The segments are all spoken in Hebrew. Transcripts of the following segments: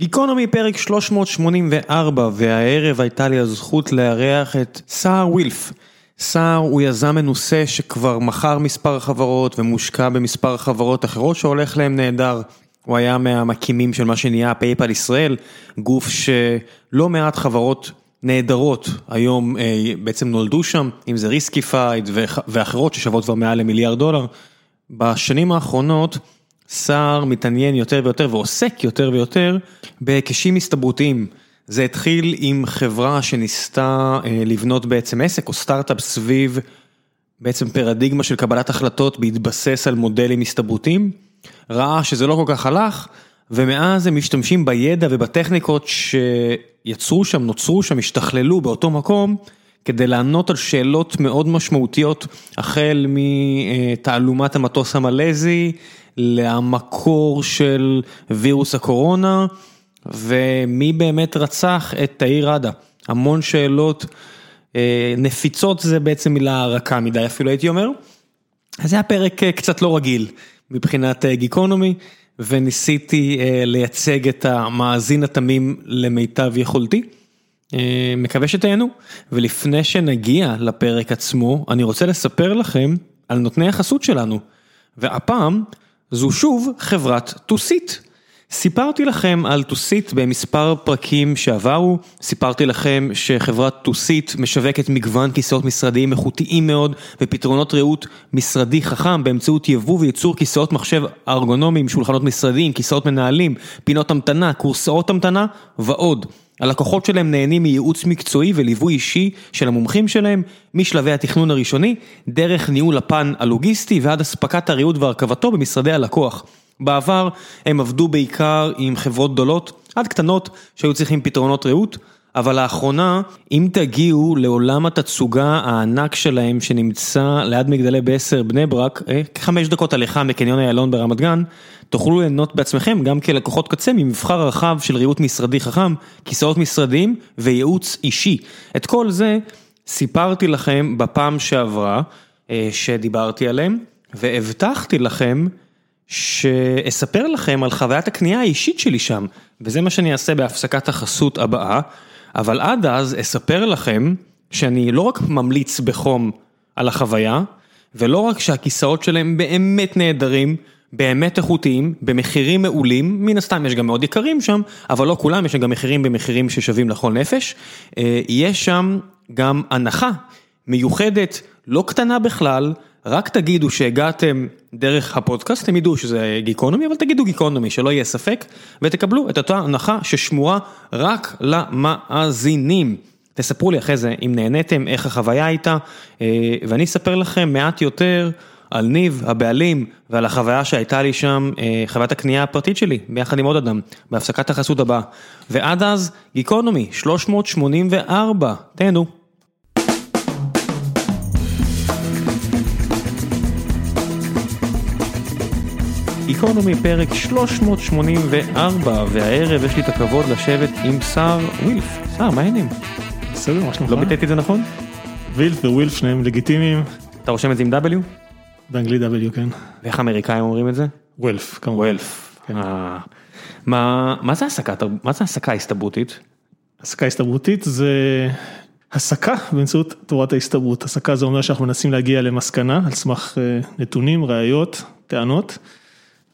גיקונומי פרק 384 והערב הייתה לי הזכות לארח את סער ווילף. סער הוא יזם מנוסה שכבר מכר מספר חברות ומושקע במספר חברות אחרות שהולך להם נהדר. הוא היה מהמקימים של מה שנהיה PayPal ישראל, גוף שלא מעט חברות נהדרות היום בעצם נולדו שם, אם זה Riskified ואחרות ששוות כבר מעל למיליארד דולר. בשנים האחרונות סער מתעניין יותר ויותר ועוסק יותר ויותר בהיקשים הסתברותיים. זה התחיל עם חברה שניסתה לבנות בעצם עסק או סטארט-אפ סביב בעצם פרדיגמה של קבלת החלטות בהתבסס על מודלים הסתברותיים. ראה שזה לא כל כך הלך ומאז הם משתמשים בידע ובטכניקות שיצרו שם, נוצרו שם, השתכללו באותו מקום כדי לענות על שאלות מאוד משמעותיות החל מתעלומת המטוס המלזי למקור של וירוס הקורונה ומי באמת רצח את תאיר ראדה. המון שאלות, נפיצות זה בעצם מילה רכה מדי אפילו הייתי אומר. אז זה היה פרק קצת לא רגיל מבחינת גיקונומי וניסיתי לייצג את המאזין התמים למיטב יכולתי. מקווה שתהנו ולפני שנגיע לפרק עצמו אני רוצה לספר לכם על נותני החסות שלנו והפעם זו שוב חברת טוסית. סיפרתי לכם על טוסית במספר פרקים שעברו, סיפרתי לכם שחברת טוסית משווקת מגוון כיסאות משרדיים איכותיים מאוד ופתרונות ראות משרדי חכם באמצעות יבוא וייצור כיסאות מחשב ארגונומיים, שולחנות משרדיים, כיסאות מנהלים, פינות המתנה, קורסאות המתנה ועוד. הלקוחות שלהם נהנים מייעוץ מקצועי וליווי אישי של המומחים שלהם משלבי התכנון הראשוני, דרך ניהול הפן הלוגיסטי ועד אספקת הריהוט והרכבתו במשרדי הלקוח. בעבר הם עבדו בעיקר עם חברות גדולות עד קטנות שהיו צריכים פתרונות ראות, אבל לאחרונה אם תגיעו לעולם התצוגה הענק שלהם שנמצא ליד מגדלי בעשר בני ברק, כחמש דקות הליכה מקניון איילון ברמת גן, תוכלו ליהנות בעצמכם גם כלקוחות קצה ממבחר רחב של ריהוט משרדי חכם, כיסאות משרדיים וייעוץ אישי. את כל זה סיפרתי לכם בפעם שעברה שדיברתי עליהם והבטחתי לכם שאספר לכם על חוויית הקנייה האישית שלי שם וזה מה שאני אעשה בהפסקת החסות הבאה, אבל עד אז אספר לכם שאני לא רק ממליץ בחום על החוויה ולא רק שהכיסאות שלהם באמת נהדרים, באמת איכותיים, במחירים מעולים, מן הסתם יש גם מאוד יקרים שם, אבל לא כולם, יש גם מחירים במחירים ששווים לכל נפש, יש שם גם הנחה מיוחדת, לא קטנה בכלל, רק תגידו שהגעתם דרך הפודקאסט, הם ידעו שזה גיקונומי, אבל תגידו גיקונומי, שלא יהיה ספק, ותקבלו את אותה הנחה ששמורה רק למאזינים. תספרו לי אחרי זה אם נהניתם, איך החוויה הייתה, ואני אספר לכם מעט יותר על ניב, הבעלים, ועל החוויה שהייתה לי שם, חוויית הקנייה הפרטית שלי, ביחד עם עוד אדם, בהפסקת החסות הבאה. ועד אז, גיקונומי, 384, תהנו. גיקונומי פרק 384 והערב יש לי את הכבוד לשבת עם סער ווילף. סער, מה העניינים? בסדר, מה שלומך? לא ביטאתי את זה נכון? וילף ווילף שניהם לגיטימיים. אתה רושם את זה עם W? באנגלית W, כן. ואיך האמריקאים אומרים את זה? ווילף, כמובן. ווילף. מה זה הסקה הסתברותית? הסקה הסתברותית זה הסקה באמצעות תורת ההסתברות. הסקה זה אומר שאנחנו מנסים להגיע למסקנה על סמך נתונים, ראיות, טענות.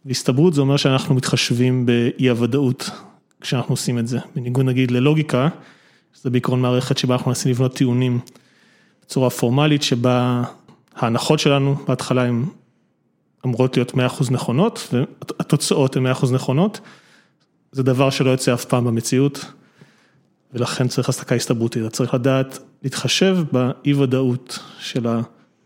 והסתברות זה אומר שאנחנו מתחשבים באי הוודאות כשאנחנו עושים את זה. בניגוד נגיד ללוגיקה, שזה בעיקרון מערכת שבה אנחנו מנסים לבנות טיעונים בצורה פורמלית, שבה ההנחות שלנו בהתחלה הן אמורות להיות 100% נכונות, והתוצאות הן 100% נכונות. זה דבר שלא יוצא אף פעם במציאות, ולכן צריך הסקה הסתברותית. צריך לדעת להתחשב באי ודאות של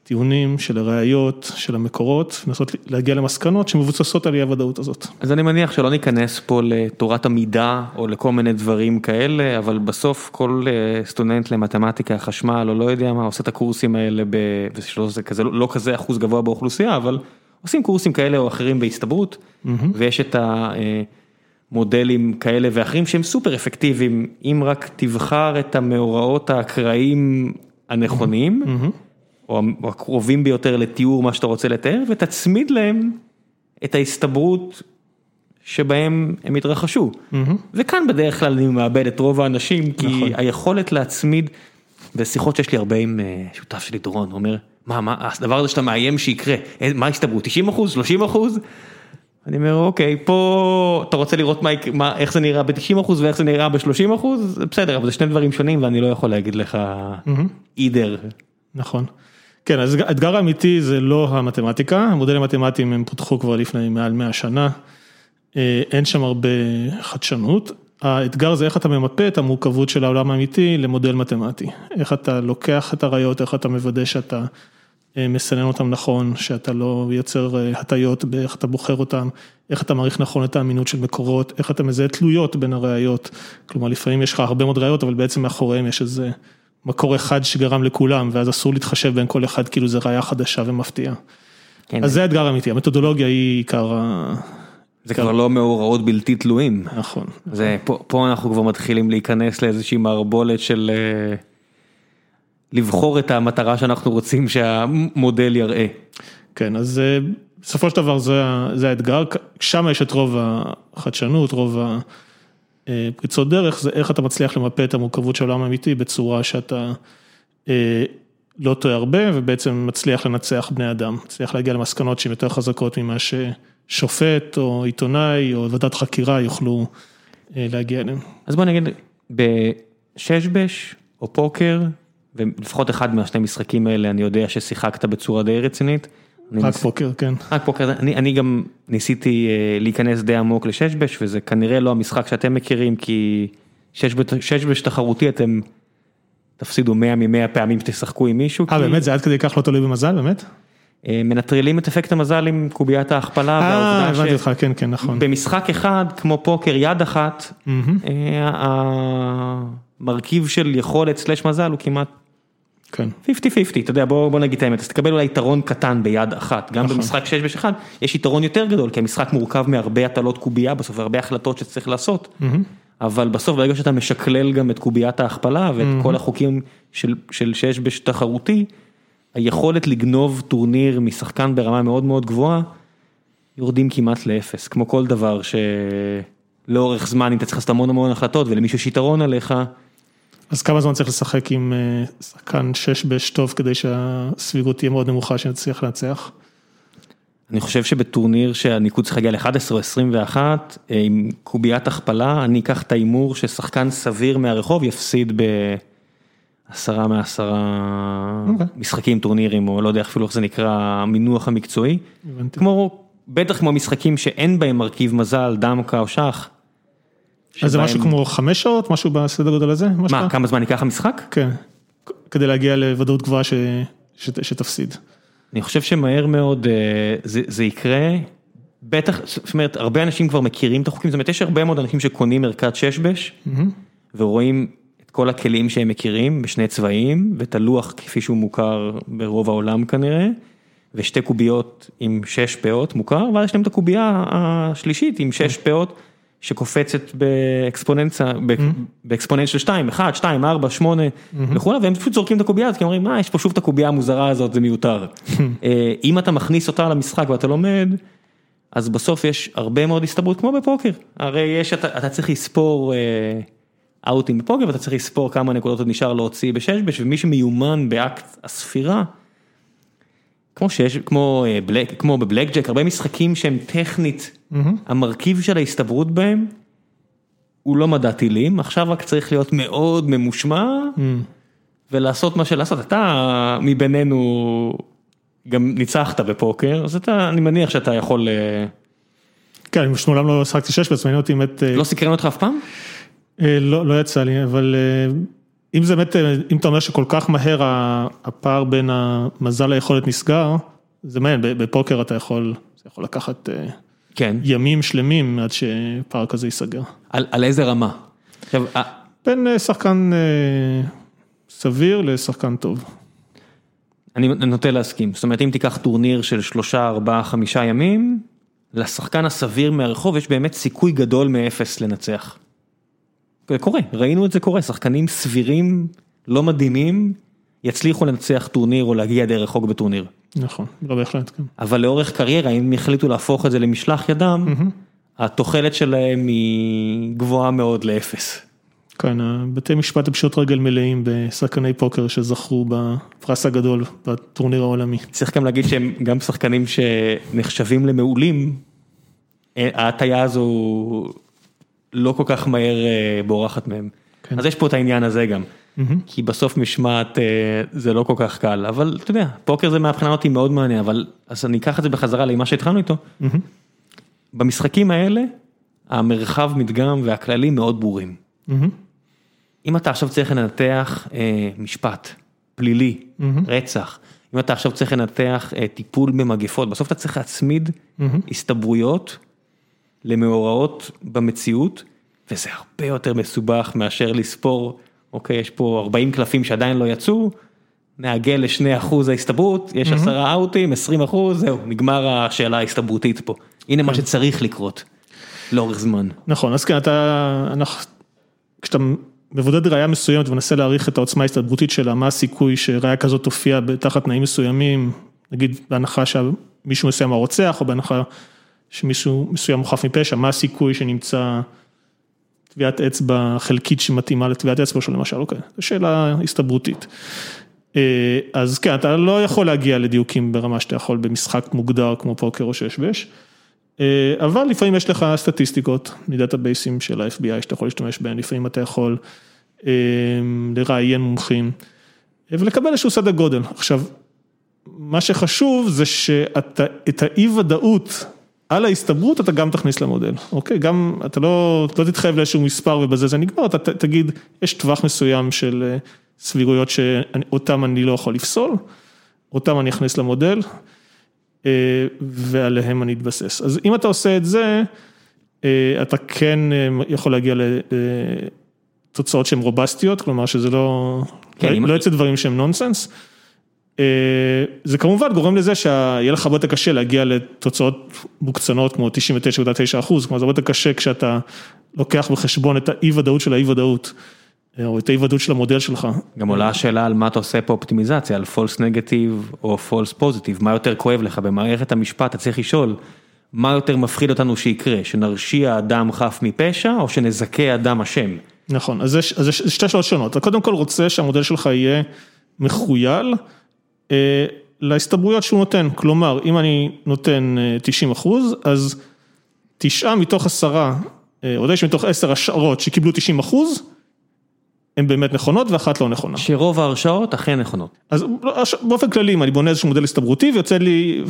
הטיעונים, של הראיות, של המקורות, לנסות להגיע למסקנות שמבוססות על אי הוודאות הזאת. אז אני מניח שלא ניכנס פה לתורת המידה או לכל מיני דברים כאלה, אבל בסוף כל סטודנט למתמטיקה, חשמל או לא יודע מה, עושה את הקורסים האלה, זה לא כזה אחוז גבוה באוכלוסייה, אבל עושים קורסים כאלה או אחרים בהסתברות, ויש את המודלים כאלה ואחרים שהם סופר אפקטיביים, אם רק תבחר את המאורעות האקראיים הנכונים. או הקרובים ביותר לתיאור מה שאתה רוצה לתאר ותצמיד להם את ההסתברות שבהם הם התרחשו. וכאן בדרך כלל אני מאבד את רוב האנשים, כי נכון. היכולת להצמיד, בשיחות שיש לי הרבה עם אה, שותף שלי דורון, הוא אומר, מה, מה, הדבר הזה שאתה מאיים שיקרה, אה, מה הסתברות, 90 אחוז, 30 אחוז? אני אומר, אוקיי, פה אתה רוצה לראות מה, מה, איך זה נראה ב-90 אחוז ואיך זה נראה ב-30 אחוז? בסדר, אבל זה שני דברים שונים ואני לא יכול להגיד לך אידר. נכון. כן, אז האתגר האמיתי זה לא המתמטיקה, המודלים המתמטיים הם פותחו כבר לפני מעל 100 שנה, אה, אין שם הרבה חדשנות. האתגר זה איך אתה ממפה את המורכבות של העולם האמיתי למודל מתמטי. איך אתה לוקח את הראיות, איך אתה מוודא שאתה אה, מסנן אותם נכון, שאתה לא יוצר אה, הטיות באיך אתה בוחר אותם, איך אתה מעריך נכון את האמינות של מקורות, איך אתה מזהה תלויות בין הראיות. כלומר, לפעמים יש לך הרבה מאוד ראיות, אבל בעצם מאחוריהם יש איזה מקור אחד שגרם לכולם, ואז אסור להתחשב בין כל אחד כאילו זה ראייה חדשה ומפתיעה. כן, אז זה האתגר האמיתי, המתודולוגיה היא עיקר ה... זה כבר לא מאורעות בלתי תלויים. נכון. זה, פה, פה אנחנו כבר מתחילים להיכנס לאיזושהי מערבולת של אה, לבחור את המטרה שאנחנו רוצים שהמודל יראה. כן, אז אה, בסופו של דבר זה, ה- זה האתגר, שם יש את רוב החדשנות, רוב הפריצות דרך, זה איך אתה מצליח למפה את המורכבות של העולם האמיתי בצורה שאתה אה, לא טועה הרבה ובעצם מצליח לנצח בני אדם, מצליח להגיע למסקנות שהן יותר חזקות ממה ששופט או עיתונאי או ועדת חקירה יוכלו אה, להגיע אליהם. אז בוא נגיד, בששבש או פוקר, ולפחות אחד מהשני משחקים האלה אני יודע ששיחקת בצורה די רצינית. רק פוקר, כן. רק פוקר, אני, אני גם ניסיתי אה, להיכנס די עמוק לששבש וזה כנראה לא המשחק שאתם מכירים כי ששבש, תחרותי אתם תפסידו 100 מ-100 פעמים שתשחקו עם מישהו. אה באמת זה עד כדי כך לא תלוי במזל באמת? אה, מנטרלים את אפקט המזל עם קוביית ההכפלה. אה, הבנתי אותך, כן, כן, נכון. במשחק אחד כמו פוקר יד אחת, אה, המרכיב של יכולת סלש מזל הוא כמעט כן. 50-50, אתה יודע, בוא, בוא נגיד את האמת, אז תקבל אולי יתרון קטן ביד אחת, גם נכון. במשחק 6 ב-1 יש יתרון יותר גדול, כי המשחק מורכב מהרבה הטלות קובייה בסוף, והרבה החלטות שצריך לעשות, מהמם. אבל בסוף ברגע שאתה משקלל גם את קוביית ההכפלה ואת כל החוקים של, של 6 בתחרותי, היכולת לגנוב טורניר משחקן ברמה מאוד מאוד גבוהה, יורדים כמעט לאפס, כמו כל דבר שלאורך זמן אם אתה צריך לעשות המון המון החלטות ולמישהו יש יתרון עליך, אז כמה זמן צריך לשחק עם אה, שחקן שש בש טוב כדי שהסבירות תהיה מאוד נמוכה שנצליח לנצח? אני חושב שבטורניר שהניקוד צריך להגיע ל-11 או 21, אה, עם קוביית הכפלה, אני אקח את ההימור ששחקן סביר מהרחוב יפסיד בעשרה מעשרה אוקיי. משחקים, טורנירים, או לא יודע אפילו איך זה נקרא, המינוח המקצועי. הבנתי. כמו, בטח כמו משחקים שאין בהם מרכיב מזל, דמקה או שח. אז זה משהו כמו חמש שעות, משהו בסדר גודל הזה? מה, כמה זמן ייקח המשחק? כן, כדי להגיע לוודאות גבוהה שתפסיד. אני חושב שמהר מאוד אה, זה, יקרה, בטח, זאת אומרת, הרבה אנשים כבר מכירים את החוקים, זאת אומרת, יש הרבה מאוד אנשים שקונים ערכת ששבש. ורואים את כל הכלים שהם מכירים בשני צבעים, ואת הלוח כפי שהוא מוכר ברוב העולם כנראה, ושתי קוביות עם שש פאות מוכר, ואז יש להם את הקובייה השלישית עם שש פאות, שקופצת באקספוננציה, ב exponent של 2, 1, 2, 4, 8 וכולי, והם פשוט זורקים את הקובייה הזאת, כי הם אומרים, מה, יש פה שוב את הקובייה המוזרה הזאת, זה מיותר. אה, אם אתה מכניס אותה למשחק ואתה לומד, אז בסוף יש הרבה מאוד הסתברות, כמו בפוקר, הרי יש, אתה, אתה צריך לספור אה, outים בפוקר, ואתה צריך לספור כמה נקודות עוד נשאר להוציא בשש בש, ומי שמיומן באקט הספירה, כמו שיש, כמו, אה, black, כמו בבלק ג'ק, הרבה משחקים שהם טכנית, המרכיב של ההסתברות בהם, הוא לא מדע טילים, עכשיו רק צריך להיות מאוד ממושמע, מהמם. ולעשות מה שלעשות, אתה מבינינו גם ניצחת בפוקר, אז אתה, אני מניח שאתה יכול, אה, כן, אני פשוט מעולם לא שחקתי שש בש, מעניין אותי באמת, אה, לא סקרן אותך אף פעם? אה, לא לא יצא לי, אבל אה, אם זה באמת, אה, אם אתה אומר שכל כך מהר הפער בין המזל ליכולת נסגר, זה מעניין, בפוקר אתה יכול, זה יכול לקחת אה, כן. ימים שלמים עד שפער כזה ייסגר. על, על איזה רמה? עכשיו, בין אה, שחקן סביר לשחקן טוב. אני נוטה להסכים, זאת אומרת אם תיקח טורניר של שלושה, ארבעה, חמישה ימים, לשחקן הסביר מהרחוב יש באמת סיכוי גדול מאפס לנצח. זה קורה, ראינו את זה קורה, שחקנים סבירים, לא מדהימים, יצליחו לנצח טורניר או להגיע די רחוק בטורניר. נכון, לא בהחלט, כן. אבל לאורך קריירה, אם יחליטו להפוך את זה למשלח ידם, התוחלת שלהם היא גבוהה מאוד לאפס. כן, בתי משפט הם פשוט רגל מלאים בשחקני פוקר שזכו בפרס הגדול בטורניר העולמי. צריך גם להגיד שהם גם שחקנים שנחשבים למעולים, ההטייה הזו לא כל כך מהר בורחת מהם. כן. אז יש פה את העניין הזה גם, כי בסוף משמעת זה לא כל כך קל, אבל אתה יודע, פוקר זה מהבחינה אותי מאוד מעניין, אבל אז אני אקח את זה בחזרה למה שהתחלנו איתו. במשחקים האלה, המרחב מדגם והכללים מאוד ברורים. אם אתה עכשיו צריך לנתח משפט, פלילי, רצח, אם אתה עכשיו צריך לנתח טיפול במגפות, בסוף אתה צריך להצמיד הסתברויות למאורעות במציאות, וזה הרבה יותר מסובך מאשר לספור, אוקיי, יש פה 40 קלפים שעדיין לא יצאו, נעגל לשני אחוז ההסתברות, יש עשרה אאוטים, 20 אחוז, זהו, נגמר השאלה ההסתברותית פה. הנה מה שצריך לקרות, לאורך זמן. נכון, אז כן, אתה, כשאתה מבודד ראייה מסוימת ומנסה להעריך את העוצמה ההסתברותית שלה, מה הסיכוי שראייה כזאת תופיע תחת תנאים מסוימים, נגיד בהנחה שמישהו מסוים הרוצח, או בהנחה שמישהו מסוים הוא חף מפשע, מה הסיכוי שנמצא טביעת אצבע חלקית שמתאימה לטביעת אצבע שלו למשל, אוקיי, זו שאלה הסתברותית. אז כן, אתה לא יכול להגיע לדיוקים ברמה שאתה יכול במשחק מוגדר כמו פוקר או שש בש, אבל לפעמים יש לך סטטיסטיקות מדאטאבייסים של ה-FBI שאתה יכול להשתמש בהם, לפעמים אתה יכול לראיין מומחים ולקבל איזשהו סדר גודל. עכשיו, מה שחשוב זה שאת האי ודאות על ההסתברות אתה גם תכניס למודל, אוקיי? גם אתה לא תתחייב לאיזשהו מספר ובזה זה נגמר, אתה תגיד, יש טווח מסוים של סבירויות שאותם אני לא יכול לפסול, אותם אני אכניס למודל ועליהם אני אתבסס. אז אם אתה עושה את זה, אתה כן יכול להגיע לתוצאות שהן רובסטיות, כלומר שזה לא, לא יוצא דברים שהם נונסנס. זה כמובן גורם לזה שיהיה לך הרבה יותר קשה להגיע לתוצאות מוקצנות כמו 99.9 אחוז, כלומר זה הרבה יותר קשה כשאתה לוקח בחשבון את האי ודאות של האי ודאות, או את האי ודאות של המודל שלך. גם עולה השאלה על מה אתה עושה פה אופטימיזציה, על false negative או false positive, מה יותר כואב לך במערכת המשפט, אתה צריך לשאול, מה יותר מפחיד אותנו שיקרה, שנרשיע אדם חף מפשע או שנזכה אדם אשם. נכון, אז יש שתי שאלות שונות, אתה קודם כל רוצה שהמודל שלך יהיה מחוייל. להסתברויות שהוא נותן, כלומר אם אני נותן 90 אחוז, אז תשעה מתוך עשרה, או תשע מתוך עשר השערות שקיבלו 90 אחוז, הן באמת נכונות ואחת לא נכונה. שרוב ההרשאות אכן נכונות. אז באופן כללי, אם אני בונה איזשהו מודל הסתברותי ויוצא לי,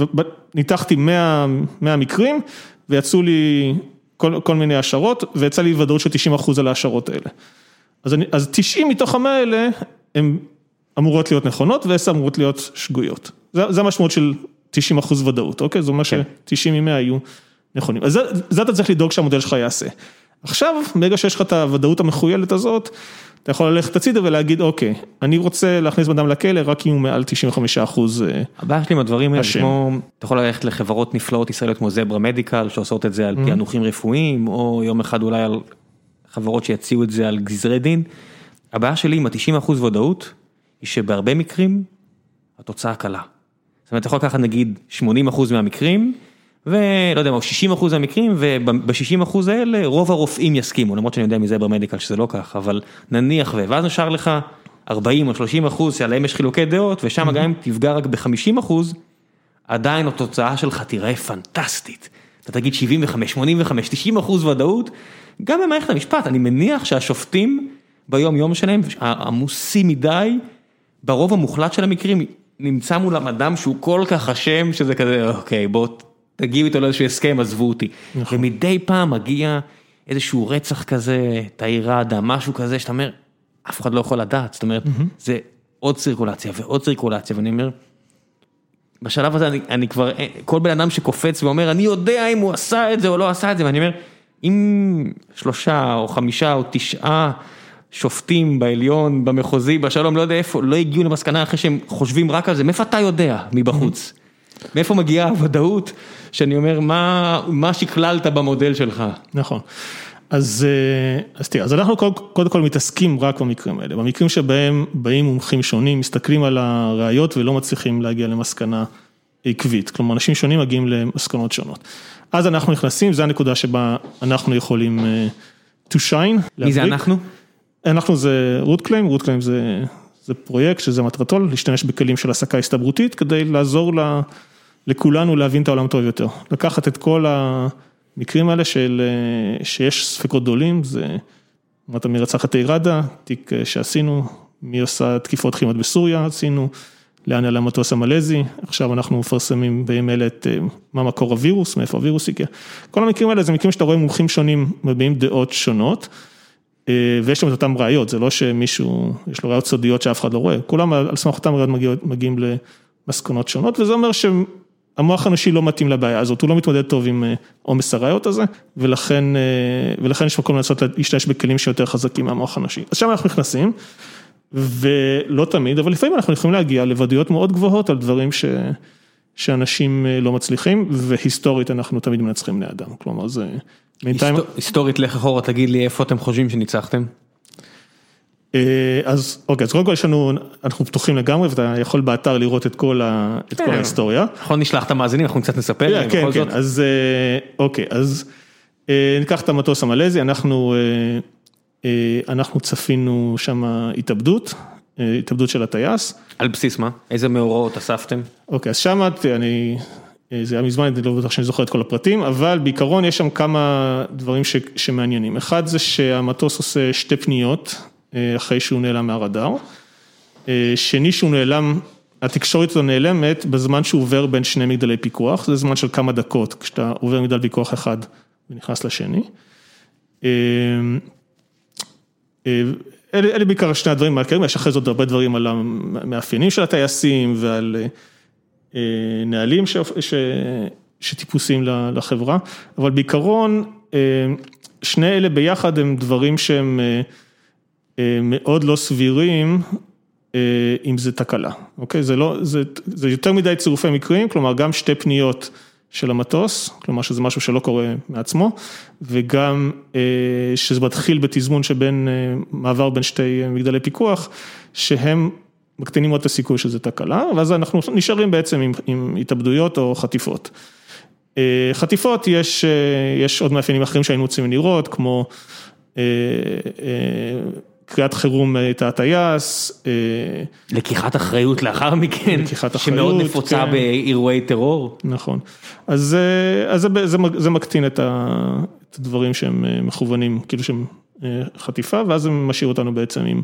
ניתחתי 100 מקרים ויצאו לי כל, כל מיני השערות ויצא לי ודאות של 90 אחוז על ההשערות האלה. אז, אני, אז 90 מתוך המאה האלה הם אמורות להיות נכונות ו-10 אמורות להיות שגויות. זה המשמעות של 90 אחוז ודאות, אוקיי? זאת אומרת ש-90 מ-100 יהיו נכונים. אז זה אתה צריך לדאוג שהמודל שלך יעשה. עכשיו, ברגע שיש לך את הוודאות המחוילת הזאת, אתה יכול ללכת הצידה ולהגיד, אוקיי, אני רוצה להכניס בן אדם לכלא רק אם הוא מעל 95 אחוז אשם. הבעיה שלי עם הדברים האלה, כמו, אתה יכול ללכת לחברות נפלאות ישראליות כמו זברה מדיקל, שעושות את זה על פענוחים רפואיים, או יום אחד אולי על חברות שיציעו את זה על גזרי דין. הבעיה שלי עם ה-90 אחוז ודאות, היא שבהרבה מקרים התוצאה קלה. זאת אומרת, אתה יכול לקחת נגיד 80 אחוז מהמקרים, ולא יודע מה, 60 אחוז מהמקרים, וב-60 אחוז האלה רוב הרופאים יסכימו, למרות שאני יודע מזה במדיקל שזה לא כך, אבל נניח ו... ואז נשאר לך 40 או 30 אחוז שעליהם יש חילוקי דעות, ושם גם אם תפגע רק ב-50 אחוז, עדיין התוצאה שלך תיראה פנטסטית. אתה תגיד 75, 85, 90 אחוז ודאות, גם במערכת המשפט, אני מניח שהשופטים ביום יום שלהם, עמוסים מדי, ברוב המוחלט של המקרים נמצא מולם אדם שהוא כל כך אשם שזה כזה אוקיי בוא תגיעו איתו לאיזשהו הסכם עזבו אותי. ומדי פעם מגיע איזשהו רצח כזה, תאיר אדם, משהו כזה שאתה אומר, אף אחד לא יכול לדעת, זאת אומרת, זה עוד צירקולציה ועוד צירקולציה ואני אומר, בשלב הזה אני, אני כבר, כל בן אדם שקופץ ואומר אני יודע אם הוא עשה את זה או לא עשה את זה ואני אומר, אם שלושה או חמישה או תשעה שופטים בעליון, במחוזי, בשלום, לא יודע איפה, לא הגיעו למסקנה אחרי שהם חושבים רק על זה, מאיפה אתה יודע מבחוץ? מאיפה מגיעה הוודאות שאני אומר, מה שקללת במודל שלך? נכון. אז תראה, אז אנחנו קודם כל מתעסקים רק במקרים האלה, במקרים שבהם באים מומחים שונים, מסתכלים על הראיות ולא מצליחים להגיע למסקנה עקבית, כלומר אנשים שונים מגיעים למסקנות שונות. אז אנחנו נכנסים, זו הנקודה שבה אנחנו יכולים to shine. מי זה אנחנו? אנחנו זה root claim, root claim זה, זה פרויקט שזה מטרתו להשתמש בכלים של הסקה הסתברותית כדי לעזור לה, לכולנו להבין את העולם טוב יותר. לקחת את כל המקרים האלה של, שיש ספקות גדולים, זה, אמרת מי רצח את איראדה, תיק שעשינו, מי עושה תקיפות כימיות בסוריה, עשינו. לאן עלה המטוס המלזי, עכשיו אנחנו מפרסמים בימים אלה את מה מקור הווירוס, מאיפה הווירוס הגיע. כל המקרים האלה זה מקרים שאתה רואה מומחים שונים מביעים דעות שונות, ויש להם את אותם ראיות, זה לא שמישהו, יש לו ראיות סודיות שאף אחד לא רואה, כולם על סמך אותם ראיות מגיעים, מגיעים למסקנות שונות, וזה אומר שהמוח האנושי לא מתאים לבעיה הזאת, הוא לא מתמודד טוב עם עומס הראיות הזה, ולכן, ולכן יש מקום לנסות להשתמש בכלים שיותר חזקים מהמוח האנושי. אז שם אנחנו נכנסים. ולא תמיד, אבל לפעמים אנחנו יכולים להגיע לוודאיות מאוד גבוהות על דברים ש... שאנשים לא מצליחים, והיסטורית אנחנו תמיד מנצחים בני אדם, כלומר זה... היסטורית לך אחורה, תגיד לי איפה אתם חושבים שניצחתם? אז אוקיי, אז קודם כל יש לנו, אנחנו פתוחים לגמרי ואתה יכול באתר לראות את כל ההיסטוריה. נכון, נשלח את המאזינים, אנחנו קצת נספר. כן, כן, אז אוקיי, אז ניקח את המטוס המלזי, אנחנו... אנחנו צפינו שם התאבדות, התאבדות של הטייס. על בסיס מה? איזה מאורעות אספתם? אוקיי, אז שמה אני, זה היה מזמן, אני לא בטוח שאני זוכר את כל הפרטים, אבל בעיקרון יש שם כמה דברים ש, שמעניינים. אחד זה שהמטוס עושה שתי פניות אחרי שהוא נעלם מהרדאר. שני שהוא נעלם, התקשורת הזו נעלמת בזמן שהוא עובר בין שני מגדלי פיקוח, זה זמן של כמה דקות, כשאתה עובר מגדל פיקוח אחד ונכנס לשני. אלה בעיקר שני הדברים העיקריים, יש אחרי זאת הרבה דברים על המאפיינים של הטייסים ועל נהלים שטיפוסים לחברה, אבל בעיקרון שני אלה ביחד הם דברים שהם מאוד לא סבירים אם זה תקלה, אוקיי? זה לא, זה יותר מדי צירופי מקרים, כלומר גם שתי פניות של המטוס, כלומר שזה משהו שלא קורה מעצמו, וגם שזה מתחיל בתזמון שבין, מעבר בין שתי מגדלי פיקוח, שהם מקטינים עוד את הסיכוי שזה תקלה, ואז אנחנו נשארים בעצם עם, עם התאבדויות או חטיפות. חטיפות, יש, יש עוד מאפיינים אחרים שהיינו רוצים לראות, כמו קריאת חירום את הטייס. לקיחת אחריות לאחר מכן, לקיחת אחריות, שמאוד נפוצה כן. באירועי טרור. נכון, אז אז זה זה, זה מקטין את הדברים שהם מכוונים, כאילו שהם חטיפה, ואז זה משאיר אותנו בעצם עם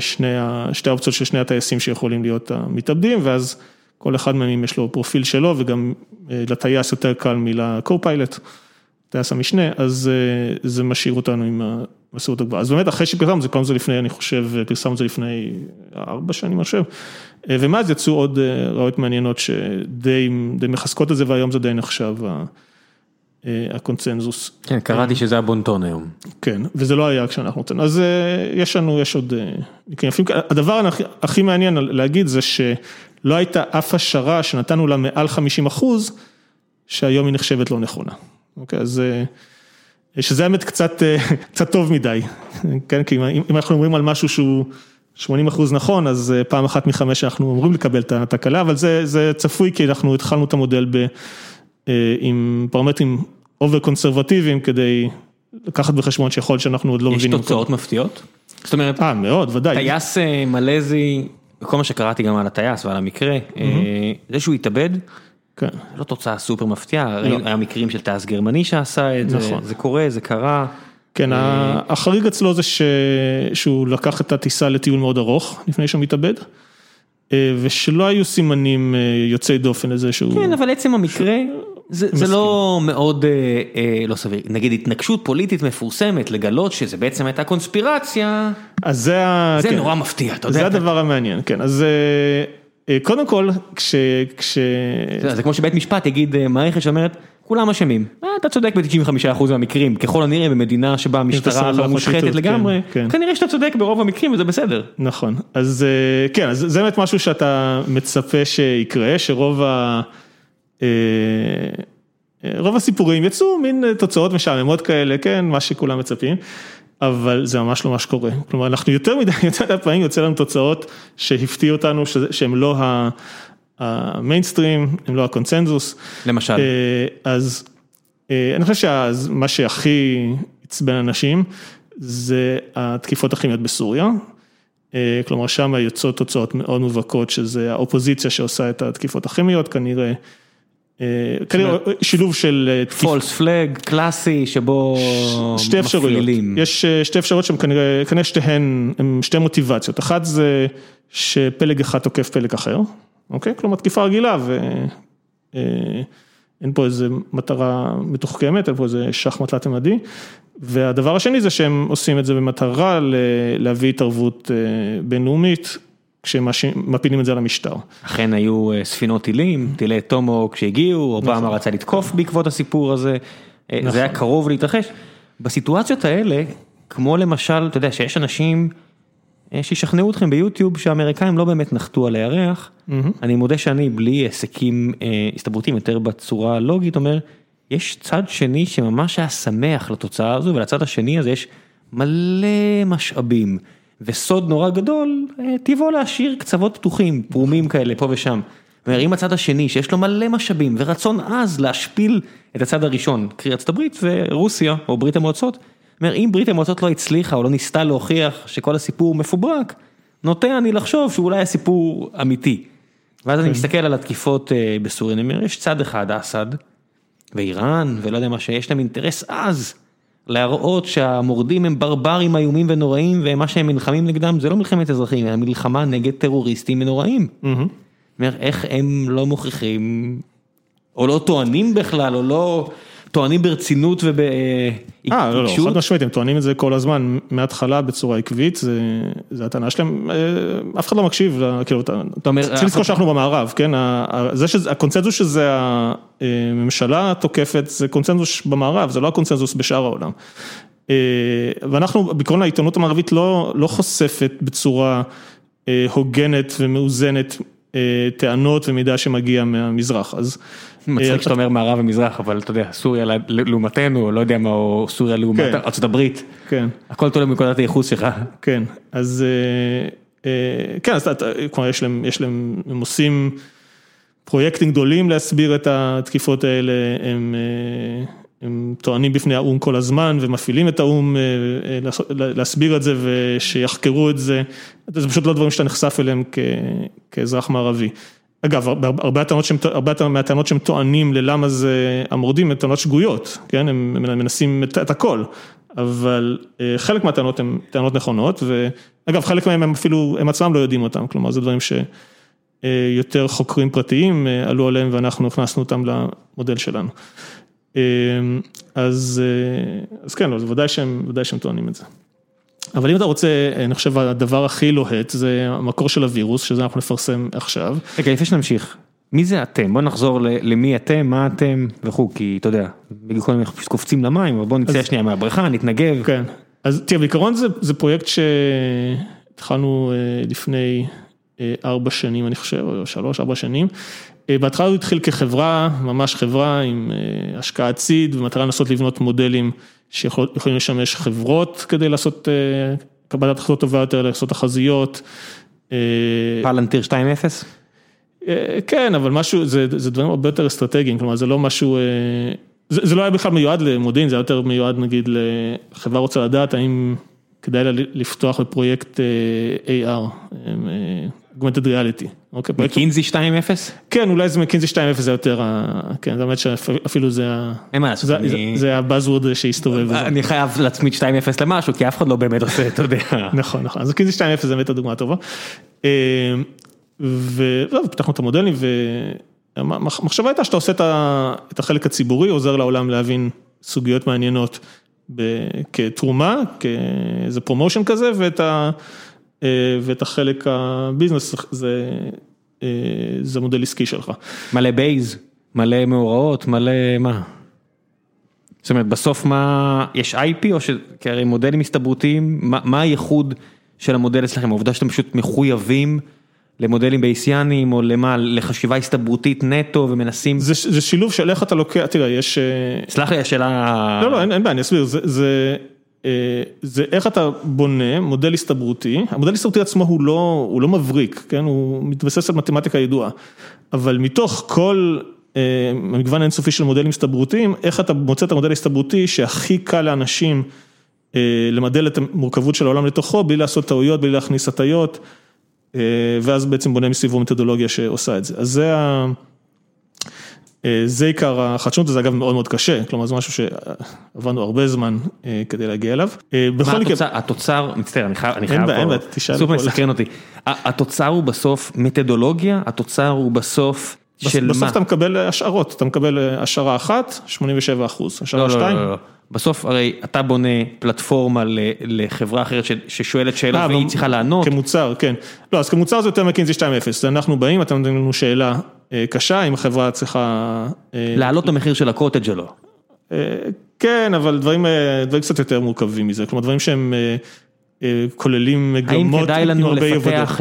שני שתי האופציות של שני הטייסים שיכולים להיות המתאבדים, ואז כל אחד מהם יש לו פרופיל שלו, וגם לטייס יותר קל מלקו-פיילוט, טייס המשנה, אז זה משאיר אותנו עם המסורת הגבוהה. אז באמת אחרי שפרסמנו, זה פעם זה לפני, אני חושב, פרסמנו זה לפני ארבע שנים, אני חושב, ומאז יצאו עוד ראיות מעניינות שדי מחזקות את זה, והיום זה די נחשב הקונצנזוס. כן, קראתי שזה הבונטון היום. כן, וזה לא היה כשאנחנו הוצאנו, אז יש לנו, יש עוד, הדבר הכי מעניין להגיד זה שלא הייתה אף השערה שנתנו לה מעל 50 אחוז, שהיום היא נחשבת לא נכונה. אוקיי, אז שזה האמת קצת, קצת טוב מדי, כן, כי אם אנחנו אומרים על משהו שהוא 80 אחוז נכון, אז פעם אחת מחמש אנחנו אמורים לקבל את התקלה, אבל זה, זה צפוי כי אנחנו התחלנו את המודל ב, עם פרמטרים over קונסרבטיביים כדי לקחת בחשבון שיכול להיות שאנחנו עוד לא מבינים. יש תוצאות מפתיעות? זאת אומרת, אה, מאוד, ודאי. טייס מלזי, כל מה שקראתי גם על הטייס ועל המקרה, זה שהוא התאבד. כן. לא תוצאה סופר מפתיעה, היה מקרים של טייס גרמני שעשה את זה, זה קורה, זה קרה. כן, החריג אצלו זה שהוא לקח את הטיסה לטיול מאוד ארוך לפני שהוא מתאבד, ושלא היו סימנים יוצאי דופן לזה שהוא... כן, אבל עצם המקרה, זה לא מאוד לא סביר, נגיד התנגשות פוליטית מפורסמת, לגלות שזה בעצם הייתה קונספירציה, זה נורא מפתיע, אתה יודע. זה הדבר המעניין, כן, אז... קודם כל, כש... זה כמו שבית משפט יגיד מערכת שאומרת, כולם אשמים, אתה צודק ב-95% מהמקרים, ככל הנראה במדינה שבה המשטרה לא מושחתת לגמרי, כנראה שאתה צודק ברוב המקרים וזה בסדר. נכון, אז כן, אז זה באמת משהו שאתה מצפה שיקרה, שרוב ה... רוב הסיפורים יצאו מין תוצאות משעממות כאלה, כן, מה שכולם מצפים. אבל זה ממש לא מה שקורה, כלומר אנחנו יותר מדי, יותר מדי פעמים יוצא לנו תוצאות שהפתיעו אותנו שהן לא המיינסטרים, הם לא הקונצנזוס. למשל. אז אני חושב שמה שהכי עצבן אנשים, זה התקיפות הכימיות בסוריה. כלומר, שם יוצאות תוצאות מאוד מובהקות, שזה האופוזיציה שעושה את התקיפות הכימיות, כנראה. כנראה שילוב של... פולס פלאג, קלאסי, שבו. שתי אפשרויות, יש שתי אפשרויות שהן כנראה, כנראה שתיהן, הן שתי מוטיבציות, אחת זה שפלג אחד תוקף פלג אחר, אוקיי? כלומר תקיפה רגילה ואין פה איזה מטרה מתוחכמת, אין פה איזה שחמט תלת-ממדי, והדבר השני זה שהם עושים את זה במטרה להביא התערבות בינלאומית. כשמפילים את זה על המשטר. אכן היו ספינות טילים, טילי טומהוק שהגיעו, אובמה רצה לתקוף בעקבות הסיפור הזה, זה היה קרוב להתרחש. בסיטואציות האלה, כמו למשל, אתה יודע שיש אנשים שישכנעו אתכם ביוטיוב שהאמריקאים לא באמת נחתו על הירח, אני מודה שאני בלי עסקים הסתברותיים יותר בצורה הלוגית, אומר, יש צד שני שממש היה שמח לתוצאה הזו, ולצד השני הזה יש מלא משאבים. וסוד נורא גדול, טיבו להשאיר קצוות פתוחים, פרומים כאלה פה ושם. אם הצד השני שיש לו מלא משאבים ורצון עז להשפיל את הצד הראשון, קרי ארצות הברית ורוסיה או ברית המועצות, אם ברית המועצות לא הצליחה או לא ניסתה להוכיח שכל הסיפור מפוברק, נוטה אני לחשוב שאולי הסיפור אמיתי. ואז אני מסתכל על התקיפות בסוריה, אני אומר, יש צד אחד, אסד, ואיראן, ולא יודע מה שיש להם אינטרס עז. להראות שהמורדים הם ברברים איומים ונוראים ומה שהם נלחמים נגדם זה לא מלחמת אזרחים, אלא מלחמה נגד טרוריסטים ונוראים. איך הם לא מוכיחים, או לא טוענים בכלל, או לא טוענים ברצינות ובעיקשות. אה, לא, לא, חד משמעית, הם טוענים את זה כל הזמן, מההתחלה בצורה עקבית, זה הטענה שלהם, אף אחד לא מקשיב, כאילו, צריך לזכור שאנחנו במערב, כן, הקונצנזוס שזה הממשלה תוקפת, זה קונצנזוס במערב, זה לא הקונצנזוס בשאר העולם. ואנחנו, בעקרון העיתונות המערבית לא חושפת בצורה הוגנת ומאוזנת טענות ומידע שמגיע מהמזרח, אז. מצחיק שאתה אומר מערב ומזרח, אבל אתה יודע, סוריה לעומתנו, לא יודע מה, או סוריה לעומת ארצות הברית. כן. הכל תלוי מנקודת הייחוס שלך. כן, אז כן, אז כלומר יש להם, הם עושים פרויקטים גדולים להסביר את התקיפות האלה, הם טוענים בפני האו"ם כל הזמן ומפעילים את האו"ם להסביר את זה ושיחקרו את זה, זה פשוט לא דברים שאתה נחשף אליהם כאזרח מערבי. אגב, הרבה מהטענות שהם טוענים ללמה זה המורדים, הן טענות שגויות, כן, הם מנסים את הכל, אבל חלק מהטענות הן טענות נכונות, ואגב, חלק מהם הם אפילו, הם עצמם לא יודעים אותם, כלומר, זה דברים שיותר חוקרים פרטיים עלו עליהם ואנחנו הכנסנו אותם למודל שלנו. אז כן, אז ודאי שהם טוענים את זה. אבל אם אתה רוצה, אני חושב הדבר הכי לוהט זה המקור של הווירוס, שזה אנחנו נפרסם עכשיו. רגע, לפני שנמשיך, מי זה אתם? בוא נחזור למי אתם, מה אתם וכו', כי אתה יודע, בגלל כל מיני קופצים למים, אבל בוא נצא שנייה מהבריכה, נתנגב. כן, אז תראה, בעיקרון זה פרויקט שהתחלנו לפני ארבע שנים, אני חושב, או שלוש, ארבע שנים. בהתחלה הוא התחיל כחברה, ממש חברה עם השקעת סיד, במטרה לנסות לבנות מודלים שיכולים לשמש חברות כדי לעשות קבלת החלטות טובה יותר, לעשות תחזיות. פלנטיר 2.0? כן, אבל משהו, זה דברים הרבה יותר אסטרטגיים, כלומר זה לא משהו, זה לא היה בכלל מיועד למודיעין, זה היה יותר מיועד נגיד לחברה רוצה לדעת האם כדאי לה לפתוח בפרויקט AR, Augmented Reality. מקינזי 2.0? כן, אולי זה מקינזי 2.0 זה יותר, כן, זה האמת שאפילו זה זה הבאזוורד שהסתובב. אני חייב להצמיד 2.0 למשהו, כי אף אחד לא באמת עושה, אתה יודע. נכון, נכון, אז מקינזי 2.0 זה באמת הדוגמה הטובה. ופתחנו את המודלים, והמחשבה הייתה שאתה עושה את החלק הציבורי, עוזר לעולם להבין סוגיות מעניינות כתרומה, כאיזה promotion כזה, ואת החלק ה business זה מודל עסקי שלך. מלא Bayes, מלא מאורעות, מלא מה? זאת אומרת בסוף מה, יש IP או ש... כי הרי מודלים הסתברותיים, מה הייחוד של המודל אצלכם? העובדה שאתם פשוט מחויבים למודלים בייסיאנים או למה, לחשיבה הסתברותית נטו ומנסים... זה שילוב של איך אתה לוקח, תראה יש... סלח לי השאלה... לא, לא, אין בעיה, אני אסביר, זה... זה איך אתה בונה מודל הסתברותי, המודל הסתברותי עצמו הוא לא, הוא לא מבריק, כן, הוא מתבסס על מתמטיקה ידועה, אבל מתוך כל מגוון אינסופי של מודלים הסתברותיים, איך אתה מוצא את המודל ההסתברותי שהכי קל לאנשים למדל את המורכבות של העולם לתוכו, בלי לעשות טעויות, בלי להכניס הטיות, ואז בעצם בונה מסביבו מתודולוגיה שעושה את זה, אז זה ה... זה עיקר החדשנות, וזה אגב מאוד מאוד קשה, כלומר זה משהו שעבדנו הרבה זמן כדי להגיע אליו. מה התוצר, מצטער, אני חייב, אין בעיה, אין בעיה, תשאל. סופר מסקרן אותי, התוצר הוא בסוף מתודולוגיה, התוצר הוא בסוף של מה? בסוף אתה מקבל השערות, אתה מקבל השערה אחת, 87 אחוז, השערה שתיים. לא, לא, לא, בסוף הרי אתה בונה פלטפורמה לחברה אחרת ששואלת שאלה והיא צריכה לענות. כמוצר, כן. לא, אז כמוצר זה יותר מקינזי 2.0, אנחנו באים, אתם נותנים לנו שאלה קשה, אם החברה צריכה... להעלות את המחיר של הקוטג' שלו. כן, אבל דברים קצת יותר מורכבים מזה, כלומר דברים שהם כוללים מגמות עם הרבה אי ודאות.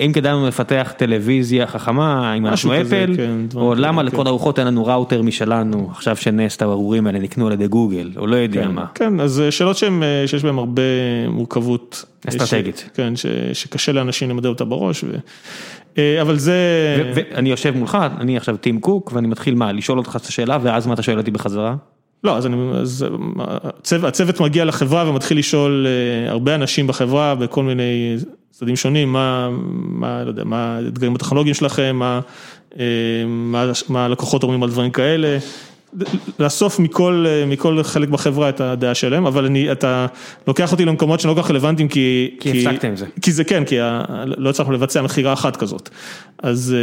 האם כדאי לנו לפתח טלוויזיה חכמה, אם אנחנו אפל, או למה לכל הרוחות אין לנו ראוטר משלנו, עכשיו שנס את הארורים האלה נקנו על ידי גוגל, או לא יודע מה. כן, אז שאלות שיש בהן הרבה מורכבות. אסטרטגית. כן, שקשה לאנשים למדל אותה בראש. אבל זה... ואני יושב מולך, אני עכשיו טים קוק, ואני מתחיל מה, לשאול אותך את השאלה, ואז מה אתה שואל אותי בחזרה? לא, אז אני, אז הצוות מגיע לחברה ומתחיל לשאול הרבה אנשים בחברה בכל מיני צדדים שונים, מה, מה, לא יודע, מה האתגרים הטכנולוגיים שלכם, מה, מה הלקוחות אומרים על דברים כאלה, לאסוף מכל, מכל חלק בחברה את הדעה שלהם, אבל אני, אתה לוקח אותי למקומות שלא כל כך רלוונטיים כי... כי הפסקתם עם זה. כי זה כן, כי לא הצלחנו לבצע מכירה אחת כזאת. אז,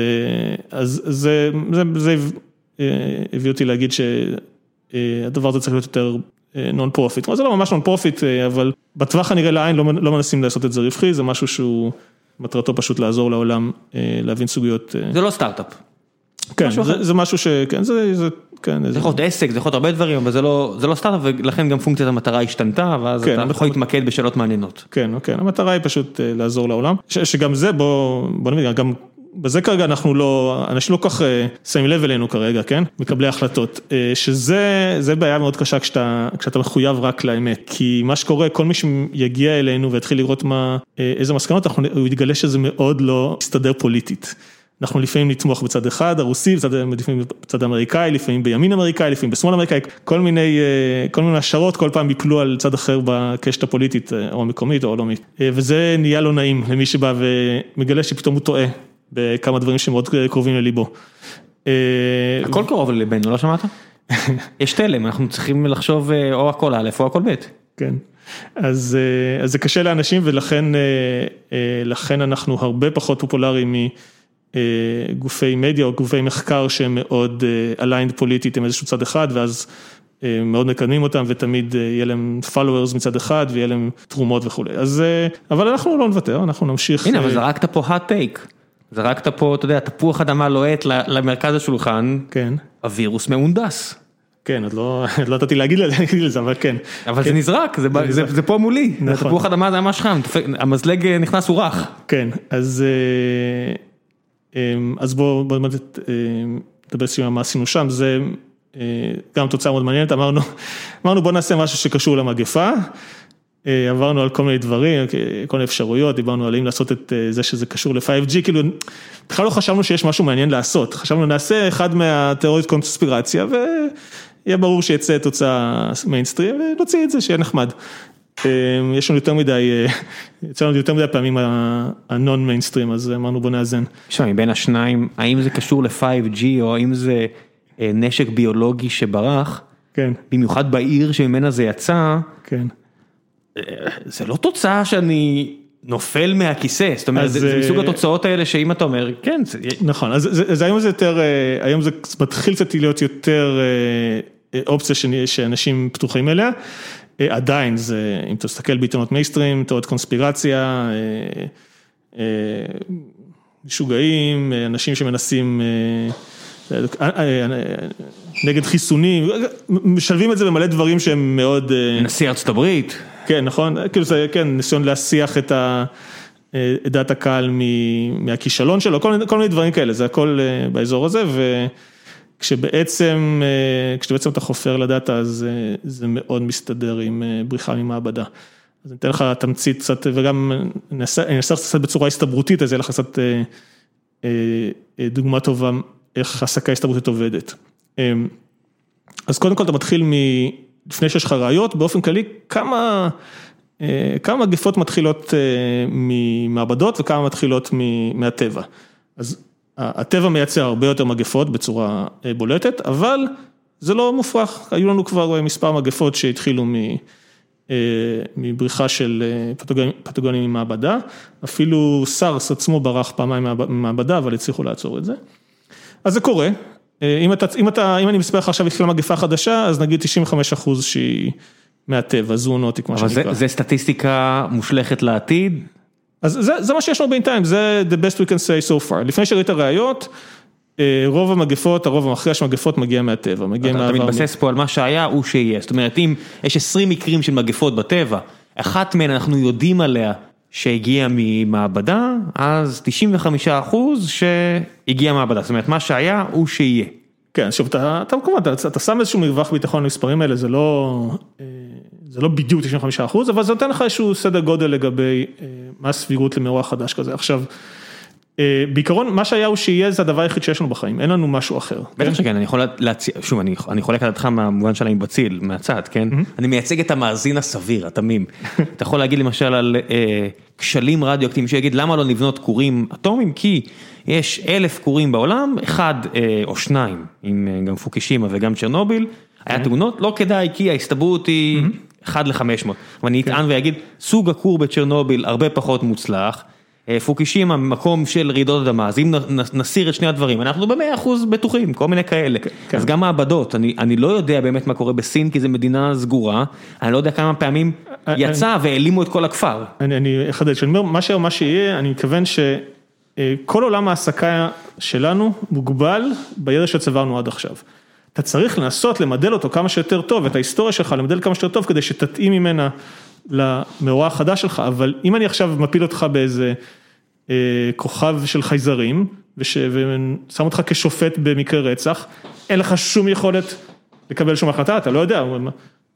אז זה, זה, זה הביא אותי להגיד ש... הדבר הזה צריך להיות יותר non-profit, כלומר זה לא ממש non-profit, אבל בטווח הנראה לעין לא מנסים לעשות את זה רווחי, זה משהו שהוא מטרתו פשוט לעזור לעולם להבין סוגיות. זה לא סטארט-אפ. כן, זה משהו שכן, זה, זה, כן. זה יכול להיות עסק, זה יכול להיות הרבה דברים, אבל זה לא, זה לא סטארט-אפ ולכן גם פונקציית המטרה השתנתה, ואז אתה יכול להתמקד בשאלות מעניינות. כן, כן, המטרה היא פשוט לעזור לעולם, שגם זה בוא, בוא נבין, גם בזה כרגע אנחנו לא, אנשים לא כל כך שמים לב אלינו כרגע, כן? מקבלי החלטות, שזה, זה בעיה מאוד קשה כשאתה, כשאתה מחויב רק לאמת, כי מה שקורה, כל מי שיגיע אלינו ויתחיל לראות מה, איזה מסקנות, הוא יתגלה שזה מאוד לא מסתדר פוליטית. אנחנו לפעמים נתמוך בצד אחד, הרוסי, לפעמים בצד האמריקאי, לפעמים בימין אמריקאי, לפעמים בשמאל אמריקאי, כל מיני, כל מיני השערות כל פעם יפלו על צד אחר בקשת הפוליטית, או המקומית או העולמית, וזה נהיה לא נעים למי שבא ומגלה שפתאום הוא טועה. בכמה דברים שמאוד קרובים לליבו. הכל קרוב לליבנו, לא שמעת? יש תלם, אנחנו צריכים לחשוב או הכל א' או הכל ב'. כן, אז זה קשה לאנשים ולכן אנחנו הרבה פחות פופולריים מגופי מדיה או גופי מחקר שהם מאוד aligned פוליטית עם איזשהו צד אחד ואז מאוד מקדמים אותם ותמיד יהיה להם followers מצד אחד ויהיה להם תרומות וכולי, אז אבל אנחנו לא נוותר, אנחנו נמשיך. הנה, אבל זרקת פה hot take. זרקת פה, אתה יודע, תפוח אדמה לוהט למרכז השולחן, כן, הווירוס מהונדס. כן, עוד לא נתתי להגיד לזה, אבל כן. אבל זה נזרק, זה פה מולי, תפוח אדמה זה ממש חם, המזלג נכנס הוא רך. כן, אז בואו נדבר סיום מה עשינו שם, זה גם תוצאה מאוד מעניינת, אמרנו בואו נעשה משהו שקשור למגפה. עברנו על כל מיני דברים, כל מיני אפשרויות, דיברנו על אם לעשות את זה שזה קשור ל-5G, כאילו בכלל לא חשבנו שיש משהו מעניין לעשות, חשבנו נעשה אחד מהתיאוריות קונספירציה ויהיה ברור שיצא תוצאה מיינסטרים ונוציא את זה, שיהיה נחמד. יש לנו יותר מדי, יצא לנו יותר מדי פעמים הנון מיינסטרים, אז אמרנו בוא נאזן. תשמע, מבין השניים, האם זה קשור ל-5G או האם זה נשק ביולוגי שברח, כן. במיוחד בעיר שממנה זה יצא, כן. זה לא תוצאה שאני נופל מהכיסא, זאת אומרת, זה מסוג התוצאות האלה שאם אתה אומר, כן. נכון, אז היום זה יותר, היום זה מתחיל קצת להיות יותר אופציה שאנשים פתוחים אליה, עדיין זה, אם אתה תסתכל בעיתונות מייסטרים, תיאוריות קונספירציה, משוגעים, אנשים שמנסים נגד חיסונים, משלבים את זה במלא דברים שהם מאוד... נשיא ארצות הברית. כן, נכון, כאילו זה, כן, ניסיון להסיח את דעת הקהל מהכישלון שלו, כל מיני דברים כאלה, זה הכל באזור הזה, כשבעצם, כשבעצם אתה חופר לדאטה, אז זה מאוד מסתדר עם בריחה ממעבדה. אז אני אתן לך תמצית קצת, וגם אני אנסה קצת בצורה הסתברותית, אז יהיה לך קצת דוגמה טובה איך הסקה הסתברותית עובדת. אז קודם כל אתה מתחיל מ... לפני שיש לך ראיות, באופן כללי, כמה, כמה מגפות מתחילות ממעבדות וכמה מתחילות מהטבע. אז הטבע מייצר הרבה יותר מגפות בצורה בולטת, אבל זה לא מופרך, היו לנו כבר מספר מגפות שהתחילו מבריחה של פתוגנים ממעבדה, אפילו סארס עצמו ברח פעמיים ממעבדה, אבל הצליחו לעצור את זה. אז זה קורה, אם אתה, אם אתה, אם אני מספר לך עכשיו התחילה מגפה חדשה, אז נגיד 95 אחוז שהיא מהטבע, זואונוטי כמו שנקרא. אבל זה סטטיסטיקה מושלכת לעתיד? אז זה, זה מה שיש לנו בינתיים, זה the best we can say so far. לפני שראית ראיות, רוב המגפות, הרוב המכריע של המגפות מגיע מהטבע, מגיע מהעבר. אתה מתבסס פה על מה שהיה, הוא שיהיה. זאת אומרת, אם יש 20 מקרים של מגפות בטבע, אחת מהן אנחנו יודעים עליה שהגיעה ממעבדה, אז 95 אחוז שהגיעה מהמעבדה. זאת אומרת, מה שהיה, הוא שיהיה. כן, שוב, אתה, אתה כמובן, אתה, אתה שם איזשהו מרווח ביטחון למספרים האלה, זה לא, זה לא בדיוק 95 אחוז, אבל זה נותן לך איזשהו סדר גודל לגבי מה הסבירות למאורע חדש כזה. עכשיו, בעיקרון, מה שהיה הוא שיהיה זה הדבר היחיד שיש לנו בחיים, אין לנו משהו אחר. בטח שכן, אני יכול להציע, שוב, אני חולק על דעתך מהמובן של אני בציל, מהצד, כן? אני מייצג את המאזין הסביר, התמים. אתה יכול להגיד למשל על כשלים רדיואקטיביים, שיגיד למה לא לבנות כורים אטומיים, כי יש אלף כורים בעולם, אחד או שניים, עם גם פוקישימה וגם צ'רנוביל, היה תאונות, לא כדאי, כי ההסתברות היא 1 ל-500. ואני אטען ואגיד, סוג הכור בצ'רנוביל הרבה פחות מוצלח. פוקישימה מקום של רעידות אדמה, אז אם נסיר את שני הדברים, אנחנו במאה אחוז בטוחים, כל מיני כאלה. אז גם מעבדות, אני לא יודע באמת מה קורה בסין, כי זו מדינה סגורה, אני לא יודע כמה פעמים יצא והעלימו את כל הכפר. אני אחדד, כשאני אומר מה שיהיה, אני מתכוון שכל עולם ההעסקה שלנו מוגבל בידע שצברנו עד עכשיו. אתה צריך לנסות למדל אותו כמה שיותר טוב, את ההיסטוריה שלך למדל כמה שיותר טוב, כדי שתתאים ממנה למאורע החדש שלך, אבל אם אני עכשיו מפיל אותך באיזה כוכב של חייזרים, ושם אותך כשופט במקרה רצח, אין לך שום יכולת לקבל שום החלטה, אתה לא יודע,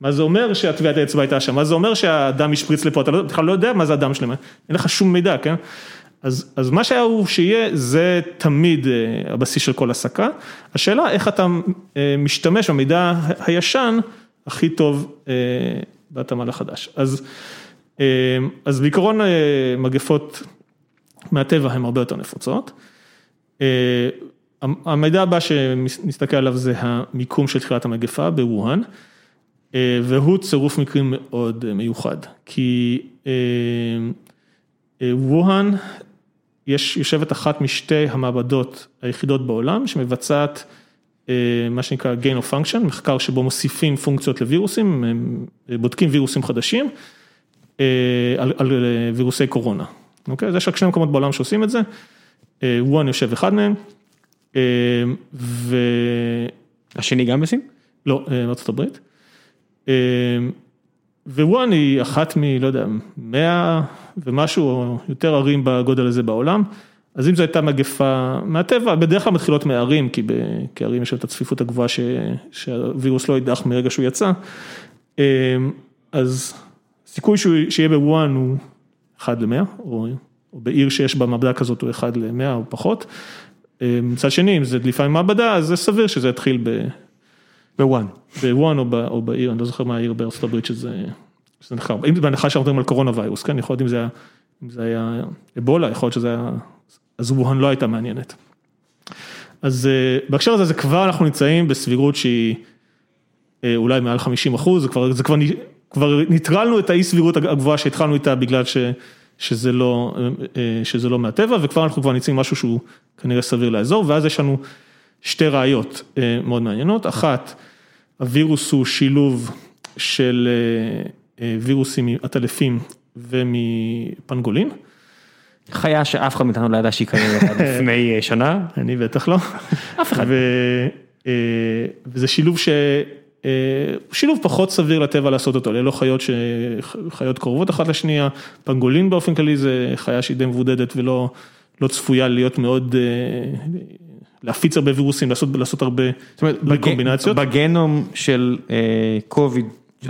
מה זה אומר שהטביעת האצבע הייתה שם, מה זה אומר שהדם השפריץ לפה, אתה בכלל לא יודע מה זה הדם שלהם, אין לך שום מידע, כן? אז, אז מה שהיה הוא שיהיה, זה תמיד הבסיס של כל הסקה, השאלה איך אתה משתמש במידע הישן הכי טוב בהתאמה לחדש. אז, אז בעיקרון מגפות מהטבע הן הרבה יותר נפוצות. המידע הבא שנסתכל עליו זה המיקום של תחילת המגפה בווהאן, והוא צירוף מקרים מאוד מיוחד, כי ווהאן, יש יושבת אחת משתי המעבדות היחידות בעולם שמבצעת מה שנקרא gain of function, מחקר שבו מוסיפים פונקציות לווירוסים, בודקים וירוסים חדשים על, על וירוסי קורונה. אוקיי? אז יש רק שני מקומות בעולם שעושים את זה, ווהאן יושב אחד מהם, ו... השני גם בסין? לא, ארצות הברית. ווהאן היא אחת מ... לא יודע, מאה ומשהו או יותר ערים בגודל הזה בעולם, אז אם זו הייתה מגפה מהטבע, בדרך כלל מתחילות מערים, כי בערים יש את הצפיפות הגבוהה שהווירוס לא ידח מרגע שהוא יצא, אז סיכוי שיהיה בווהאן הוא אחד למאה, או בעיר שיש בה מעבדה כזאת הוא אחד למאה או פחות. מצד שני, אם זה לפעמים מעבדה, אז זה סביר שזה יתחיל בוואן. בוואן או בעיר, אני לא זוכר מה העיר בארצות הברית שזה נחקר. אם זה בהנחה שאנחנו מדברים על קורונה ויירוס, כן, יכול להיות אם זה היה אבולה, יכול להיות שזה היה, אז וואן לא הייתה מעניינת. אז בהקשר הזה, זה כבר אנחנו נמצאים בסבירות שהיא אולי מעל 50 אחוז, זה כבר, זה כבר כבר ניטרלנו את האי סבירות הגבוהה שהתחלנו איתה בגלל ש, שזה לא, שזה לא מהטבע, וכבר אנחנו כבר נמצאים משהו שהוא כנראה סביר לאזור, ואז יש לנו שתי ראיות מאוד מעניינות, אחת, הווירוס הוא שילוב של וירוסים עטלפים ומפנגולין. חיה שאף אחד מאיתנו לא ידע שהיא קיימת לפני שנה. אני בטח לא. אף אחד. וזה שילוב ש... שילוב פחות סביר לטבע לעשות אותו, ללא חיות חיות קרובות אחת לשנייה, פנגולין באופן כללי זה חיה שהיא די מבודדת ולא לא צפויה להיות מאוד להפיץ הרבה וירוסים, לעשות, לעשות הרבה זאת אומרת, בג- קומבינציות. בגנום של קוביד,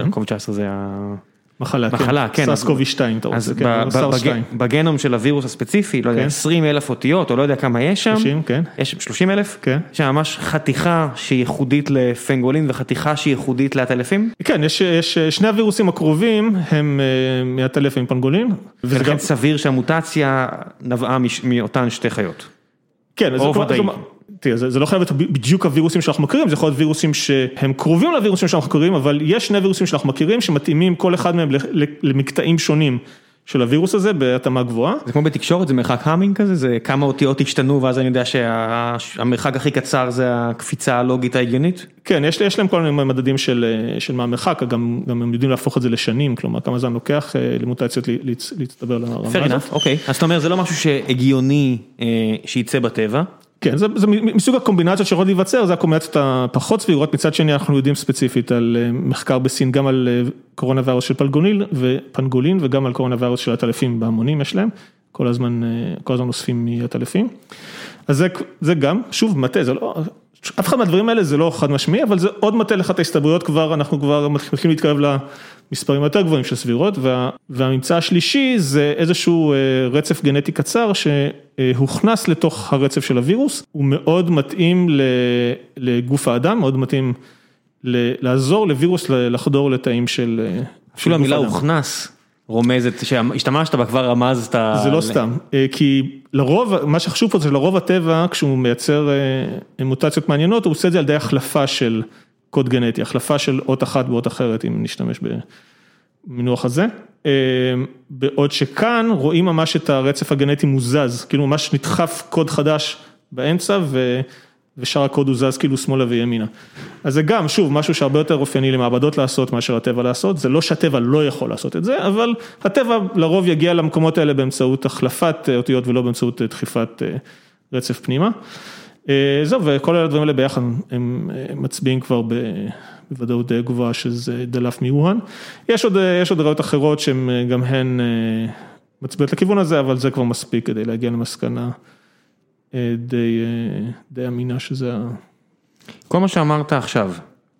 קוביד 19 זה ה... מחלה, מחלה, כן, SARS אז- CoV-2, אתה רוצה, כן, SARS בג- 2. בגנום של הווירוס הספציפי, לא יודע, כן. 20 אלף אותיות, או לא יודע כמה יש שם, 30, כן. יש 30 אלף? כן. יש שם ממש חתיכה שהיא ייחודית לפנגולין וחתיכה שהיא ייחודית לעטלפים? כן, יש, יש שני הווירוסים הקרובים הם אה, מהטלף עם פנגולין, ולכן גם, סביר שהמוטציה נבעה מאותן שתי חיות. כן, תראה, זה, זה לא חייב להיות בדיוק הווירוסים שאנחנו מכירים, זה יכול להיות וירוסים שהם קרובים לווירוסים שאנחנו מכירים, אבל יש שני וירוסים שאנחנו מכירים שמתאימים כל אחד מהם למקטעים שונים של הווירוס הזה בהתאמה גבוהה. זה כמו בתקשורת, זה מרחק האמינג כזה, זה כמה אותיות השתנו ואז אני יודע שהמרחק הכי קצר זה הקפיצה הלוגית ההגיונית? כן, יש, יש להם כל מיני מדדים של, של מה המרחק, גם, גם הם יודעים להפוך את זה לשנים, כלומר כמה זמן לוקח אה, למוטציות לה- להצ- להצטבר לרמה fair הזאת. enough, אוקיי. אז אתה אומר זה לא משהו שהגיוני אה, שייצא בטבע. כן, זה, זה מסוג הקומבינציות שיכולות להיווצר, זה הקומבינציות הפחות סבירות, מצד שני אנחנו יודעים ספציפית על אה, מחקר בסין גם על אה, קורונה וירוס של ופנגולין וגם על קורונה וירוס של עטלפים בהמונים יש להם, כל הזמן, אה, כל הזמן אוספים מעטלפים. אז זה, זה גם, שוב מטה, זה לא, אף אחד מהדברים האלה זה לא חד משמעי, אבל זה עוד מטה לאחת ההסתברויות. כבר, אנחנו כבר מתחילים להתקרב למספרים היותר גבוהים של סבירות, וה, והממצא השלישי זה איזשהו אה, רצף גנטי קצר שהוכנס לתוך הרצף של הווירוס, הוא מאוד מתאים לגוף האדם, מאוד מתאים לעזור לווירוס לחדור לתאים של... אה, אפילו המילה. הוכנס רומזת, שהשתמשת בה כבר רמזת. זה לא סתם, אה, כי לרוב, מה שחשוב פה זה שלרוב הטבע, כשהוא מייצר מוטציות מעניינות, הוא עושה את זה על ידי החלפה של קוד גנטי, החלפה של אות אחת באות אחרת, אם נשתמש במינוח הזה. אה, בעוד שכאן רואים ממש את הרצף הגנטי מוזז, כאילו ממש נדחף קוד חדש באמצע ו... ושאר הקוד הוא זז כאילו שמאלה וימינה. אז זה גם, שוב, משהו שהרבה יותר אופייני למעבדות לעשות מאשר הטבע לעשות, זה לא שהטבע לא יכול לעשות את זה, אבל הטבע לרוב יגיע למקומות האלה באמצעות החלפת אה, אותיות ולא באמצעות אה, דחיפת רצף פנימה. אה, זהו, וכל הדברים האלה ביחד הם אה, מצביעים כבר בוודאות די גבוהה שזה דלף מיוהן. יש עוד, אה, עוד ראיות אחרות שהן גם הן מצביעות לכיוון הזה, אבל זה כבר מספיק כדי להגיע למסקנה די אמינה שזה ה... כל מה שאמרת עכשיו,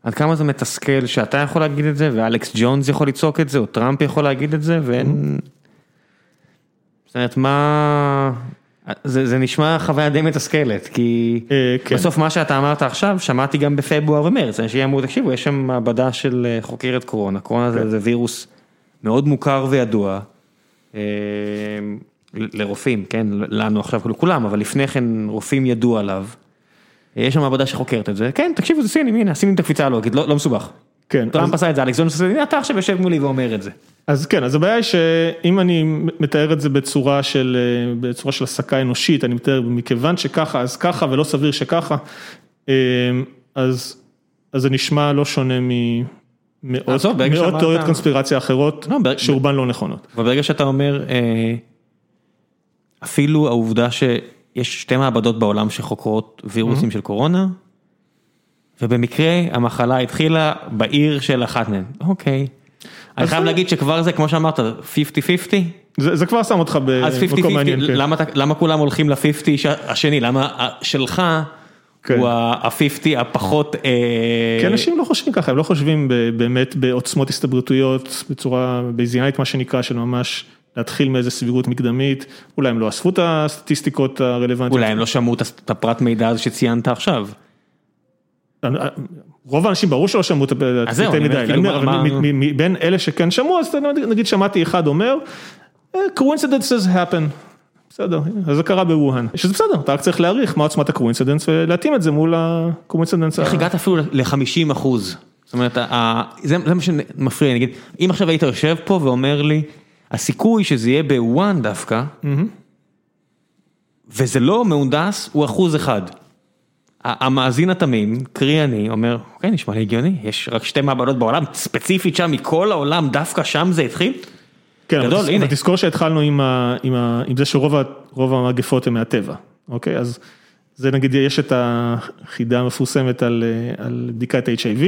עד כמה זה מתסכל שאתה יכול להגיד את זה, ואלכס ג'ונס יכול לצעוק את זה, או טראמפ יכול להגיד את זה, ואין... זאת אומרת, מה... זה, זה נשמע חוויה די מתסכלת, כי אה, כן. בסוף מה שאתה אמרת עכשיו, שמעתי גם בפברואר ומרץ, אנשים אמרו, תקשיבו, יש שם מעבדה של אה, חוקרת קורונה, קורונה כן. זה, זה וירוס מאוד מוכר וידוע, אה, לרופאים, כן, לנו עכשיו לכולם, אבל לפני כן רופאים ידעו עליו. יש שם מעבדה שחוקרת את זה, כן, תקשיבו, זה סינים, הנה, עשינו את הקפיצה הלוגית, לא, לא מסובך. כן, טראמפ אז- עשה את זה, אלכס ג'ונס עשה את זה, אתה עכשיו יושב מולי ואומר את זה. אז כן, אז הבעיה היא שאם אני מתאר את זה בצורה של, אה, בצורה של הסקה אנושית, אני מתאר מכיוון שככה אז ככה ולא סביר שככה, אה, אז, אז זה נשמע לא שונה ממאות עזוב, ברגע מאות שאמרת- תיאוריות קונספירציה אחרות, לא, ב- שרובן לא נכונות. אבל ברגע שאתה אומר, אה, אפילו העובדה שיש שתי מעבדות בעולם שחוקרות וירוסים של קורונה, ובמקרה המחלה התחילה בעיר של אחת מהן, אוקיי. אני אז חייב זה- להגיד שכבר זה, כמו שאמרת, 50-50, זה, זה כבר שם אותך אז 50-50, במקום מעניין, כן. למה אתה- למה כולם הולכים ל-50 השני, למה שלך כן. הוא ה-50 הפחות... אה, כי אנשים לא חושבים ככה, הם לא חושבים באמת בעוצמות הסתברותיות, בצורה בייזיאנית מה שנקרא, של ממש להתחיל מאיזה סבירות מקדמית, אולי הם לא אספו את הסטטיסטיקות הרלוונטיות. אולי הם לא שמעו את הפרט מידע הזה שציינת עכשיו. רוב האנשים ברור שלא שמעו את אני אומר, מידע, כאילו, מבין אלה שכן שמעו, אז נגיד שמעתי אחד אומר, "Eh, coincidences happen, בסדר, אז זה קרה בווהאן, שזה בסדר, אתה רק צריך להעריך מה עוצמת ה coincidence ולהתאים את זה מול ה coincidence. איך הגעת אפילו ל-50 אחוז? זאת אומרת, זה זה מה שמפריע, נגיד, אם עכשיו היית יושב פה ואומר לי, הסיכוי שזה יהיה בווהאן דווקא, וזה לא מהונדס, הוא אחוז אחד. המאזין התמים, קרי אני, אומר, אוקיי, נשמע לי הגיוני, יש רק שתי מעבדות בעולם, ספציפית שם, מכל העולם, דווקא שם זה התחיל? כן, גדול, אבל תזכור שהתחלנו עם ה- עם ה- עם זה שרוב המגפות הן מהטבע, אוקיי? אז זה נגיד, יש את החידה המפורסמת על אה, על בדיקת HIV,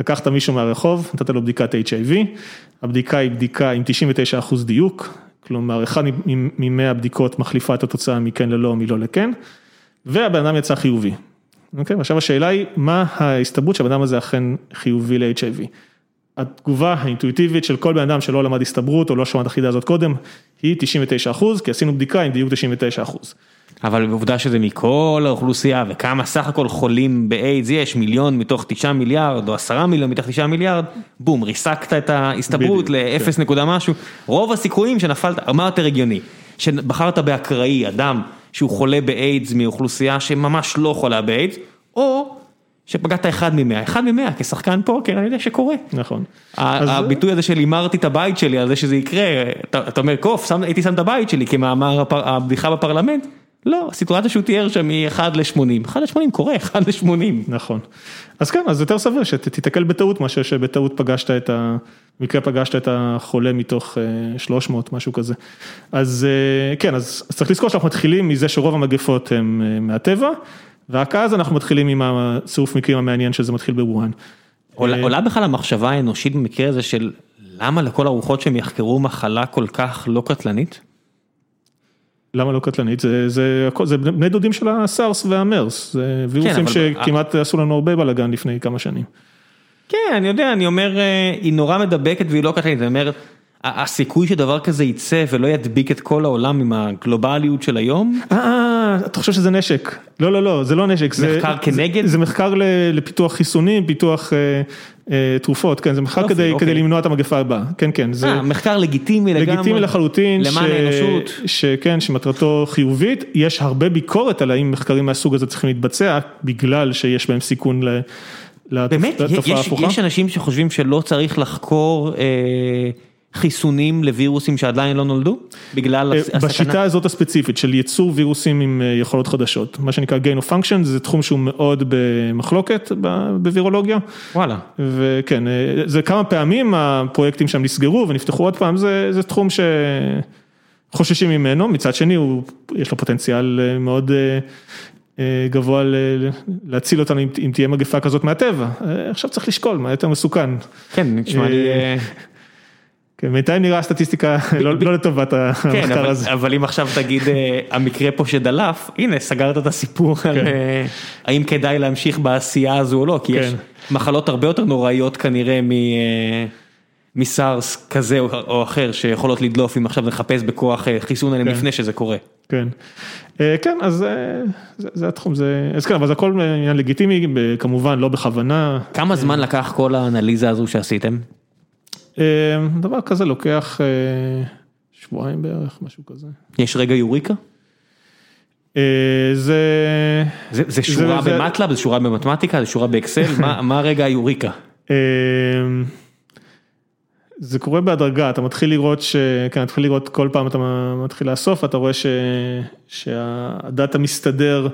לקחת מישהו מהרחוב, נתת לו בדיקת HIV, הבדיקה היא בדיקה עם 99 אחוז דיוק, כלומר, אחד ממאה בדיקות מחליפה את התוצאה מכן ללא, מלא לכן. והבן אדם יצא חיובי. אוקיי, ועכשיו השאלה היא, מה ההסתברות שהבן אדם הזה אכן חיובי ל-HIV? התגובה האינטואיטיבית של כל בן אדם שלא למד הסתברות או לא שמע את החידה הזאת קודם, היא 99 אחוז, כי עשינו בדיקה עם דיוק 99 אחוז. אבל בעובדה שזה מכל האוכלוסייה וכמה סך הכל חולים באיידס יש, מיליון מתוך תשעה מיליארד או עשרה מיליון מתוך תשעה מיליארד, בום, ריסקת את ההסתברות לאפס נקודה משהו, רוב הסיכויים שנפלת, מה יותר הגיוני, שבחרת באקראי, אדם שהוא חולה באיידס מאוכלוסייה שממש לא חולה באיידס, או שפגעת אחד ממאה, אחד ממאה כשחקן פוקר, אני יודע שקורה. נכון. הביטוי הזה של הימרתי את הבית שלי על זה שזה יקרה, אתה אומר קוף, הייתי שם את הבית שלי כמאמר הבדיחה בפרלמנט. לא, הסיטואציה שהוא תיאר שם היא 1 ל-80, 1 ל-80 קורה, 1 ל-80. נכון. אז כן, אז יותר סביר שתתקל בטעות מאשר שבטעות פגשת את ה... במקרה פגשת את החולה מתוך 300, משהו כזה. אז כן, אז צריך לזכור שאנחנו מתחילים מזה שרוב המגפות הן מהטבע, ורק אז אנחנו מתחילים עם הצירוף מקרים המעניין שזה מתחיל בווהאן. עולה בכלל המחשבה האנושית במקרה הזה של למה לכל הרוחות שהם יחקרו מחלה כל כך לא קטלנית? למה לא קטלנית? זה, זה, זה בני דודים של הסארס והמרס, זה וירוסים כן, שכמעט עשו לנו הרבה בלאגן לפני כמה שנים. כן, אני יודע, אני אומר, היא נורא מדבקת והיא לא קטלנית, אני אומר, הסיכוי שדבר כזה יצא ולא ידביק את כל העולם עם הגלובליות של היום? אה, אתה חושב שזה נשק? לא, לא, לא, זה לא נשק. מחקר כנגד? זה מחקר לפיתוח חיסונים, פיתוח תרופות, כן, זה מחקר כדי למנוע את המגפה הבאה, כן, כן. אה, מחקר לגיטימי לגמרי. לגיטימי לחלוטין. למען האנושות. שכן, שמטרתו חיובית, יש הרבה ביקורת על האם מחקרים מהסוג הזה צריכים להתבצע, בגלל שיש בהם סיכון לתופעה ההפוכה. באמת, יש אנשים שחושבים שלא צריך לחקור... חיסונים לווירוסים שעדיין לא נולדו? בגלל הסכנה? בשיטה הזאת הספציפית של ייצור וירוסים עם יכולות חדשות, מה שנקרא gain of function, זה תחום שהוא מאוד במחלוקת בווירולוגיה. וואלה. וכן, זה כמה פעמים הפרויקטים שם נסגרו ונפתחו עוד פעם, זה, זה תחום שחוששים ממנו, מצד שני הוא, יש לו פוטנציאל מאוד גבוה להציל אותנו אם תהיה מגפה כזאת מהטבע, עכשיו צריך לשקול מה יותר מסוכן. כן, נשמע לי... כן, בינתיים נראה סטטיסטיקה לא לטובת המחקר הזה. כן, אבל אם עכשיו תגיד המקרה פה שדלף, הנה סגרת את הסיפור על האם כדאי להמשיך בעשייה הזו או לא, כי יש מחלות הרבה יותר נוראיות כנראה מסארס כזה או אחר שיכולות לדלוף אם עכשיו נחפש בכוח חיסון עליהם לפני שזה קורה. כן, כן, אז זה התחום, אז כן, אבל זה הכל עניין לגיטימי, כמובן לא בכוונה. כמה זמן לקח כל האנליזה הזו שעשיתם? דבר כזה לוקח שבועיים בערך, משהו כזה. יש רגע יוריקה? זה... זה שורה במטלאב, זה שורה במתמטיקה, זה שורה באקסל, מה רגע היוריקה? זה קורה בהדרגה, אתה מתחיל לראות ש... כן, אתה מתחיל לראות כל פעם אתה מתחיל לאסוף, אתה רואה שהדאטה מסתדר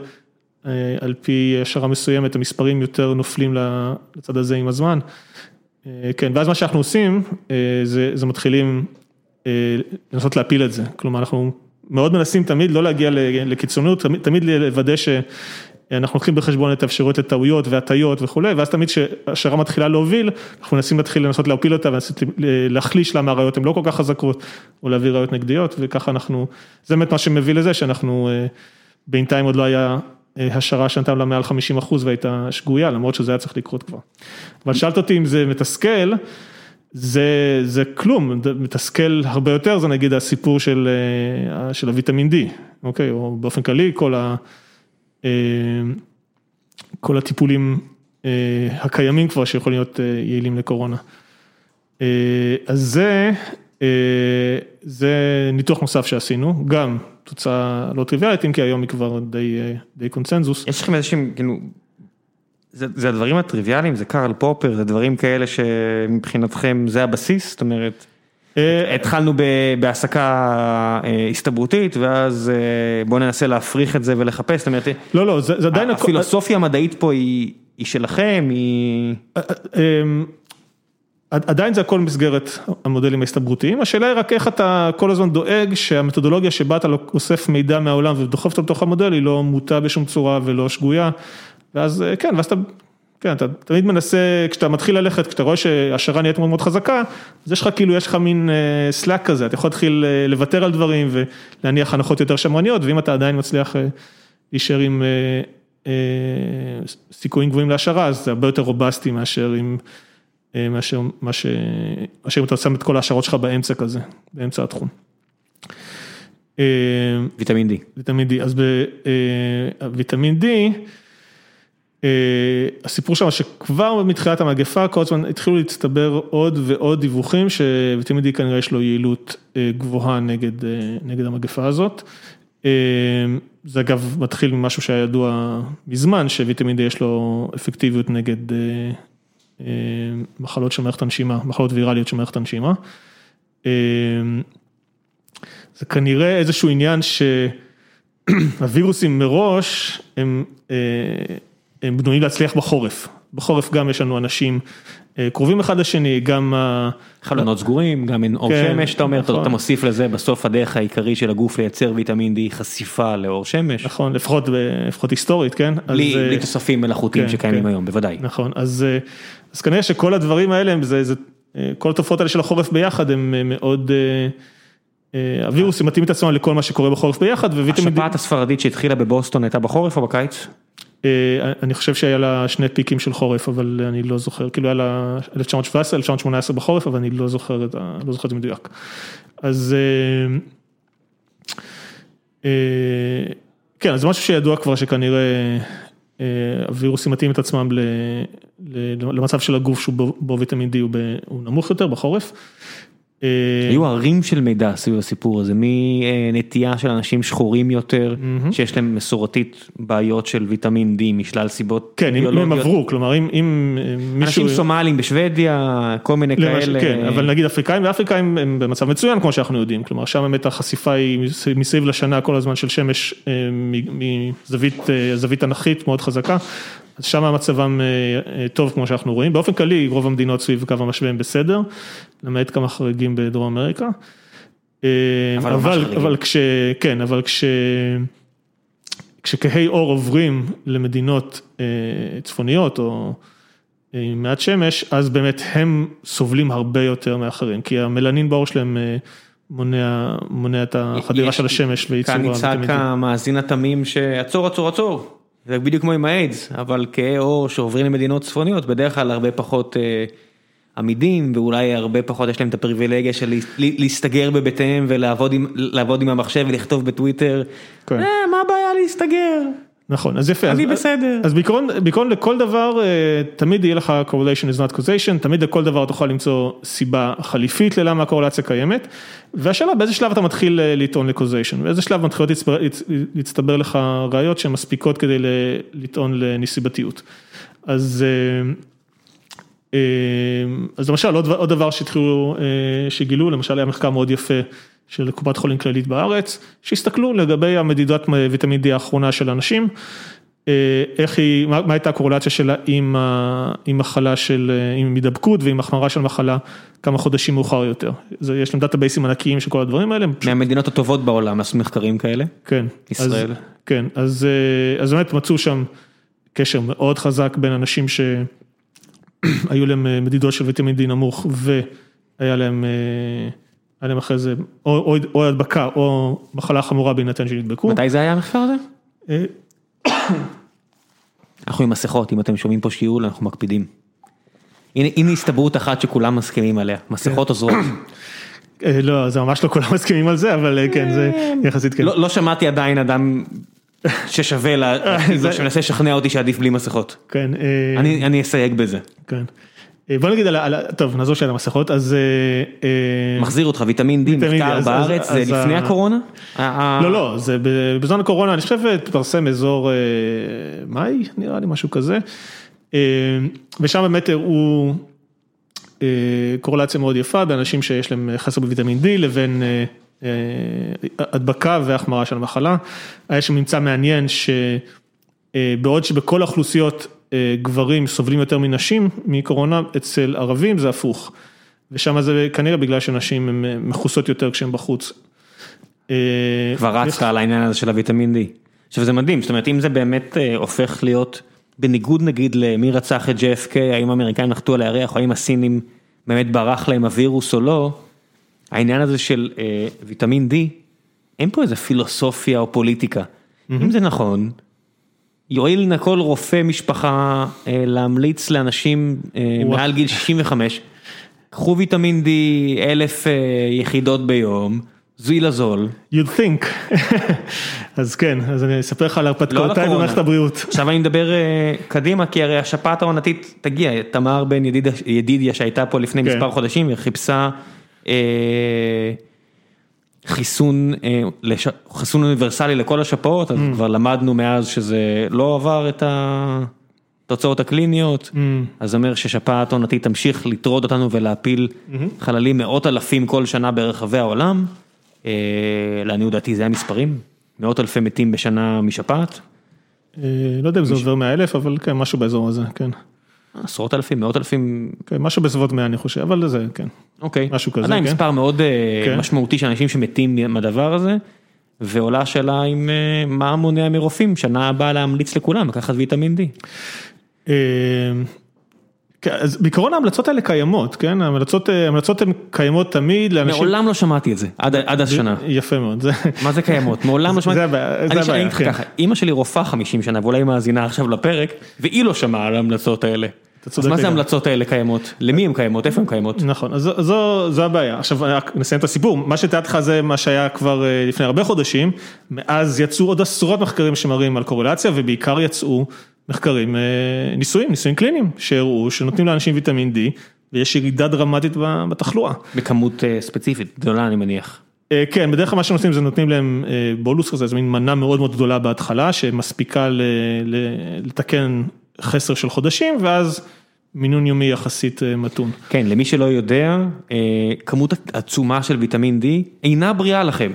על פי השערה מסוימת, המספרים יותר נופלים לצד הזה עם הזמן. כן, ואז מה שאנחנו עושים, זה זה מתחילים לנסות להפיל את זה, כלומר אנחנו מאוד מנסים תמיד לא להגיע לקיצוניות, תמיד לוודא שאנחנו לוקחים בחשבון את האפשרויות לטעויות והטיות וכולי, ואז תמיד כשהשערה מתחילה להוביל, אנחנו מנסים להתחיל לנסות להפיל אותה ולנסות להחליש למה הראיות הן לא כל כך חזקות, או להביא ראיות נגדיות, וככה אנחנו, זה באמת מה שמביא לזה שאנחנו בינתיים עוד לא היה השערה שנתן לה מעל 50 אחוז והייתה שגויה, למרות שזה היה צריך לקרות כבר. אבל שאלת אותי אם זה מתסכל, זה זה כלום, מתסכל הרבה יותר, זה נגיד הסיפור של של הוויטמין D, אוקיי, או באופן כללי, כל ה... כל הטיפולים הקיימים כבר שיכולים להיות יעילים לקורונה. אז זה, זה ניתוח נוסף שעשינו, גם תוצאה לא טריוויאלית, אם כי היום היא כבר די קונצנזוס. יש לכם איזשהם, כאילו, זה הדברים הטריוויאליים, זה קארל פופר, זה דברים כאלה שמבחינתכם זה הבסיס, זאת אומרת, התחלנו בהעסקה הסתברותית, ואז בואו ננסה להפריך את זה ולחפש, זאת אומרת, לא, לא, זה עדיין, הפילוסופיה המדעית פה היא שלכם, היא... עדיין זה הכל מסגרת המודלים ההסתברותיים, השאלה היא רק איך אתה כל הזמן דואג שהמתודולוגיה שבה אתה אוסף מידע מהעולם ודוחף אותו בתוך המודל היא לא מוטה בשום צורה ולא שגויה, ואז כן, ואז אתה, כן, אתה תמיד מנסה, כשאתה מתחיל ללכת, כשאתה רואה שהשערה נהיית מאוד מאוד חזקה, אז יש לך כאילו, יש לך מין סלאק כזה, אתה יכול להתחיל לוותר על דברים ולהניח הנחות יותר שמרניות, ואם אתה עדיין מצליח להישאר עם סיכויים גבוהים להשערה, אז זה הרבה יותר רובסטי מאשר אם, מאשר מה ש... מאשר אם אתה שם את כל ההשערות שלך באמצע כזה, באמצע התחום. ויטמין D. ויטמין D, אז בוויטמין D, הסיפור שם שכבר מתחילת המגפה, כל הזמן התחילו להצטבר עוד ועוד דיווחים שוויטמין D כנראה יש לו יעילות גבוהה נגד המגפה הזאת. זה אגב מתחיל ממשהו שהיה ידוע מזמן, שוויטמין D יש לו אפקטיביות נגד מחלות של מערכת הנשימה, מחלות ויראליות של מערכת הנשימה. זה כנראה איזשהו עניין שהווירוסים מראש הם הם בנויים להצליח בחורף, בחורף גם יש לנו אנשים קרובים אחד לשני, גם חלונות סגורים, גם אין אור שמש, אתה אומר, אתה מוסיף לזה בסוף הדרך העיקרי של הגוף לייצר ויטמין D חשיפה לאור שמש. נכון, לפחות היסטורית, כן. בלי תוספים מלאכותיים שקיימים היום, בוודאי. נכון, אז כנראה שכל הדברים האלה, כל התופעות האלה של החורף ביחד הם מאוד... הווירוסים מתאים את עצמם לכל מה שקורה בחורף ביחד וויטמין D. השפעת הספרדית שהתחילה בבוסטון הייתה בחורף או בקיץ? אני חושב שהיה לה שני פיקים של חורף אבל אני לא זוכר, כאילו היה לה 1917, 1918 בחורף אבל אני לא זוכר את זה מדויק. אז כן, זה משהו שידוע כבר שכנראה הווירוסים מתאים את עצמם למצב של הגוף שבו ויטמין D הוא נמוך יותר בחורף. היו הרים של מידע סביב הסיפור הזה, מנטייה של אנשים שחורים יותר, שיש להם מסורתית בעיות של ויטמין D משלל סיבות. כן, אם הם עברו, כלומר אם מישהו... אנשים סומאלים בשוודיה, כל מיני כאלה. כן, אבל נגיד אפריקאים ואפריקאים הם במצב מצוין כמו שאנחנו יודעים, כלומר שם באמת החשיפה היא מסביב לשנה כל הזמן של שמש מזווית אנכית מאוד חזקה. אז שם מצבם טוב כמו שאנחנו רואים, באופן כללי רוב המדינות סביב קו המשווה הם בסדר, למעט כמה חריגים בדרום אמריקה. אבל כש... כן, אבל כש... כשכהי אור עוברים למדינות צפוניות או עם מעט שמש, אז באמת הם סובלים הרבה יותר מאחרים, כי המלנין בעור שלהם מונע את החדירה של השמש וייצור כאן נצעק המאזין התמים שעצור, עצור, עצור. זה בדיוק כמו עם האיידס, אבל כהי עור שעוברים למדינות צפוניות, בדרך כלל הרבה פחות עמידים, ואולי הרבה פחות יש להם את הפריבילגיה של להסתגר בביתיהם ולעבוד עם המחשב ולכתוב בטוויטר, מה הבעיה להסתגר? נכון, אז יפה. אני בסדר. אז בעיקרון לכל דבר, תמיד יהיה לך correlation is not causation, תמיד לכל דבר תוכל למצוא סיבה חליפית ללמה הקורלציה קיימת, והשאלה באיזה שלב אתה מתחיל לטעון ל-causation, באיזה שלב מתחילות להצטבר לך ראיות שהן מספיקות כדי לטעון לנסיבתיות. אז למשל עוד דבר שהתחילו, שגילו, למשל היה מחקר מאוד יפה של קופת חולים כללית בארץ, שהסתכלו לגבי המדידת ויטמין D האחרונה של אנשים, איך היא, מה הייתה הקורלציה שלה עם מחלה של, עם הידבקות ועם החמרה של מחלה כמה חודשים מאוחר יותר. יש להם דאטאבייסים ענקיים של כל הדברים האלה. מהמדינות הטובות בעולם עשו מחקרים כאלה? כן. ישראל. כן, אז באמת מצאו שם קשר מאוד חזק בין אנשים שהיו להם מדידות של ויטמין D נמוך והיה להם היה להם אחרי זה או הדבקה או מחלה חמורה בהינתן שנדבקו. מתי זה היה המחקר הזה? אנחנו עם מסכות, אם אתם שומעים פה שיעול אנחנו מקפידים. הנה הסתברות אחת שכולם מסכימים עליה, מסכות עוזרות. לא, זה ממש לא כולם מסכימים על זה, אבל כן, זה יחסית כן. לא שמעתי עדיין אדם ששווה, שמנסה לשכנע אותי שעדיף בלי מסכות. כן. אני אסייג בזה. כן. בוא נגיד על, טוב נעזור של המסכות, אז... מחזיר אותך, ויטמין D, מחקר בארץ, זה לפני הקורונה? לא, לא, זה בזמן הקורונה, אני חושב, התפרסם אזור מאי, נראה לי משהו כזה, ושם באמת הראו קורלציה מאוד יפה באנשים שיש להם חסר בוויטמין D לבין הדבקה והחמרה של המחלה. היה שם ממצא מעניין שבעוד שבכל האוכלוסיות גברים סובלים יותר מנשים מקורונה, אצל ערבים זה הפוך. ושם זה כנראה בגלל שנשים הן מכוסות יותר כשהן בחוץ. כבר רצת על העניין הזה של הוויטמין D. עכשיו זה מדהים, זאת אומרת אם זה באמת הופך להיות בניגוד נגיד למי רצח את JFK, האם האמריקאים נחתו על הירח, או האם הסינים באמת ברח להם הווירוס או לא, העניין הזה של ויטמין D, אין פה איזה פילוסופיה או פוליטיקה. אם זה נכון, יועיל נא כל רופא משפחה אה, להמליץ לאנשים אה. מעל גיל 65, קחו ויטמין D אלף אה, יחידות ביום, זוי לזול. you'd think. אז כן, אז אני אספר לך על לא הרפתקאותיי לקורונה. במערכת הבריאות. עכשיו אני מדבר קדימה, כי הרי השפעת העונתית תגיע, תמר בן ידידיה, שהייתה פה לפני כן. מספר חודשים אה, חיסון, אה, חיסון אוניברסלי לכל השפעות, אז Mm. כבר למדנו מאז שזה לא עבר את התוצאות הקליניות, Mm. אז זה אומר ששפעת עונתית תמשיך לטרוד אותנו ולהפיל Mm-hmm. חללים מאות אלפים כל שנה ברחבי העולם, אה, לעניות דעתי זה המספרים, מאות אלפי מתים בשנה משפעת. אה, לא יודע אם זה עובר 100 אלף, אבל כן, משהו באזור הזה, כן. עשרות אלפים, מאות אלפים, כן, משהו בסביבות 100 אני חושב, אבל זה, כן. אוקיי. משהו כזה, עדיין כן. מספר מאוד אה, כן. משמעותי של אנשים שמתים מהדבר הזה, ועולה השאלה אם אה, מה מונע מרופאים שנה הבאה להמליץ לכולם לקחת ויטמין D. כן, אז בעיקרון ההמלצות האלה קיימות, כן? ההמלצות אה, ההמלצות הן קיימות תמיד לאנשים... מעולם לא שמעתי את זה, עד עד השנה. יפה מאוד, זה... מה זה קיימות? מעולם לא שמעתי. זה הבעיה, זה הבעיה, אני אגיד לך כן. ככה, אימא שלי רופאה 50 שנה ואולי היא מאזינה עכשיו לפרק, והיא לא שמעה על ההמלצות האלה. אז מה זה. ההמלצות האלה קיימות? למי הן קיימות? איפה הן קיימות? נכון, אז זו- זו, הבעיה. עכשיו נסיים את הסיפור, מה שתיארתי לך זה מה שהיה כבר אה, לפני הרבה חודשים, מאז יצאו עוד עשרות מחקרים שמראים על קורלציה, ובעיקר יצאו מחקרים, אה, ניסויים, ניסויים קליניים, שהראו שנותנים לאנשים ויטמין D, ויש ירידה דרמטית בתחלואה. בכמות אה, ספציפית, גדולה אני מניח. אה, כן, בדרך כלל מה שנותנים זה נותנים להם בולוס כזה, זו מין מנה מאוד מאוד גדולה בהתחלה, שמספיקה לתקן חסר של חודשים, ואז מינון יומי יחסית מתון. כן, למי שלא יודע, כמות עצומה של ויטמין D אינה בריאה לכם.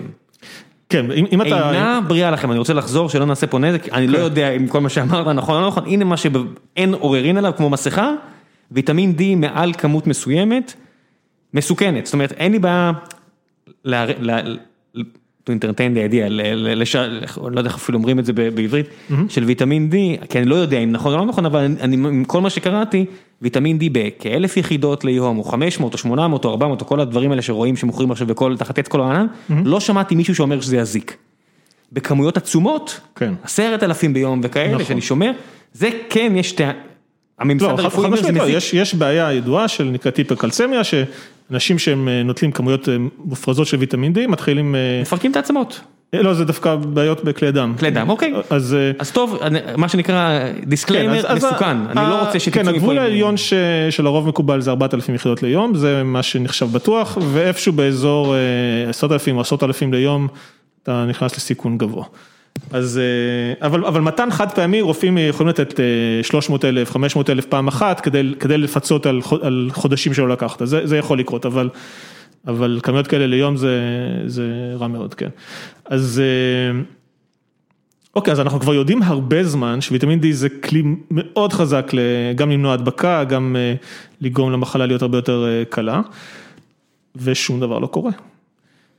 כן, אם, אם אתה... אינה בריאה לכם, אני רוצה לחזור, שלא נעשה פה נזק, אני לא יודע אם כל מה שאמרת נכון או לא נכון, הנה מה שאין עוררין עליו, כמו מסכה, ויטמין D מעל כמות מסוימת, מסוכנת, זאת אומרת, אין לי בעיה, לה- לה- to entertain the idea, לא יודע איך אפילו אומרים את זה בעברית, של ויטמין D, כי אני לא יודע אם נכון או לא נכון, אבל אני, עם כל מה שקראתי, ויטמין D בכאלף יחידות ליום, או 500 או 800 או 400 או כל הדברים האלה שרואים שמוכרים עכשיו בכל, תחת עץ כל הענן, לא שמעתי מישהו שאומר שזה יזיק. בכמויות עצומות, כן. עשרת אלפים ביום וכאלה נכון. שאני שומע, זה כן יש, הממסד לא, הרפואי אומר שזה משמעית, לא, מזיק. יש, בעיה ידועה של נקראת היפרקלצמיה, שאנשים שהם אה, נוטלים כמויות אה, מופרזות של ויטמין D מתחילים, אה, מפרקים את העצמות, לא, זה דווקא בעיות בכלי דם. כלי דם, אוקיי. אז... אז טוב, מה שנקרא כן, disclaimer אז מסוכן, ה- אני לא רוצה שתצאו כן, הגבול מפה עם- העליון ש- שלרוב מקובל זה 4,000 יחידות ליום, זה מה שנחשב בטוח, ואיפשהו באזור אה, עשרות אלפים או עשרות אלפים ליום, אתה נכנס לסיכון גבוה. אז, אה, אבל, אבל מתן חד פעמי, רופאים יכולים לתת 300 אלף, 500 אלף פעם אחת, כדי, כדי לפצות על, על חודשים שלא לקחת, זה, זה יכול לקרות, אבל, אבל כמויות כאלה ליום זה, זה רע מאוד, כן. אז... אה, אוקיי, אז אנחנו כבר יודעים הרבה זמן שוויטמין D זה כלי מאוד חזק גם למנוע הדבקה, גם אה, לגרום למחלה להיות הרבה יותר אה, קלה, ושום דבר לא קורה.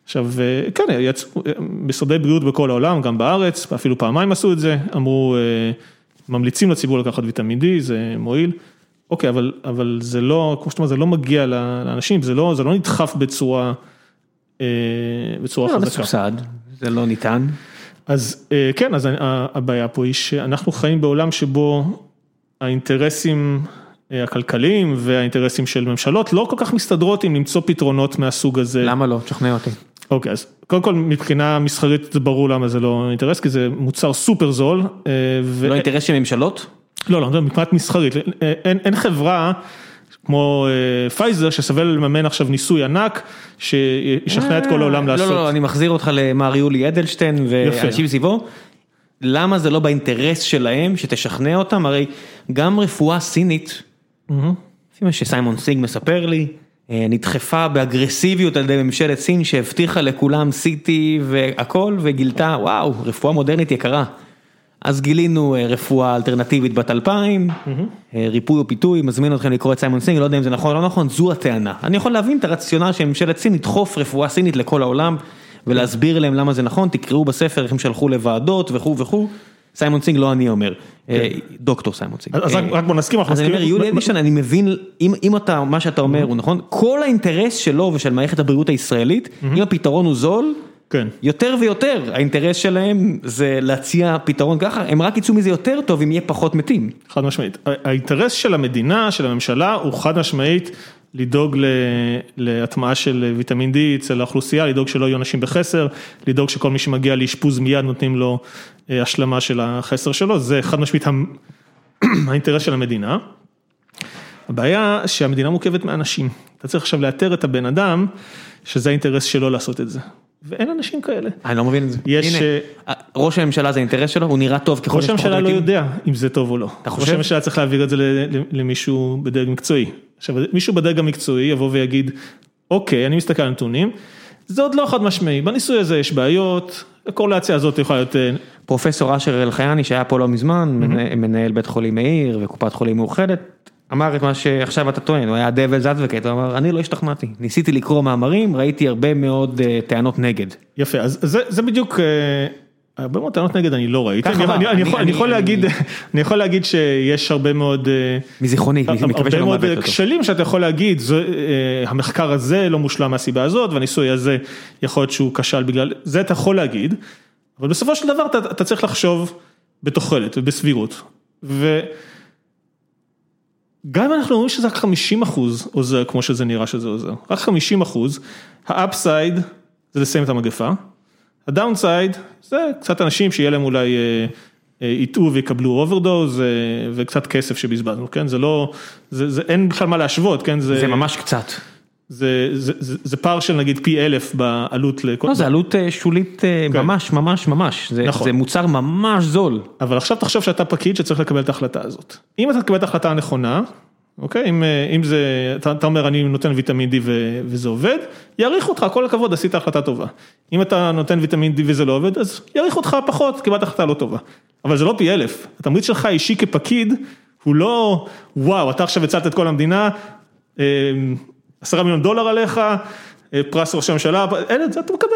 עכשיו, אה, כן, יצאו אה, משרדי בריאות בכל העולם, גם בארץ, אפילו פעמיים עשו את זה, אמרו, אה, ממליצים לציבור לקחת ויטמין D, זה מועיל. אוקיי, אבל, אבל זה לא, כמו שאתה אומר, זה לא מגיע לאנשים, זה לא, זה לא נדחף בצורה, אה, בצורה לא חזקה. מסובסד, זה לא ניתן. אז אה, כן, אז הבעיה פה היא שאנחנו חיים בעולם שבו האינטרסים אה, הכלכליים והאינטרסים של ממשלות לא כל כך מסתדרות עם למצוא פתרונות מהסוג הזה. למה לא? תשכנע אותי. אוקיי, אז קודם כל מבחינה מסחרית זה ברור למה זה לא אינטרס, כי זה מוצר סופר זול. אה, ו- לא אינטרס של ממשלות? לא, לא, מבחינת מסחרית, אה, אין, אין חברה כמו אה, פייזר שתבוא לממן עכשיו ניסוי ענק שישכנע את כל העולם לעשות. לא, לא, אני מחזיר אותך למר יולי אדלשטיין ואנשים סביבו. למה זה לא באינטרס שלהם שתשכנע אותם? הרי גם רפואה סינית, לפי מה שסיימון סינג מספר לי, אה, נדחפה באגרסיביות על ידי ממשלת סין שהבטיחה לכולם CT והכל וגילתה וואו רפואה מודרנית יקרה. אז גילינו אה, רפואה אלטרנטיבית בת אלפיים, אה, ריפוי או פיתוי, מזמין אתכם לקרוא את סיימון סינג, לא יודע אם זה נכון או לא נכון, זו הטענה. אני יכול להבין את הרציונל של ממשלת סין לדחוף רפואה סינית לכל העולם ולהסביר להם למה זה נכון, תקראו בספר איך הם שלחו לוועדות וכו' וכו'. סיימון סינג לא אני אומר, אה, דוקטור סיימון סינג. אז רק- אה, בוא נסכים, אנחנו אז אני אומר, מסכימים- יולי אדלשטיין, אני מבין, אם, אתה, מה שאתה אומר הוא נכון, כל האינטרס שלו ושל מערכת הבריאות הישראלית, אם הפתרון הוא זול, כן. יותר ויותר האינטרס שלהם זה להציע פתרון ככה, הם רק יצאו מזה יותר טוב אם יהיה פחות מתים. חד משמעית. האינטרס של המדינה, של הממשלה, הוא חד משמעית לדאוג להטמעה של ויטמין D אצל האוכלוסייה, לדאוג שלא יהיו אנשים בחסר, לדאוג שכל מי שמגיע לאשפוז מיד נותנים לו השלמה של החסר שלו, זה חד משמעית האינטרס של המדינה. הבעיה שהמדינה מורכבת מאנשים, אתה צריך עכשיו לאתר את הבן אדם, שזה האינטרס שלו לעשות את זה. ואין אנשים כאלה. אני לא מבין את זה. יש... הנה, אה, ראש הממשלה זה אינטרס שלו, הוא נראה טוב ככל ראש שיש פחות הממשלה לא. יודע אם זה טוב או לא. אתה חושב? ראש הממשלה צריך להעביר את זה למישהו בדרג מקצועי. עכשיו, מישהו בדרג המקצועי יבוא ויגיד, אוקיי, אני מסתכל על נתונים, זה עוד לא חד משמעי, בניסוי הזה יש בעיות, הקורלציה הזאת יכולה להיות... אה, פרופסור אשר אלחייני שהיה פה לא מזמן, מנהל- מנהל בית חולים מאיר וקופת חולים מאוחדת, אמר את מה שעכשיו אתה טוען, הוא היה דבלס אדווקט, הוא אמר אני לא השתכנעתי, ניסיתי לקרוא מאמרים, ראיתי הרבה מאוד אה, טענות נגד. יפה, אז זה, זה בדיוק, אה, הרבה מאוד טענות נגד אני לא ראיתי, אני, אני, אני, אני- יכול, אני- אני יכול אני- להגיד, אני יכול להגיד שיש הרבה מאוד, אה, מזיכרוני, מקווה הרבה שלא מאוד אותו. כשלים שאתה יכול להגיד, זה, אה, המחקר הזה לא מושלם מהסיבה הזאת, והניסוי הזה יכול להיות שהוא כשל בגלל, זה אתה יכול להגיד, אבל בסופו של דבר אתה, אתה צריך לחשוב בתוחלת ובסבירות. וגם אם אנחנו אומרים שזה רק 50 אחוז עוזר כמו שזה נראה שזה עוזר, רק 50 אחוז, האפסייד זה לסיים את המגפה, ה downside זה קצת אנשים שיהיה להם אולי אה, אה, יטעו ויקבלו overdose וקצת כסף שבזבזנו, כן? זה לא, זה, זה אין בכלל מה להשוות, כן? זה ממש קצת. זה, זה, זה, זה פער של נגיד פי אלף בעלות לכל... לא, זה עלות אה, שולית אה, כן. ממש ממש ממש, זה- נכון. זה מוצר ממש זול. אבל עכשיו תחשוב שאתה פקיד שצריך לקבל את ההחלטה הזאת. אם אתה תקבל את ההחלטה הנכונה, אוקיי, אם, אה, אם זה, אתה, אתה אומר אני נותן ויטמין D ו, וזה עובד, יעריכו אותך, כל הכבוד, עשית החלטה טובה. אם אתה נותן ויטמין D וזה לא עובד, אז יעריכו אותך פחות, קיבלת החלטה לא טובה. אבל זה לא פי אלף, התמריץ שלך אישי כפקיד, הוא לא, וואו, אתה עכשיו הצלת את כל המדינה, אה, עשרה מיליון דולר עליך, אה, פרס ראש הממשלה, אין את זה, אתה מקבל,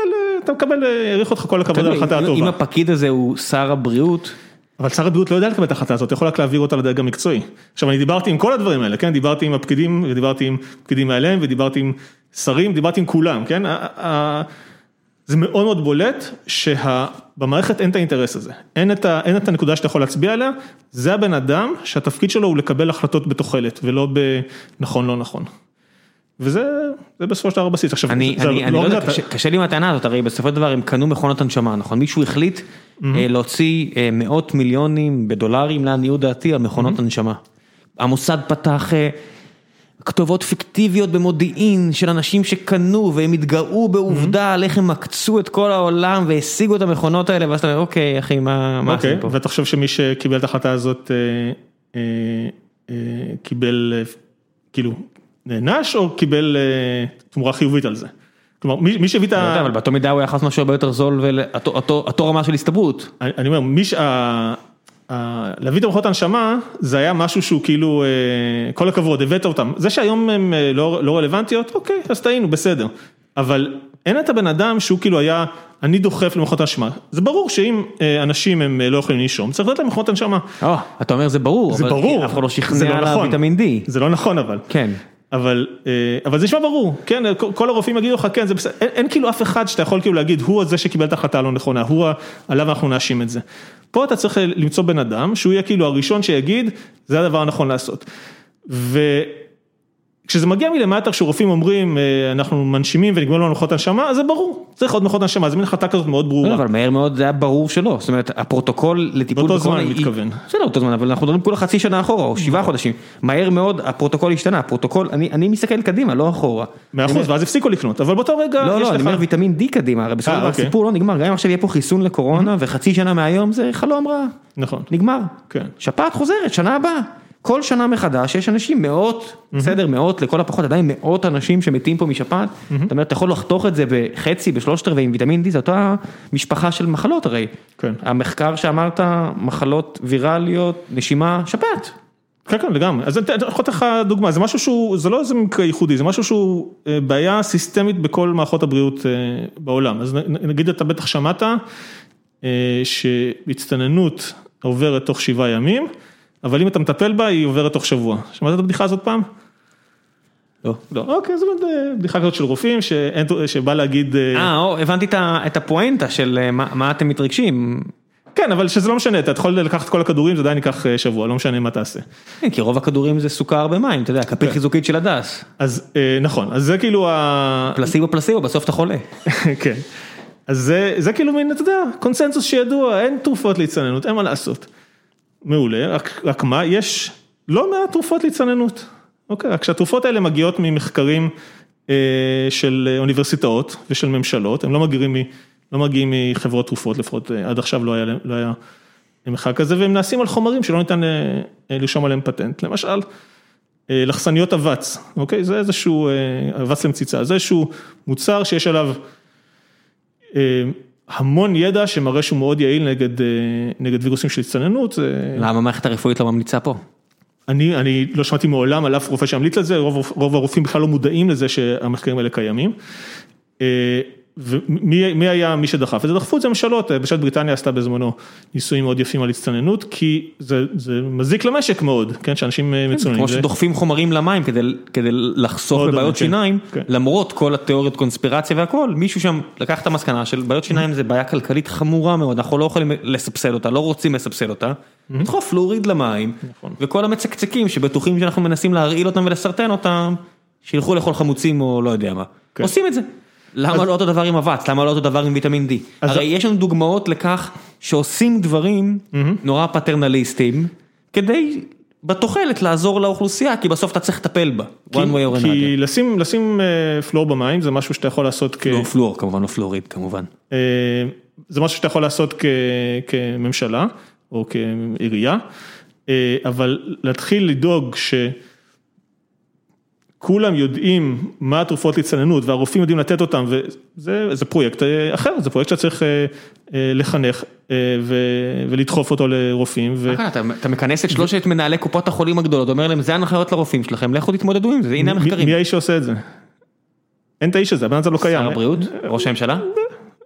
אתה מקבל, העריכו אותך כל הכבוד על אם- הטובה. אם הפקיד הזה הוא שר הבריאות, אבל שר הבריאות לא יודע לקבל את ההחלטה הזאת, יכול רק להעביר אותה לדרג המקצועי. עכשיו אני דיברתי עם כל הדברים האלה, כן, דיברתי עם הפקידים, ודיברתי עם פקידים מעליהם, ודיברתי עם שרים, דיברתי עם כולם, כן, זה מאוד מאוד בולט שבמערכת אין את האינטרס הזה, אין את, ה, אין את הנקודה שאתה יכול להצביע עליה, זה הבן אדם שהתפקיד שלו הוא לקבל החלטות בתוחלת, ולא בנכון לא נכון. וזה זה בסופו של דבר הבסיס, עכשיו, אני, אני, אני לא יודע, אתה- קשה, קשה לי עם הטענה הזאת, הרי בסופו של דבר הם קנו מכונות הנשמה, נכון? מישהו החליט אה, להוציא אה, מאות מיליונים בדולרים, לעניות דעתי, על מכונות הנשמה. המוסד פתח אה, כתובות פיקטיביות במודיעין של אנשים שקנו והם התגאו בעובדה על איך הם עקצו את כל העולם והשיגו את המכונות האלה, ואז אתה אומר, אוקיי, אחי, מה, אוקיי, עושים פה? ואתה חושב שמי שקיבל את ההחלטה הזאת, אה, אה, אה, קיבל, כאילו, נענש או קיבל אה, תמורה חיובית על זה? כלומר, מי שהביא את לא יודע, ה... אבל באותו מידה הוא היה חס משהו הרבה יותר זול ואותו רמה של הסתברות. אני אומר, מי ש... ה- ה- להביא את המכונות הנשמה, זה היה משהו שהוא כאילו, אה, כל הכבוד, הבאת אותם. זה שהיום הן אה, לא לא רלוונטיות, אוקיי, אז טעינו, בסדר. אבל אין את הבן אדם שהוא כאילו היה, אני דוחף למכונות הנשמה. זה ברור שאם אנשים הם לא יכולים לנשום, צריך לתת להם מכונות הנשמה. או, אתה אומר זה ברור, זה אבל ברור, אף אחד לא זה שכנע לא על נכון. הוויטמין D. זה לא נכון אבל. כן. אבל, אה, אבל זה נשמע ברור, כן, כל- הרופאים יגידו לך, כן, זה בסדר, אין, אין כאילו אף אחד שאתה יכול כאילו להגיד, הוא הזה שקיבל את ההחלטה הלא נכונה, הוא, עליו אנחנו נאשים את זה. פה אתה צריך למצוא בן אדם, שהוא יהיה כאילו הראשון שיגיד, זה הדבר הנכון לעשות. וכשזה מגיע מלמטה, כשרופאים אומרים, אה, אנחנו מנשימים ונגמר לנו מכונות הנשמה, אז זה ברור, צריך עוד מכונות הנשמה, זה מין החלטה כזאת מאוד לא, ברורה. אבל מהר מאוד זה היה ברור שלא, זאת אומרת הפרוטוקול לטיפול באותו זמן בקורונה, אני מתכוון. בסדר אותו זמן, אבל אנחנו מדברים כולה חצי שנה אחורה או שבעה חודשים, מהר מאוד הפרוטוקול השתנה, הפרוטוקול, אני מסתכל קדימה, לא אחורה. מאה אחוז, ואז הפסיקו לקנות, אבל באותו רגע לא, לא, אני. אומר ויטמין D קדימה, הרי בסופו אה, של דבר אוקיי. הסיפור לא נגמר, גם אם עכשיו יהיה פה חיסון לקורונה וחצי שנה מהיום זה חלום רע, נכון, נגמר. כן. שפעת חוזרת, שנה הבאה. כל שנה מחדש יש אנשים, מאות, בסדר, מאות, לכל הפחות עדיין מאות אנשים שמתים פה משפעת. זאת אומרת, אתה יכול לחתוך את זה בחצי, בשלושת רבעי עם ויטמין D, זו אותה משפחה של מחלות הרי. כן. המחקר שאמרת, מחלות ויראליות, נשימה, שפעת. כן, כן, לגמרי. אז אני אתן לך לך דוגמה, זה משהו שהוא, זה לא איזה מקרה ייחודי, זה משהו שהוא אה, בעיה סיסטמית בכל מערכות הבריאות אה, בעולם. אז נגיד אתה בטח שמעת אה, שהצטננות עוברת תוך שבעה ימים, אבל אם אתה מטפל בה, היא עוברת תוך שבוע. שמעת את הבדיחה הזאת פעם? לא. לא, אוקיי, זו בדיחה כזאת של רופאים שאין, שבא להגיד... אה, או, הבנתי את הפואנטה של מה, מה אתם מתרגשים. כן, אבל שזה לא משנה, אתה יכול לקחת כל הכדורים, זה עדיין ייקח שבוע, לא משנה מה תעשה. כן, כי רוב הכדורים זה סוכר במים, אתה יודע, כפית חיזוקית של הדס. אז נכון, אז זה כאילו ה... פלסיבו פלסיבו, בסוף אתה חולה. כן. אז זה, זה כאילו מין, אתה יודע, קונסנזוס שידוע, אין תרופות להצטננות, אין מה לעשות. מעולה, רק, רק מה, יש לא מעט תרופות להצטננות. אוקיי, רק שהתרופות האלה מגיעות ממחקרים אה, של אוניברסיטאות ושל ממשלות, הם לא מגיעים, לא מגיעים מחברות תרופות, לפחות עד עכשיו לא היה, לא היה מחקר כזה, והם נעשים על חומרים שלא ניתן אה, לרשום עליהם פטנט, למשל, אה, לחסניות אבץ, אוקיי, זה איזשהו, אה, אבץ למציצה, זה איזשהו מוצר שיש עליו המון ידע שמראה שהוא מאוד יעיל נגד, נגד וירוסים של הצטננות. למה המערכת הרפואית לא ממליצה פה? אני, אני לא שמעתי מעולם על אף רופא שהמליץ על זה, רוב, רוב הרופאים בכלל לא מודעים לזה שהמחקרים האלה קיימים. ומי היה מי שדחף את זה? דחפו את זה ממשלות, בשעת בריטניה עשתה בזמנו ניסויים מאוד יפים על הצטננות, כי זה, זה מזיק למשק מאוד, כן, שאנשים מצוננים. כמו שדוחפים חומרים למים כדי, כדי לחסוך בבעיות שיניים, כן. למרות כל התיאוריות קונספירציה והכל, מישהו שם לקח את המסקנה של בעיות שיניים זה בעיה כלכלית חמורה מאוד, אנחנו לא יכולים לסבסד אותה, לא רוצים לסבסד אותה, לדחוף פלוריד למים, נכון. וכל המצקצקים שבטוחים שאנחנו מנסים להרעיל אותם ולסרטן אותם, שילכו לאכול חמוצים או לא יודע מה, כן. עושים את זה. למה לא אותו דבר עם אבץ? למה לא אותו דבר עם ויטמין D? הרי יש לנו דוגמאות לכך שעושים דברים נורא פטרנליסטיים, כדי בתוחלת לעזור לאוכלוסייה, כי בסוף אתה צריך לטפל בה. כי לשים פלור במים זה משהו שאתה יכול לעשות כ... לא פלור, כמובן לא פלוריד, כמובן. זה משהו שאתה יכול לעשות כממשלה, או כעירייה, אבל להתחיל לדאוג ש... כולם יודעים מה התרופות להצטננות והרופאים יודעים לתת אותם וזה פרויקט אחר, זה פרויקט שאתה צריך לחנך ולדחוף אותו לרופאים. אתה מכנס את שלושת מנהלי קופות החולים הגדולות, אומר להם זה הנחיות לרופאים שלכם, לכו תתמודדו עם זה, הנה המחקרים. מי האיש שעושה את זה? אין את האיש הזה, הבן הזה לא קיים. שר הבריאות? ראש הממשלה?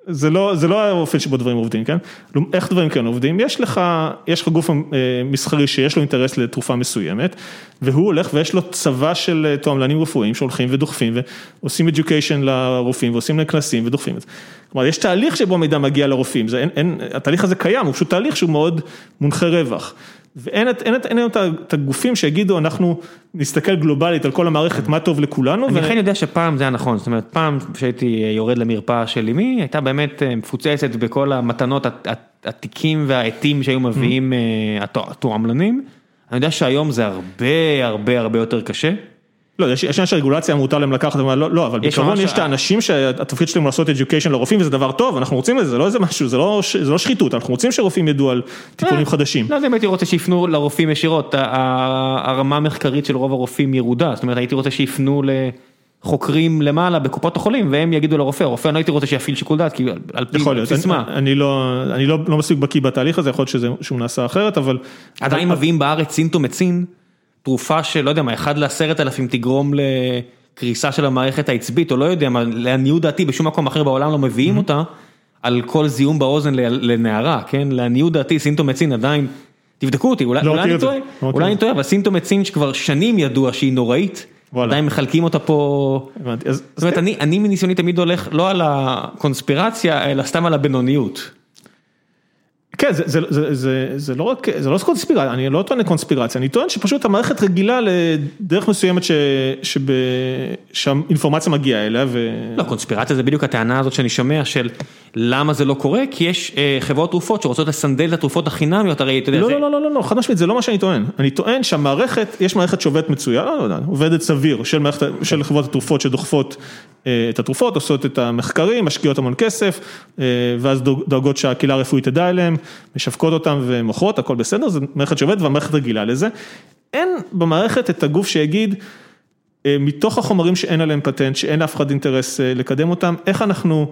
זה לא, זה לא האופן שבו דברים עובדים, כן? איך דברים כן עובדים? יש לך, יש לך גוף מסחרי שיש לו אינטרס לתרופה מסוימת, והוא הולך ויש לו צבא של תועמלנים רפואיים שהולכים ודוחפים ועושים education לרופאים ועושים להם כנסים ודוחפים את זה. כלומר, יש תהליך שבו המידע מגיע לרופאים, זה, אין, אין, התהליך הזה קיים, הוא פשוט תהליך שהוא מאוד מונחה רווח. ואין לנו את הגופים שיגידו אנחנו נסתכל גלובלית על כל המערכת מה טוב לכולנו. אני אכן יודע שפעם זה היה נכון, זאת אומרת פעם שהייתי יורד למרפאה של אמי הייתה באמת מפוצצת בכל המתנות התיקים והעטים שהיו מביאים התועמלנים. אני יודע שהיום זה הרבה הרבה הרבה יותר קשה. לא, יש עניין שהרגולציה מותר להם לקחת, לא, לא, אבל בעיקרון יש את האנשים שהתפקיד שלהם לעשות education לרופאים וזה דבר טוב, אנחנו רוצים את זה, זה לא איזה משהו, זה לא שחיתות, אנחנו רוצים שרופאים ידעו על טיפולים חדשים. לא יודע אם הייתי רוצה שיפנו לרופאים ישירות, הרמה המחקרית של רוב הרופאים ירודה, זאת אומרת הייתי רוצה שיפנו לחוקרים למעלה בקופות החולים והם יגידו לרופא, הרופא אני לא הייתי רוצה שיפעיל שיקול דעת, כי על פי סיסמה. אני לא מספיק בקיא בתהליך הזה, יכול להיות שהוא נעשה אחרת, אבל... עדיין מביאים בארץ סינטומצין. תרופה שלא יודע מה, אחד לעשרת אלפים תגרום לקריסה של המערכת העצבית, או לא יודע מה, לעניות דעתי בשום מקום אחר בעולם לא מביאים אותה, על כל זיהום באוזן לנערה, כן, לעניות דעתי סינטומצין עדיין, תבדקו אותי, אולי אני טועה, אולי אני טועה, אבל סינטומצין שכבר שנים ידוע שהיא נוראית, עדיין מחלקים אותה פה, זאת אומרת אני מניסיוני תמיד הולך לא על הקונספירציה, אלא סתם על הבינוניות. כן, זה לא רק, זה לא קונספירציה, אני לא טוען לקונספירציה, אני טוען שפשוט המערכת רגילה לדרך מסוימת שהאינפורמציה מגיעה אליה ו... לא, קונספירציה זה בדיוק הטענה הזאת שאני שומע של למה זה לא קורה, כי יש חברות תרופות שרוצות לסנדל את התרופות החינמיות, הרי אתה יודע... לא, לא, לא, לא, חד משמעית, זה לא מה שאני טוען, אני טוען שהמערכת, יש מערכת שעובדת מצוין, לא יודע, עובדת סביר, של חברות התרופות שדוחפות את התרופות, עושות את המחקרים, משקיעות המון כסף, ואז דואגות שהקהילה הרפואית תדע אליהם. משווקות אותם ומוכרות, הכל בסדר, זו מערכת שעובדת והמערכת רגילה לזה. אין במערכת את הגוף שיגיד, מתוך החומרים שאין עליהם פטנט, שאין לאף אחד אינטרס לקדם אותם, איך אנחנו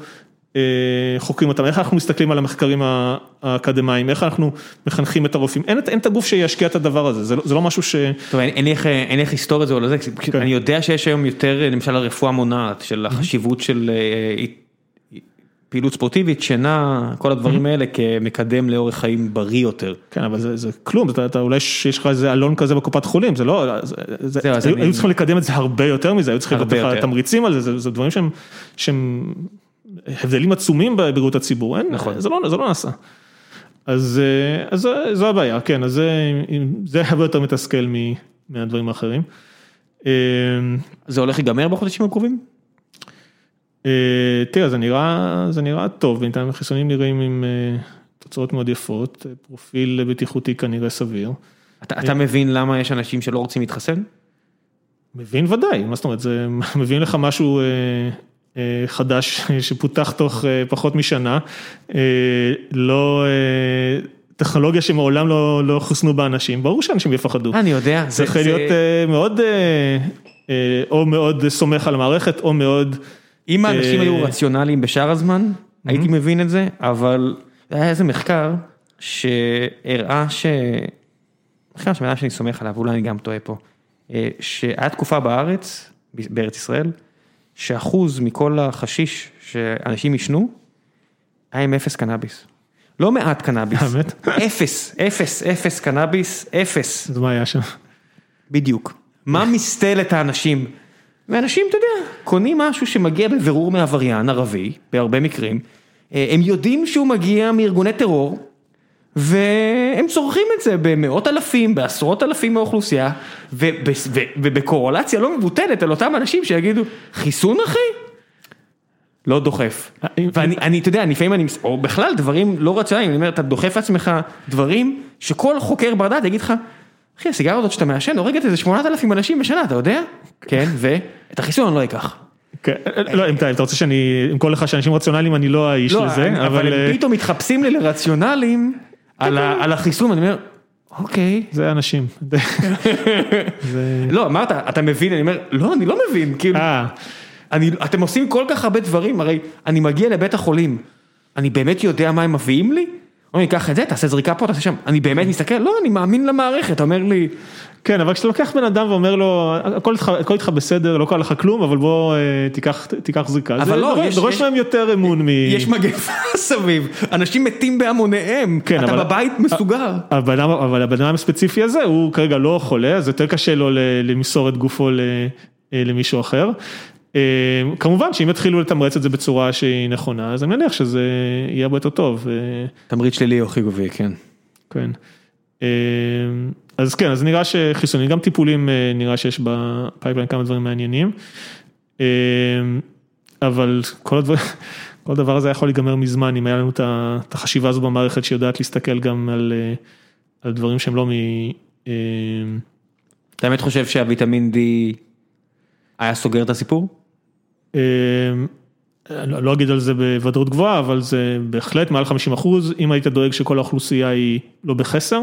חוקרים אותם, איך אנחנו מסתכלים על המחקרים האקדמיים, איך אנחנו מחנכים את הרופאים, אין את הגוף שישקיע את הדבר הזה, זה לא משהו ש... טוב, אין לי איך לסתור את זה או לא זה, אני יודע שיש היום יותר, למשל הרפואה מונעת, של החשיבות של פעילות ספורטיבית, שינה, כל הדברים האלה כמקדם לאורך חיים בריא יותר. כן, אבל זה, זה כלום, אתה, אתה אולי יש לך איזה אלון כזה בקופת חולים, זה לא, זה, זה, אז היו, היו צריכים לקדם את זה הרבה יותר מזה, היו צריכים לתת לך. תמריצים על זה, זה, זה דברים שהם, שהם הבדלים עצומים בבריאות הציבור, אין, נכון. זה, לא, זה לא נעשה. אז, אה, אז זה- זו הבעיה, כן, אז זה, זה הרבה יותר מתסכל מהדברים האחרים. אה, זה הולך להיגמר בחודשים הקרובים? אה, תראה, זה נראה, זה נראה טוב, בינתיים החיסונים נראים עם אה, תוצאות מאוד יפות, אה, פרופיל בטיחותי כנראה סביר. אתה, אתה מבין למה יש אנשים שלא רוצים להתחסן? מבין ודאי, מה זאת אומרת, זה מביא לך משהו אה, אה, חדש שפותח תוך אה, פחות משנה, אה, לא, אה, טכנולוגיה שמעולם לא, לא חוסנו באנשים, ברור שאנשים יפחדו. אני יודע, זה, צריך להיות אה, מאוד, אה, אה, או מאוד סומך על המערכת, או מאוד, אם האנשים אה, היו רציונליים בשאר הזמן, הייתי מבין את זה, אבל היה איזה מחקר שהראה ש... מחקר שבן אדם שאני סומך עליו, אולי אני גם טועה פה, אה, שהיה תקופה בארץ, בארץ ישראל, שאחוז מכל החשיש שאנשים עישנו, היה עם אפס קנאביס. לא מעט קנאביס, האמת? אפס, אפס, אפס קנאביס, אפס. אז מה היה שם? בדיוק. מה מסתל את האנשים? ואנשים, אתה יודע, קונים משהו שמגיע בבירור מעבריין ערבי, בהרבה מקרים, אה, הם יודעים שהוא מגיע מארגוני טרור, והם צורכים את זה במאות אלפים, בעשרות אלפים מהאוכלוסייה, ובקורולציה לא מבוטלת על אותם אנשים שיגידו, חיסון אחי? לא דוחף. ואני, אני, אתה יודע, לפעמים אני, או בכלל דברים לא רציונליים, אני אומר, אתה דוחף לעצמך דברים שכל חוקר בר דעת יגיד לך, אחי, הסיגריה הזאת שאתה מעשן הורגת איזה 8,000 אנשים בשנה, אתה יודע? כן, ואת החיסון אני לא אקח. כן, לא, אם אתה רוצה שאני, עם כל אחד שאנשים רציונליים, אני לא האיש לא, לזה, אני- אבל אה, הם פתאום מתחפשים לי לרציונליים על החיסון, ואני אומר, אוקיי. זה אנשים. לא, אמרת, אתה מבין, אני אומר, לא, אני לא מבין, כאילו, אה, אני, אתם עושים כל כך הרבה דברים, הרי אני מגיע לבית החולים, אני באמת יודע מה הם מביאים לי? אומרים לי, קח את זה, תעשה זריקה פה, תעשה שם, אני באמת מסתכל, לא, אני מאמין למערכת, אתה אומר לי, כן, אבל כשאתה לוקח בן אדם ואומר לו, הכל איתך, בסדר, לא קרה לך כלום, אבל בוא אה, תיקח, תיקח זריקה. אבל לא, יש- דורש מהם יותר אמון מ... יש מגפה סביב, אנשים מתים בהמוניהם, כן, אתה אבל- בבית מסוגר. אבל הבן אדם הספציפי הזה, הוא כרגע לא חולה, אז יותר קשה לו למסור את גופו אה, למישהו אחר. אה, כמובן שאם יתחילו לתמרץ את זה בצורה שהיא נכונה, אז אני מניח שזה יהיה הרבה יותר טוב. אה, תמריץ שלילי או חיובי, כן. כן. אה, אז כן, אז נראה שחיסונים, גם טיפולים, אה, נראה שיש ב pipeline כמה דברים מעניינים. אבל כל הדבר, כל הדבר הזה יכול להיגמר מזמן, אם היה לנו את החשיבה הזו במערכת שיודעת להסתכל גם על, על דברים שהם לא מ... אתה באמת חושב שהוויטמין D היה סוגר את הסיפור? אה, לא לא אגיד על זה בוודאות גבוהה, אבל זה בהחלט מעל 50 אחוז, אם היית דואג שכל האוכלוסייה היא לא בחסר,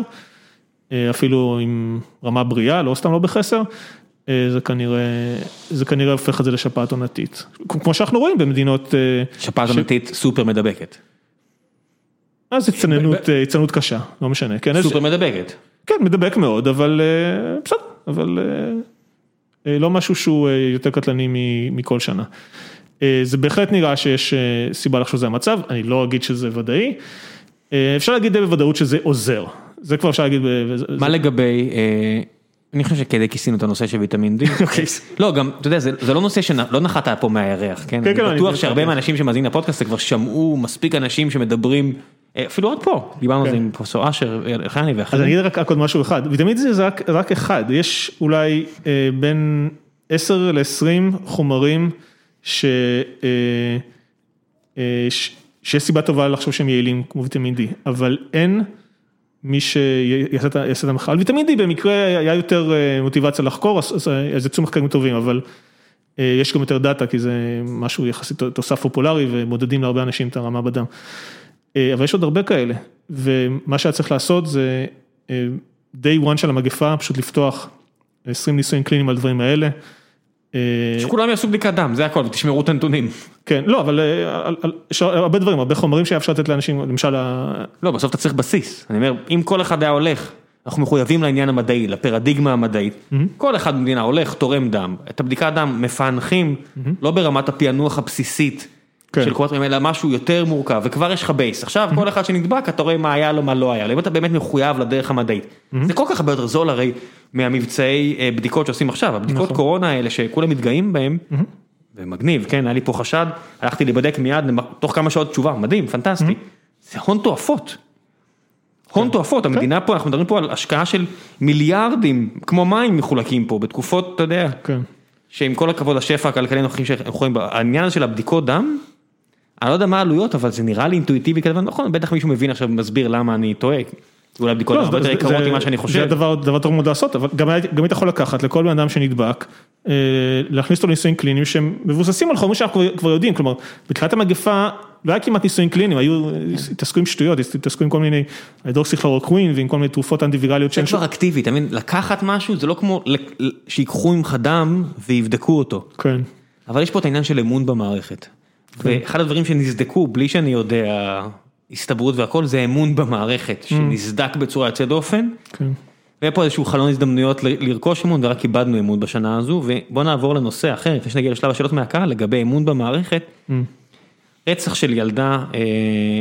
אה, אפילו עם רמה בריאה, לא סתם לא בחסר, אה, זה כנראה, זה כנראה הופך את זה לשפעת עונתית. כמו שאנחנו רואים במדינות, אה, שפעת ש- עונתית סופר מדבקת. אז הצטננות, הצטננות קשה, לא משנה, כן, אז- סופר מדבקת. כן, מדבק מאוד, אבל בסדר, אבל לא משהו שהוא אה, יותר קטלני מכל שנה. אה, זה בהחלט נראה שיש אה, סיבה לחשוב שזה המצב, אני לא אגיד שזה ודאי. אה, אפשר להגיד די בוודאות שזה עוזר, זה כבר אפשר להגיד. מה זה- לגבי, אה, אני חושב שכדי כיסינו את הנושא של ויטמין D. אוקיי. לא, גם, אתה יודע, זה זה לא נושא שלא נחת פה מהירח, כן? כן, כן, אני אני בטוח שהרבה. מהאנשים שמאזינים לפודקאסט כבר שמעו מספיק אנשים שמדברים, אה, אפילו עוד פה, דיברנו על זה כן. עם פרופסור אשר, אלחני אז ואחרים. אני אגיד רק עוד משהו אחד, D זה רק, אחד, יש אולי אה, בין 10 ל-20 חומרים ש, אה, אה, שיש סיבה טובה לחשוב שהם יעילים כמו ויטמין D, אבל אין מי שיעשה את ה- יעשה את המחקר, על ויטמין D במקרה היה יותר אה, מוטיבציה לחקור, אז, אז, אז יצאו מחקרים טובים, אבל אה, יש גם יותר דאטה כי זה משהו יחסית תוסף פופולרי ומודדים להרבה אנשים את הרמה בדם. אה, אבל יש עוד הרבה כאלה, ומה שהיה צריך לעשות זה אה, day one של המגפה, פשוט לפתוח 20 ניסויים קליניים על הדברים האלה. אה, שכולם יעשו בדיקת דם, זה הכל, ותשמרו את הנתונים. כן, לא, אבל יש הרבה דברים, הרבה חומרים שהיה אפשר לתת לאנשים, למשל, לא, בסוף אתה צריך בסיס. אני אומר, אם כל אחד היה הולך, אנחנו מחויבים לעניין המדעי, לפרדיגמה המדעית, כל אחד במדינה הולך, תורם דם, את הבדיקת דם מפענחים, לא ברמת הפענוח הבסיסית. של קורות חיים, אלא משהו יותר מורכב, וכבר יש לך בייס. עכשיו כל אחד שנדבק, אתה רואה מה היה לו, מה לא היה לו, אם אתה באמת מחויב לדרך המדעית. זה כל כך הרבה יותר זול הרי מהמבצעי אה, בדיקות שעושים עכשיו, הבדיקות נכון. קורונה האלה שכולם מתגאים בהם, ומגניב, כן, היה לי פה חשד, הלכתי להיבדק מיד, תוך כמה שעות תשובה, מדהים, פנטסטי. זה הון תועפות. הון תועפות, המדינה פה, אנחנו מדברים פה על השקעה של מיליארדים, כמו מים מחולקים פה, בתקופות, אתה יודע, כן. שעם כל הכבוד לשפע הכלכלי הנוכחי שאנחנו רואים, העניין הזה של הבדיקות דם, אני לא יודע מה העלויות, אבל זה נראה לי אינטואיטיבי כזה, נכון, בטח מישהו מבין עכשיו ומסביר למה אני טועה, אולי הבדיקות לא, הרבה יותר יקרות ממה שאני זה חושב. דבר דבר טוב מאוד לעשות, אבל גם גם היית יכול לקחת לכל בן אדם שנדבק, אה, להכניס אותו לניסויים קליניים שהם מבוססים על חומרים שאנחנו כבר- כבר יודעים, כלומר, בתחילת המגפה לא היה כמעט ניסויים קליניים, היו, התעסקו עם שטויות, התעסקו עם כל מיני הידרוקסיכלורוקווין ועם כל מיני תרופות אנטיווירליות זה כבר אקטיבי, אתה מבין? לקחת משהו זה לא כמו שיקחו ממך דם ויבדקו אותו. כן, אבל יש פה את העניין של אמון במערכת. ואחד הדברים שנסדקו בלי שאני יודע הסתברות והכל זה אמון במערכת שנסדק בצורה יוצאת דופן. כן. והיה פה איזשהו חלון הזדמנויות לרכוש אמון ורק איבדנו אמון בשנה הזו ובוא נעבור לנושא אחר לפני שנגיע לשלב השאלות מהקהל לגבי אמון במערכת. רצח של ילדה אה,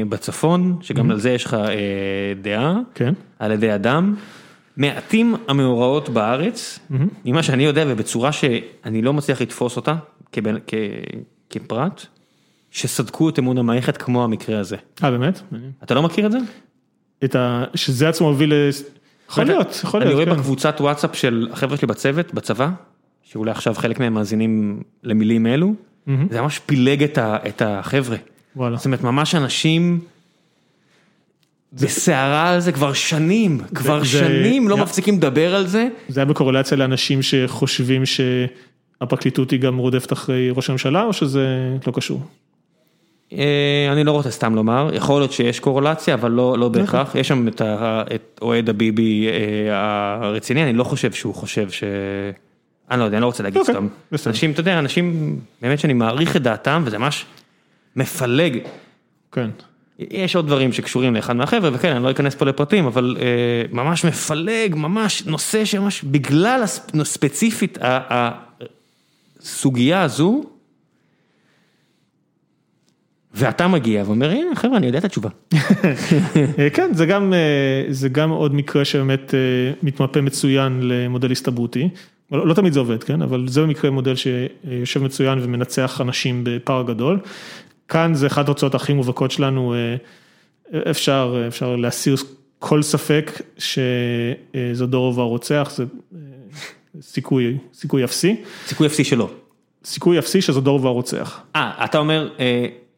בצפון שגם על זה יש לך אה, דעה כן. על ידי אדם. מעטים המאורעות בארץ, ממה שאני יודע ובצורה שאני לא מצליח לתפוס אותה כבן, כ, כפרט, שסדקו את אמון המערכת כמו המקרה הזה. אה באמת? אתה לא מכיר את זה? את ה... שזה עצמו הוביל ל... יכול להיות, יכול אני רואה להיות, כן. בקבוצת וואטסאפ של החבר'ה שלי בצוות, בצבא, שאולי עכשיו חלק מהם מאזינים למילים אלו, זה ממש פילג את, החבר'ה. וואלה. זאת אומרת, ממש אנשים בסערה על זה כבר שנים, כבר שנים לא מפסיקים לדבר על זה. זה היה בקורלציה לאנשים שחושבים שהפרקליטות היא גם רודפת אחרי ראש הממשלה, או שזה לא קשור? אה, אני לא רוצה סתם לומר, יכול להיות שיש קורלציה, אבל לא, לא בהכרח, יש שם את את אוהד הביבי אה, הרציני, אני לא חושב שהוא חושב ש... אני לא יודע, אני לא רוצה להגיד אוקיי, סתם. אנשים, אתה יודע, אנשים באמת שאני מעריך את דעתם, וזה ממש מפלג. כן. יש עוד דברים שקשורים לאחד מהחבר'ה, וכן, אני לא אכנס פה לפרטים, אבל אה, ממש מפלג, ממש נושא שממש, בגלל הספ- ספציפית ה- הסוגיה הזו, ואתה מגיע ואומר, הנה חבר'ה, אני יודע את התשובה. אה, כן, זה גם, אה, זה גם עוד מקרה שבאמת אה, מתמפה מצוין למודל הסתברותי. לא, לא תמיד זה עובד, כן, אבל זה במקרה מודל שיושב מצוין ומנצח אנשים בפער גדול. כאן זה אחת התוצאות הכי מובהקות שלנו, אפשר, אפשר להסיר כל ספק שזדורוב הרוצח, זה סיכוי, סיכוי אפסי, סיכוי אפסי שלו. סיכוי אפסי שזדורוב הרוצח. אה, אתה אומר,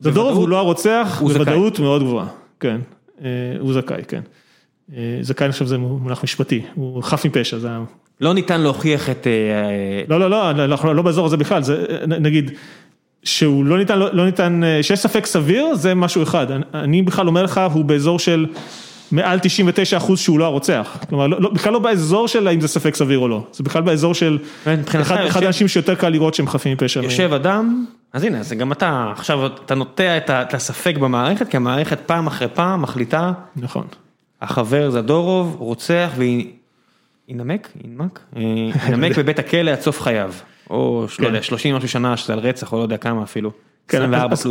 בוודאות- הוא לא הרוצח, הוא זכאי. בוודאות מאוד גבוהה, כן, אה, הוא זכאי, כן. אה, זכאי אני חושב שזה מונח משפטי, הוא חף מפשע, זה ה... לא ניתן להוכיח את... אה, לא, לא, לא, אנחנו לא באזור הזה בכלל, זה נגיד, שהוא לא ניתן, לא, לא ניתן, שיש ספק סביר, זה משהו אחד, אני בכלל אומר לך, הוא באזור של מעל 99 אחוז שהוא לא הרוצח, כלומר, לא, לא, בכלל לא באזור של האם זה ספק סביר או לא, זה בכלל באזור של מבחינתך אחד, האנשים שיותר קל לראות שהם חפים מפשע. יושב אדם, אז הנה, זה גם אתה, עכשיו אתה נוטע את הספק במערכת, כי המערכת פעם אחרי פעם מחליטה, נכון. החבר זדורוב רוצח וינמק, ינמק, אה, ינמק בבית הכלא עד סוף חייו, או לא יודע, 30 משהו שנה שזה על רצח, או לא יודע כמה אפילו, כן, 24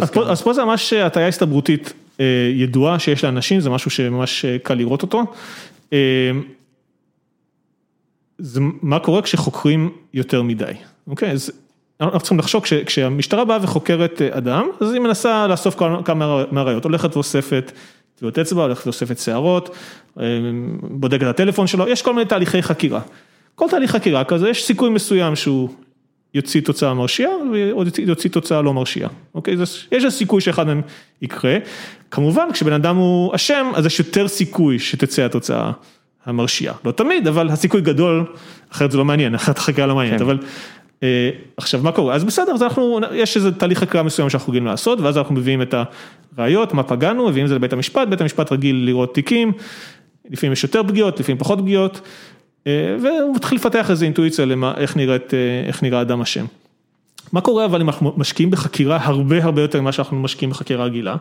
אז, פלוס אז, פה, זה ממש הטעיה הסתברותית אה, ידועה שיש לאנשים, זה משהו שממש אה, קל לראות אותו. אה, זה מה קורה כשחוקרים יותר מדי, אוקיי? אז אנחנו צריכים לחשוב, כש, כשהמשטרה באה וחוקרת אה, אדם, אז היא מנסה לאסוף כמה מהראיות, הולכת ואוספת טביעות אצבע, הולכת ואוספת שערות, אה, בודקת את הטלפון שלו, יש כל מיני תהליכי חקירה. כל תהליך חקירה כזה, יש סיכוי מסוים שהוא יוציא תוצאה מרשיעה ועוד יוציא- יוציא תוצאה לא מרשיעה, אוקיי? זה, יש סיכוי שאחד מהם יקרה. כמובן, כשבן אדם הוא אשם, אז יש יותר סיכוי שתצא התוצאה המרשיעה. לא תמיד, אבל הסיכוי גדול, אחרת זה לא מעניין, אחרת החקירה לא מעניינת, כן. אבל... אה, עכשיו מה קורה? אז בסדר, אז אנחנו, יש איזה תהליך חקירה מסוים שאנחנו רגילים לעשות, ואז אנחנו מביאים את הראיות, מה פגענו, מביאים את זה לבית המשפט, בית המשפט רגיל לראות תיקים, לפעמים יש יותר פגיעות, לפעמים פחות פגיעות, והוא מתחיל לפתח איזו אינטואיציה למה, איך נראית, אה, איך נראה אדם אשם. מה קורה אבל אם אנחנו משקיעים בחקירה הרבה הרבה יותר ממה שאנחנו משקיעים בחקירה רגילה?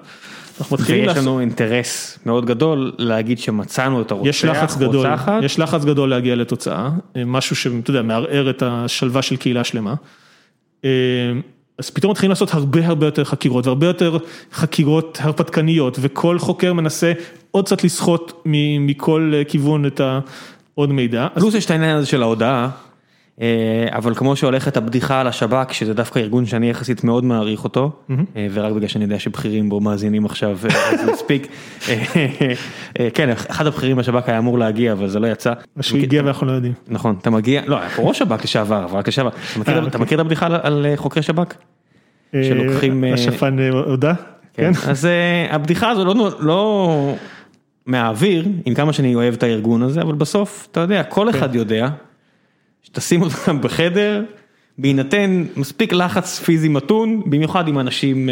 אנחנו מתחילים ויש לעשות, לנו אינטרס מאוד גדול להגיד שמצאנו את הרוצח, יש לחץ גדול, רוצחת, יש לחץ גדול להגיע לתוצאה, אה, משהו שאתה יודע, מערער את השלווה של קהילה שלמה. אה, אז פתאום מתחילים לעשות הרבה הרבה יותר חקירות, והרבה יותר חקירות הרפתקניות, וכל חוקר מנסה עוד קצת לסחוט מכל כיוון את העוד מידע. פלוס יש את העניין הזה של ההודעה. אה, אבל כמו שהולכת הבדיחה על השב"כ, שזה דווקא ארגון שאני יחסית מאוד מעריך אותו, אה, ורק בגלל שאני יודע שבכירים בו מאזינים עכשיו, אה, אז מספיק. כן, אחד הבכירים בשב"כ היה אמור להגיע, אבל זה לא יצא. שהוא הגיע ואנחנו לא יודעים. נכון, אתה מגיע, לא, היה פה ראש שב"כ לשעבר, אבל רק לשעבר. אתה אוקיי. מכיר את הבדיחה על חוקרי שב"כ? שלוקחים... השפן הודה? כן. אז הבדיחה הזו לא, לא מהאוויר, עם כמה שאני אוהב את הארגון הזה, אבל בסוף, אתה יודע, כל אחד כן. יודע. שתשים אותם בחדר, בהינתן מספיק לחץ פיזי מתון, במיוחד עם אנשים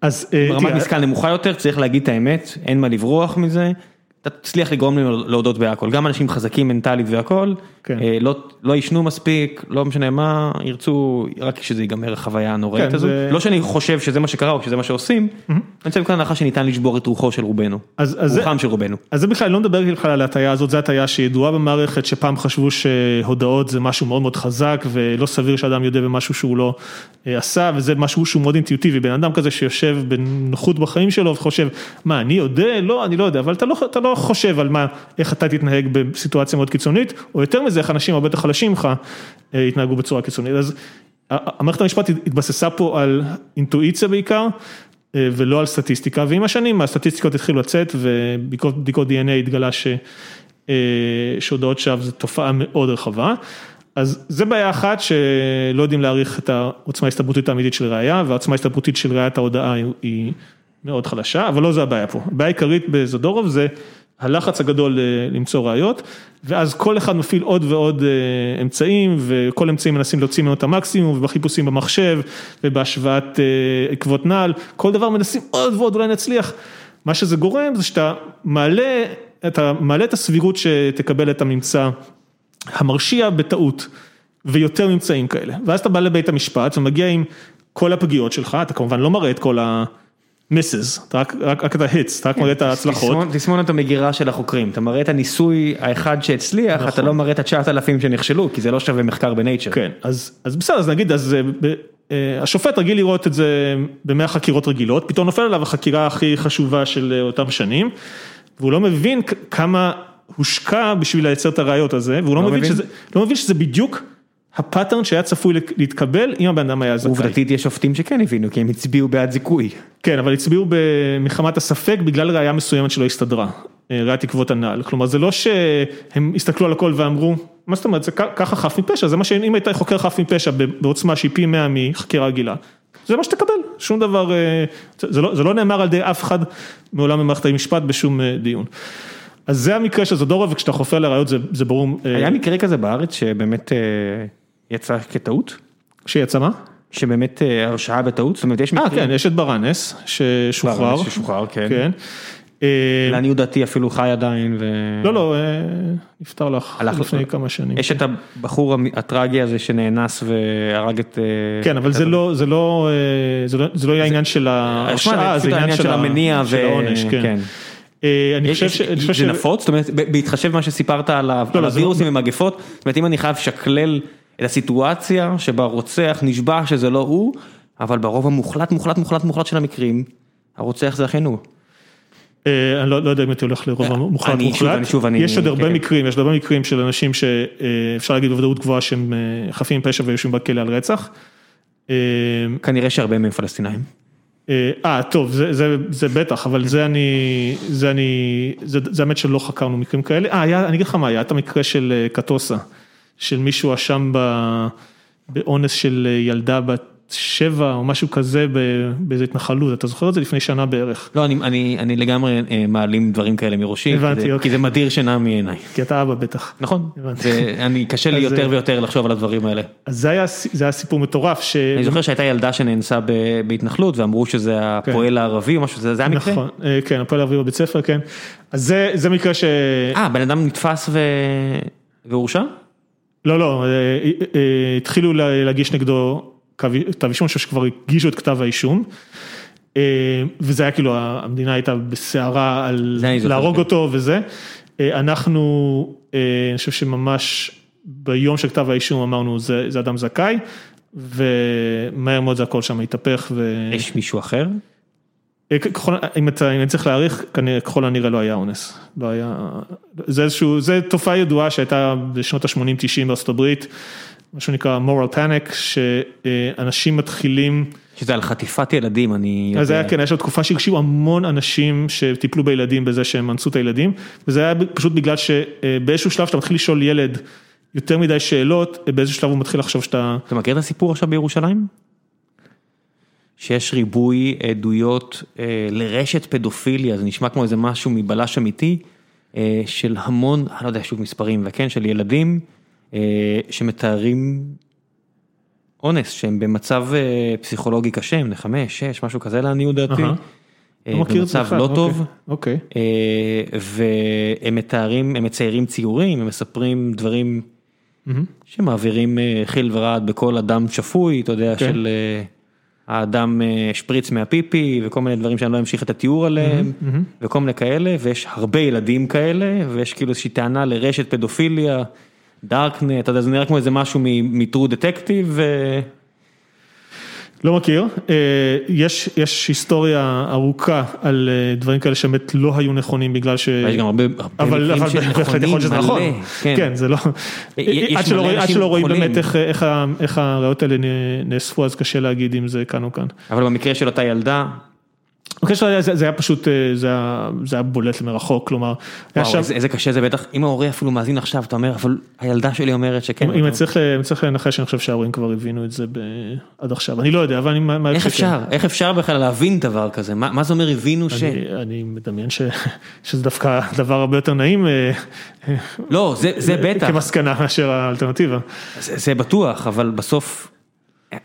אז, ברמת משכל נמוכה יותר, צריך להגיד את האמת, אין מה לברוח מזה. אתה תצליח לגרום להם להודות בהכל, גם אנשים חזקים מנטלית והכל, כן. אה, לא לא ישנו מספיק, לא משנה מה, ירצו רק שזה ייגמר החוויה הנוראית כן, הזו, זה... לא שאני חושב שזה מה שקרה או שזה מה שעושים, mm-hmm. אני יוצא מכאן הנחה שניתן לשבור את רוחו של רובנו, אז, אז רוחם זה, של רובנו. אז זה בכלל, לא מדבר בכלל על ההטייה הזאת, זו הטייה שידועה במערכת, שפעם חשבו שהודעות זה משהו מאוד מאוד חזק ולא סביר שאדם יודע במשהו שהוא לא אה, עשה, וזה משהו שהוא מאוד אינטואיטיבי, בן אדם כזה שיושב בנוחות בחיים שלו וחושב, מה אני יודע? לא, אני לא יודע, אבל אתה לא, אתה לא חושב על מה, איך אתה תתנהג בסיטואציה מאוד קיצונית, או יותר מזה, איך אנשים הרבה יותר חלשים ממך אה, התנהגו בצורה קיצונית. אז המערכת המשפט התבססה פה על אינטואיציה בעיקר, אה, ולא על סטטיסטיקה, ועם השנים הסטטיסטיקות התחילו לצאת, ובדיקות DNA התגלה ש... אה, שהודעות שווא זו תופעה מאוד רחבה. אז זה בעיה אחת שלא יודעים להעריך את העוצמה ההסתברותית האמיתית של ראייה, והעוצמה ההסתברותית של ראיית ההודעה היא מאוד חלשה, אבל לא זה הבעיה פה. הבעיה העיקרית בזודורוב זה הלחץ הגדול אה, למצוא ראיות, ואז כל אחד מפעיל עוד ועוד אה, אמצעים, וכל אמצעים מנסים להוציא ממנו את המקסימום, ובחיפושים במחשב, ובהשוואת אה, עקבות נעל, כל דבר מנסים עוד ועוד, אולי נצליח. מה שזה גורם זה שאתה מעלה, אתה מעלה את הסבירות שתקבל את הממצא המרשיע בטעות, ויותר ממצאים כאלה. ואז אתה בא לבית המשפט ומגיע עם כל הפגיעות שלך, אתה כמובן לא מראה את כל ה... מיסס, רק רק את ההיטס, אתה רק מראה את ההצלחות. תסמונת המגירה של החוקרים, אתה מראה את הניסוי האחד שהצליח, אתה נכון. לא מראה את התשעת אלפים שנכשלו, כי זה לא שווה מחקר בנייצ'ר. כן, אז בסדר, אז נגיד, אז אה, אה, השופט רגיל לראות את זה במאה חקירות רגילות, פתאום נופל עליו החקירה הכי חשובה של אה, אותם שנים, והוא לא מבין כמה הושקע בשביל לייצר את הראיות הזה, והוא לא, לא מבין לא מבין שזה בדיוק. הפאטרן שהיה צפוי להתקבל אם הבן אדם היה זכאי. עובדתית יש שופטים שכן הבינו כי הם הצביעו בעד זיכוי. כן אבל הצביעו מחמת הספק בגלל ראייה מסוימת שלא הסתדרה, אה, ראיית עקבות הנעל, כלומר זה לא שהם הסתכלו על הכל ואמרו, מה זאת אומרת, זה ככה חף מפשע, זה מה שאם היית חוקר חף מפשע בעוצמה שהיא פי 100 מחקירה רגילה, זה מה שתקבל, שום דבר, אה, זה לא, זה לא נאמר על ידי אף אחד מעולם במערכת המשפט בשום אה, דיון. אז זה המקרה של זדורוב וכשאתה חופר לראיות זה, זה ברור. היה מקרה כזה בארץ שבאמת יצא כטעות? שיצא מה? שבאמת אה, הרשעה בטעות, זאת אומרת יש מקרים. אה כן, יש את ברנס ששוחרר. ברנס ששוחרר, כן. כן. אה, לעניות דעתי אפילו חי עדיין ו... לא, לא, אה, נפטר לך לפני כמה שנים. יש את הבחור הטרגי הזה שנאנס והרג את... כן, אבל זה לא, זה לא, זה לא העניין של ההרשעה, זה העניין של המניע והעונש, כן. כן. אני חושב ש... זה נפוץ? זאת אומרת, בהתחשב במה שסיפרת על לא, לא, הווירוסים ומגפות, זאת אומרת אם אני חייב לשקלל את הסיטואציה שבה רוצח נשבע שזה לא הוא, אבל ברוב המוחלט מוחלט מוחלט מוחלט של המקרים, הרוצח זה אכן הוא. אה, אני לא, לא יודע אם הייתי הולך לרוב המוחלט מוחלט, יש עוד הרבה כן. מקרים, יש עוד הרבה מקרים של אנשים שאפשר להגיד בוודאות גבוהה שהם אה, חפים פשע ויושבים בכלא על רצח. אה, כנראה שהרבה מהם פלסטינאים. אה, טוב, זה זה, זה בטח, אבל זה אני, זה אני, זה זה האמת שלא חקרנו מקרים כאלה. אה, אני אגיד לך מה, היה את המקרה של קטוסה. של מישהו אשם באונס של ילדה בת שבע או משהו כזה באיזה התנחלות, אתה זוכר את זה לפני שנה בערך. לא, אני אני, אני לגמרי אה, מעלים דברים כאלה מראשי, הבנתי, כי, אוקיי. כי זה מדיר שינה מעיניי. כי אתה אבא בטח. נכון, זה, אני קשה לי יותר ויותר לחשוב על הדברים האלה. אז זה היה זה היה סיפור מטורף. ש... אני זוכר שהייתה ילדה שנאנסה בהתנחלות ואמרו שזה הפועל כן. הערבי או משהו, זה היה מקרה? נכון, אה, כן, הפועל הערבי בבית ספר, כן. אז זה זה מקרה ש... אה, בן אדם נתפס והורשע? לא, לא, אה, אה, אה, התחילו להגיש נגדו כתב אישום, אני חושב שכבר הגישו את כתב האישום. וזה היה כאילו, המדינה הייתה בסערה על להרוג אותו וזה. אנחנו, אני חושב שממש ביום של כתב האישום אמרנו, זה זה אדם זכאי. ומהר מאוד זה הכל שם התהפך. ו... יש מישהו אחר? אה, ככל, אם אתה, אם אני צריך להעריך, כנראה, ככל הנראה לא היה אונס. לא היה, זה איזשהו, זה תופעה ידועה שהייתה בשנות ה-80-90 בארצות הברית, מה שנקרא moral panic, שאנשים מתחילים... שזה על חטיפת ילדים, אני יודע. אז היה, כן, היה שם תקופה שהרשיעו המון אנשים שטיפלו בילדים בזה שהם אנסו את הילדים, וזה היה פשוט בגלל שבאיזשהו שלב שאתה מתחיל לשאול ילד יותר מדי שאלות, באיזשהו שלב הוא מתחיל לחשוב שאתה... אתה מכיר את הסיפור עכשיו בירושלים? שיש ריבוי עדויות אה, לרשת פדופיליה, זה נשמע כמו איזה משהו מבלש אמיתי, אה, של המון, אני לא יודע שוב מספרים, וכן, של ילדים אה, שמתארים אונס, שהם במצב פסיכולוגי קשה, בני חמש, שש, משהו כזה לעניות דעתי. לא במצב לא אוקיי, טוב, אוקיי. והם מתארים, הם מציירים ציורים, הם מספרים דברים. שמעבירים חיל ורעד בכל אדם שפוי, אתה יודע, כן. של האדם אה, שפריץ מהפיפי וכל מיני דברים שאני לא אמשיך את התיאור עליהם, מהמם. וכל מיני כאלה, ויש הרבה ילדים כאלה, ויש כאילו איזושהי טענה לרשת פדופיליה, דארקנט, אתה יודע, זה נראה כמו איזה משהו מ-True Detective, ו- לא מכיר, אה, יש, יש היסטוריה ארוכה על אה, דברים כאלה שבאמת לא היו נכונים בגלל ש... ויש גם הרבה הרבה אבל מקרים אבל של בהחלט יכול שזה נכון, מלא, כן זה לא, יש עד שלא מלא עד שלא רואים. באמת איך- איך איך הראיות האלה נאספו אז קשה להגיד אם זה כאן או כאן. אבל במקרה של אותה ילדה, זה זה היה פשוט, אה, זה היה בולט מרחוק, כלומר, וואו, שם- איזה איזה קשה זה בטח, אם ההורה אפילו מאזין עכשיו, אתה אומר, אבל הילדה שלי אומרת שכן. אם אני צריך לנחש, אני חושב שההורים כבר הבינו את זה עד עכשיו, אני לא יודע, אבל אני איך. אפשר, איך אפשר בכלל להבין דבר כזה, מה זה אומר הבינו ש... אני- מדמיין שזה דווקא דבר הרבה יותר נעים אה, לא, זה זה בטח, כמסקנה מאשר האלטרנטיבה. זה זה בטוח, אבל בסוף,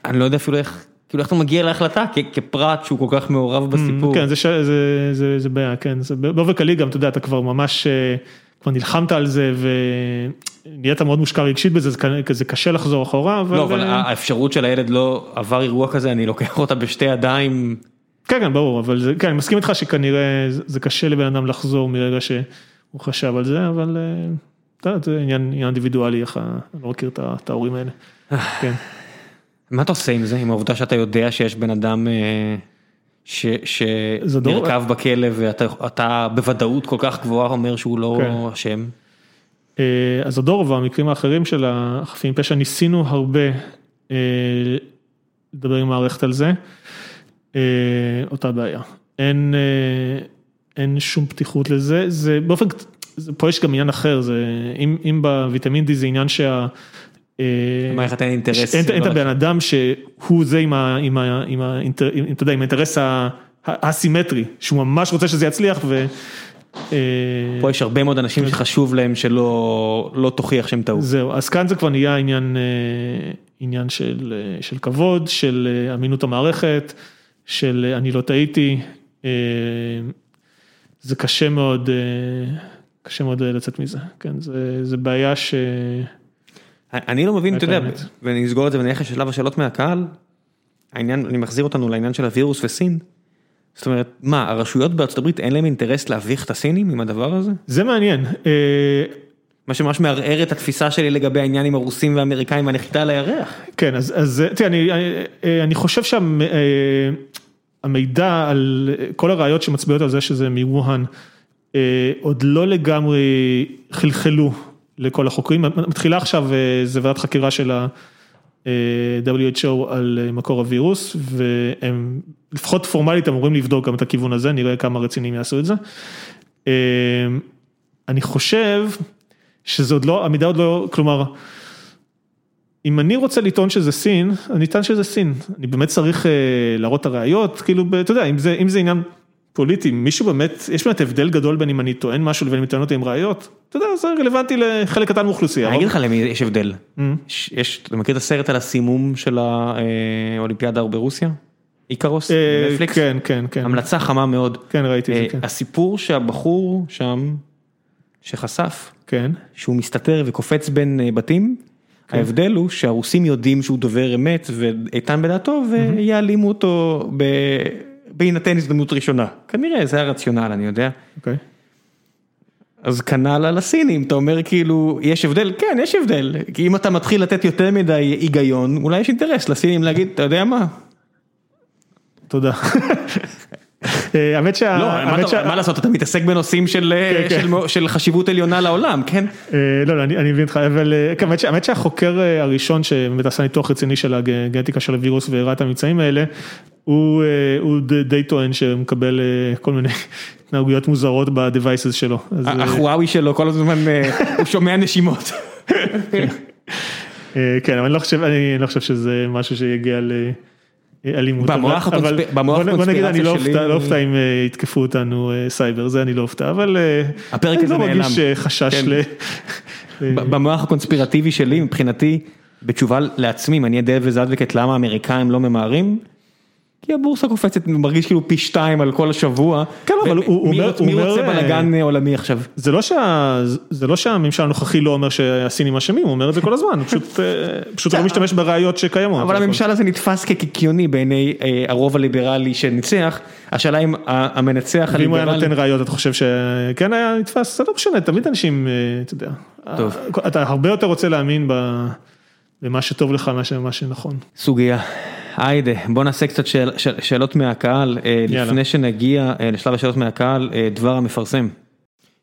אני לא יודע אפילו איך, כאילו איך אתה מגיע להחלטה כפרט שהוא כל כך מעורב בסיפור. כן, זה ש- זה- זה- זה בעיה, כן, זה באופן כללי גם, אתה יודע, אתה כבר ממש, אה, כבר נלחמת על זה ונהיית מאוד מושקע רגשית בזה, זה קשה לחזור אחורה. לא, אבל אה, האפשרות של הילד לא עבר אירוע כזה, אני לוקח אותה בשתי ידיים. כן, כן, ברור, אבל זה, כן, אני מסכים איתך שכנראה זה קשה לבן אדם לחזור מרגע שהוא חשב על זה, אבל אה, אתה יודע, זה עניין אינדיבידואלי, איך אני לא מכיר את ההורים האלה. כן. מה אתה עושה עם זה, עם העובדה שאתה יודע שיש בן אדם אה, שנרקב בכלא ואתה אתה בוודאות כל כך גבוהה אומר שהוא לא כן. אשם. אה, אז הדור והמקרים האחרים של החפים פשע ניסינו הרבה אה, לדבר עם מערכת על זה, אותה בעיה. אין, אין שום פתיחות לזה, זה באופן, זה, פה יש גם עניין אחר, זה, אם, אם בוויטמין D זה עניין שה... אה, למערכת אין אינטרס. אין, את לא הבן אדם שהוא זה עם, אתה האינטרס האסימטרי, שהוא ממש רוצה שזה יצליח ו... אה, פה יש הרבה מאוד אנשים שחשוב להם שלא לא תוכיח שהם טעו. זהו, אז כאן זה כבר נהיה עניין, אה, של, של כבוד, של אמינות המערכת, של אני לא טעיתי, זה קשה מאוד, קשה מאוד לצאת מזה, כן, זה, זה בעיה ש... אני לא מבין, אתה יודע. ואני אסגור את זה ונלך לשלב השאלות מהקהל. העניין, אני מחזיר אותנו לעניין של הווירוס וסין. זאת אומרת, מה, הרשויות בארצות הברית אין להם אינטרס להביך את הסינים עם הדבר הזה? זה מעניין, אה, מה שממש מערער את התפיסה שלי לגבי העניין עם הרוסים והאמריקאים והנחיתה על הירח. כן, אז, אז תראה, אני, אני, אני חושב שהמידע על כל הראיות שמצביעות על זה שזה מווהאן, אה, עוד לא לגמרי חלחלו לכל החוקרים, מתחילה עכשיו איזה ועדת חקירה של ה-WHO על מקור הווירוס, והם לפחות פורמלית אמורים לבדוק גם את הכיוון הזה, נראה כמה רציניים יעשו את זה. אה, אני חושב שזה עוד לא, המידע עוד לא, כלומר, אם אני רוצה לטעון שזה סין, אני אטען שזה סין. אני באמת צריך אה, להראות את הראיות, כאילו, אתה יודע, אם זה, אם זה עניין פוליטי, מישהו באמת, יש באמת הבדל גדול בין אם אני טוען משהו לבין אם אני טוען אותי עם ראיות, אתה יודע, זה רלוונטי לחלק קטן מאוכלוסייה. אני אגיד לך למי יש הבדל. Mm. יש, אתה מכיר את הסרט על הסימום של האולימפיאדה ברוסיה? איקרוס? אה, בנטפליקס? כן, כן, כן. המלצה חמה מאוד. כן, ראיתי את אה, זה, כן. הסיפור שהבחור שם, שחשף, כן, שהוא מסתתר וקופץ בין אה, בתים, כן. ההבדל הוא שהרוסים יודעים שהוא דובר אמת ואיתן בדעתו ויעלימו אותו ב... בהינתן הזדמנות ראשונה. כנראה זה הרציונל, אני יודע. אוקיי. אז כנ"ל על הסינים, אתה אומר כאילו, יש הבדל? כן, יש הבדל. כי אם אתה מתחיל לתת יותר מדי היגיון, אולי יש אינטרס לסינים להגיד, אתה יודע מה? תודה. אה, האמת שה... לא, מה לעשות, אתה מתעסק בנושאים אה, כן, כן. של חשיבות עליונה לעולם, כן? אה, לא, לא, אני מבין אותך, אבל האמת שהחוקר הראשון שבאמת עשה ניתוח רציני של הגנטיקה של הווירוס והראה את הממצאים האלה, הוא די טוען שהוא מקבל כל מיני התנהגויות מוזרות ב-devices שלו. החוואוי שלו כל הזמן, הוא שומע נשימות. כן, אבל אני לא חושב שזה משהו שיגיע ל... אלימות, במוח הקונספירציה בוא נגיד אני לא אופתע אם יתקפו אותנו סייבר, זה אני לא אופתע, אבל הפרק הזה נעלם, אני לא מרגיש חשש ל... במוח הקונספירטיבי שלי מבחינתי, בתשובה לעצמי, אם אני אדאב וזדווקת למה האמריקאים לא ממהרים, כי הבורסה קופצת, מרגיש כאילו פי שתיים על כל השבוע, כן, אבל הוא אומר, מי רוצה בלאגן עולמי עכשיו? זה לא שהממשל הנוכחי לא אומר שהסינים אשמים, הוא אומר את זה כל הזמן, פשוט לא משתמש בראיות שקיימות. אבל הממשל הזה נתפס כקיקיוני בעיני הרוב הליברלי שניצח, השאלה אם המנצח הליברלי... ואם הוא היה נותן ראיות, אתה חושב שכן היה נתפס? זה לא משנה, תמיד אנשים, אתה יודע, אתה הרבה יותר רוצה להאמין במה שטוב לך מאשר מה שנכון. סוגיה. היידה, בוא נעשה קצת שאל, ש, שאלות מהקהל, אה, יאללה. לפני שנגיע אה, לשלב השאלות מהקהל, אה, דבר המפרסם.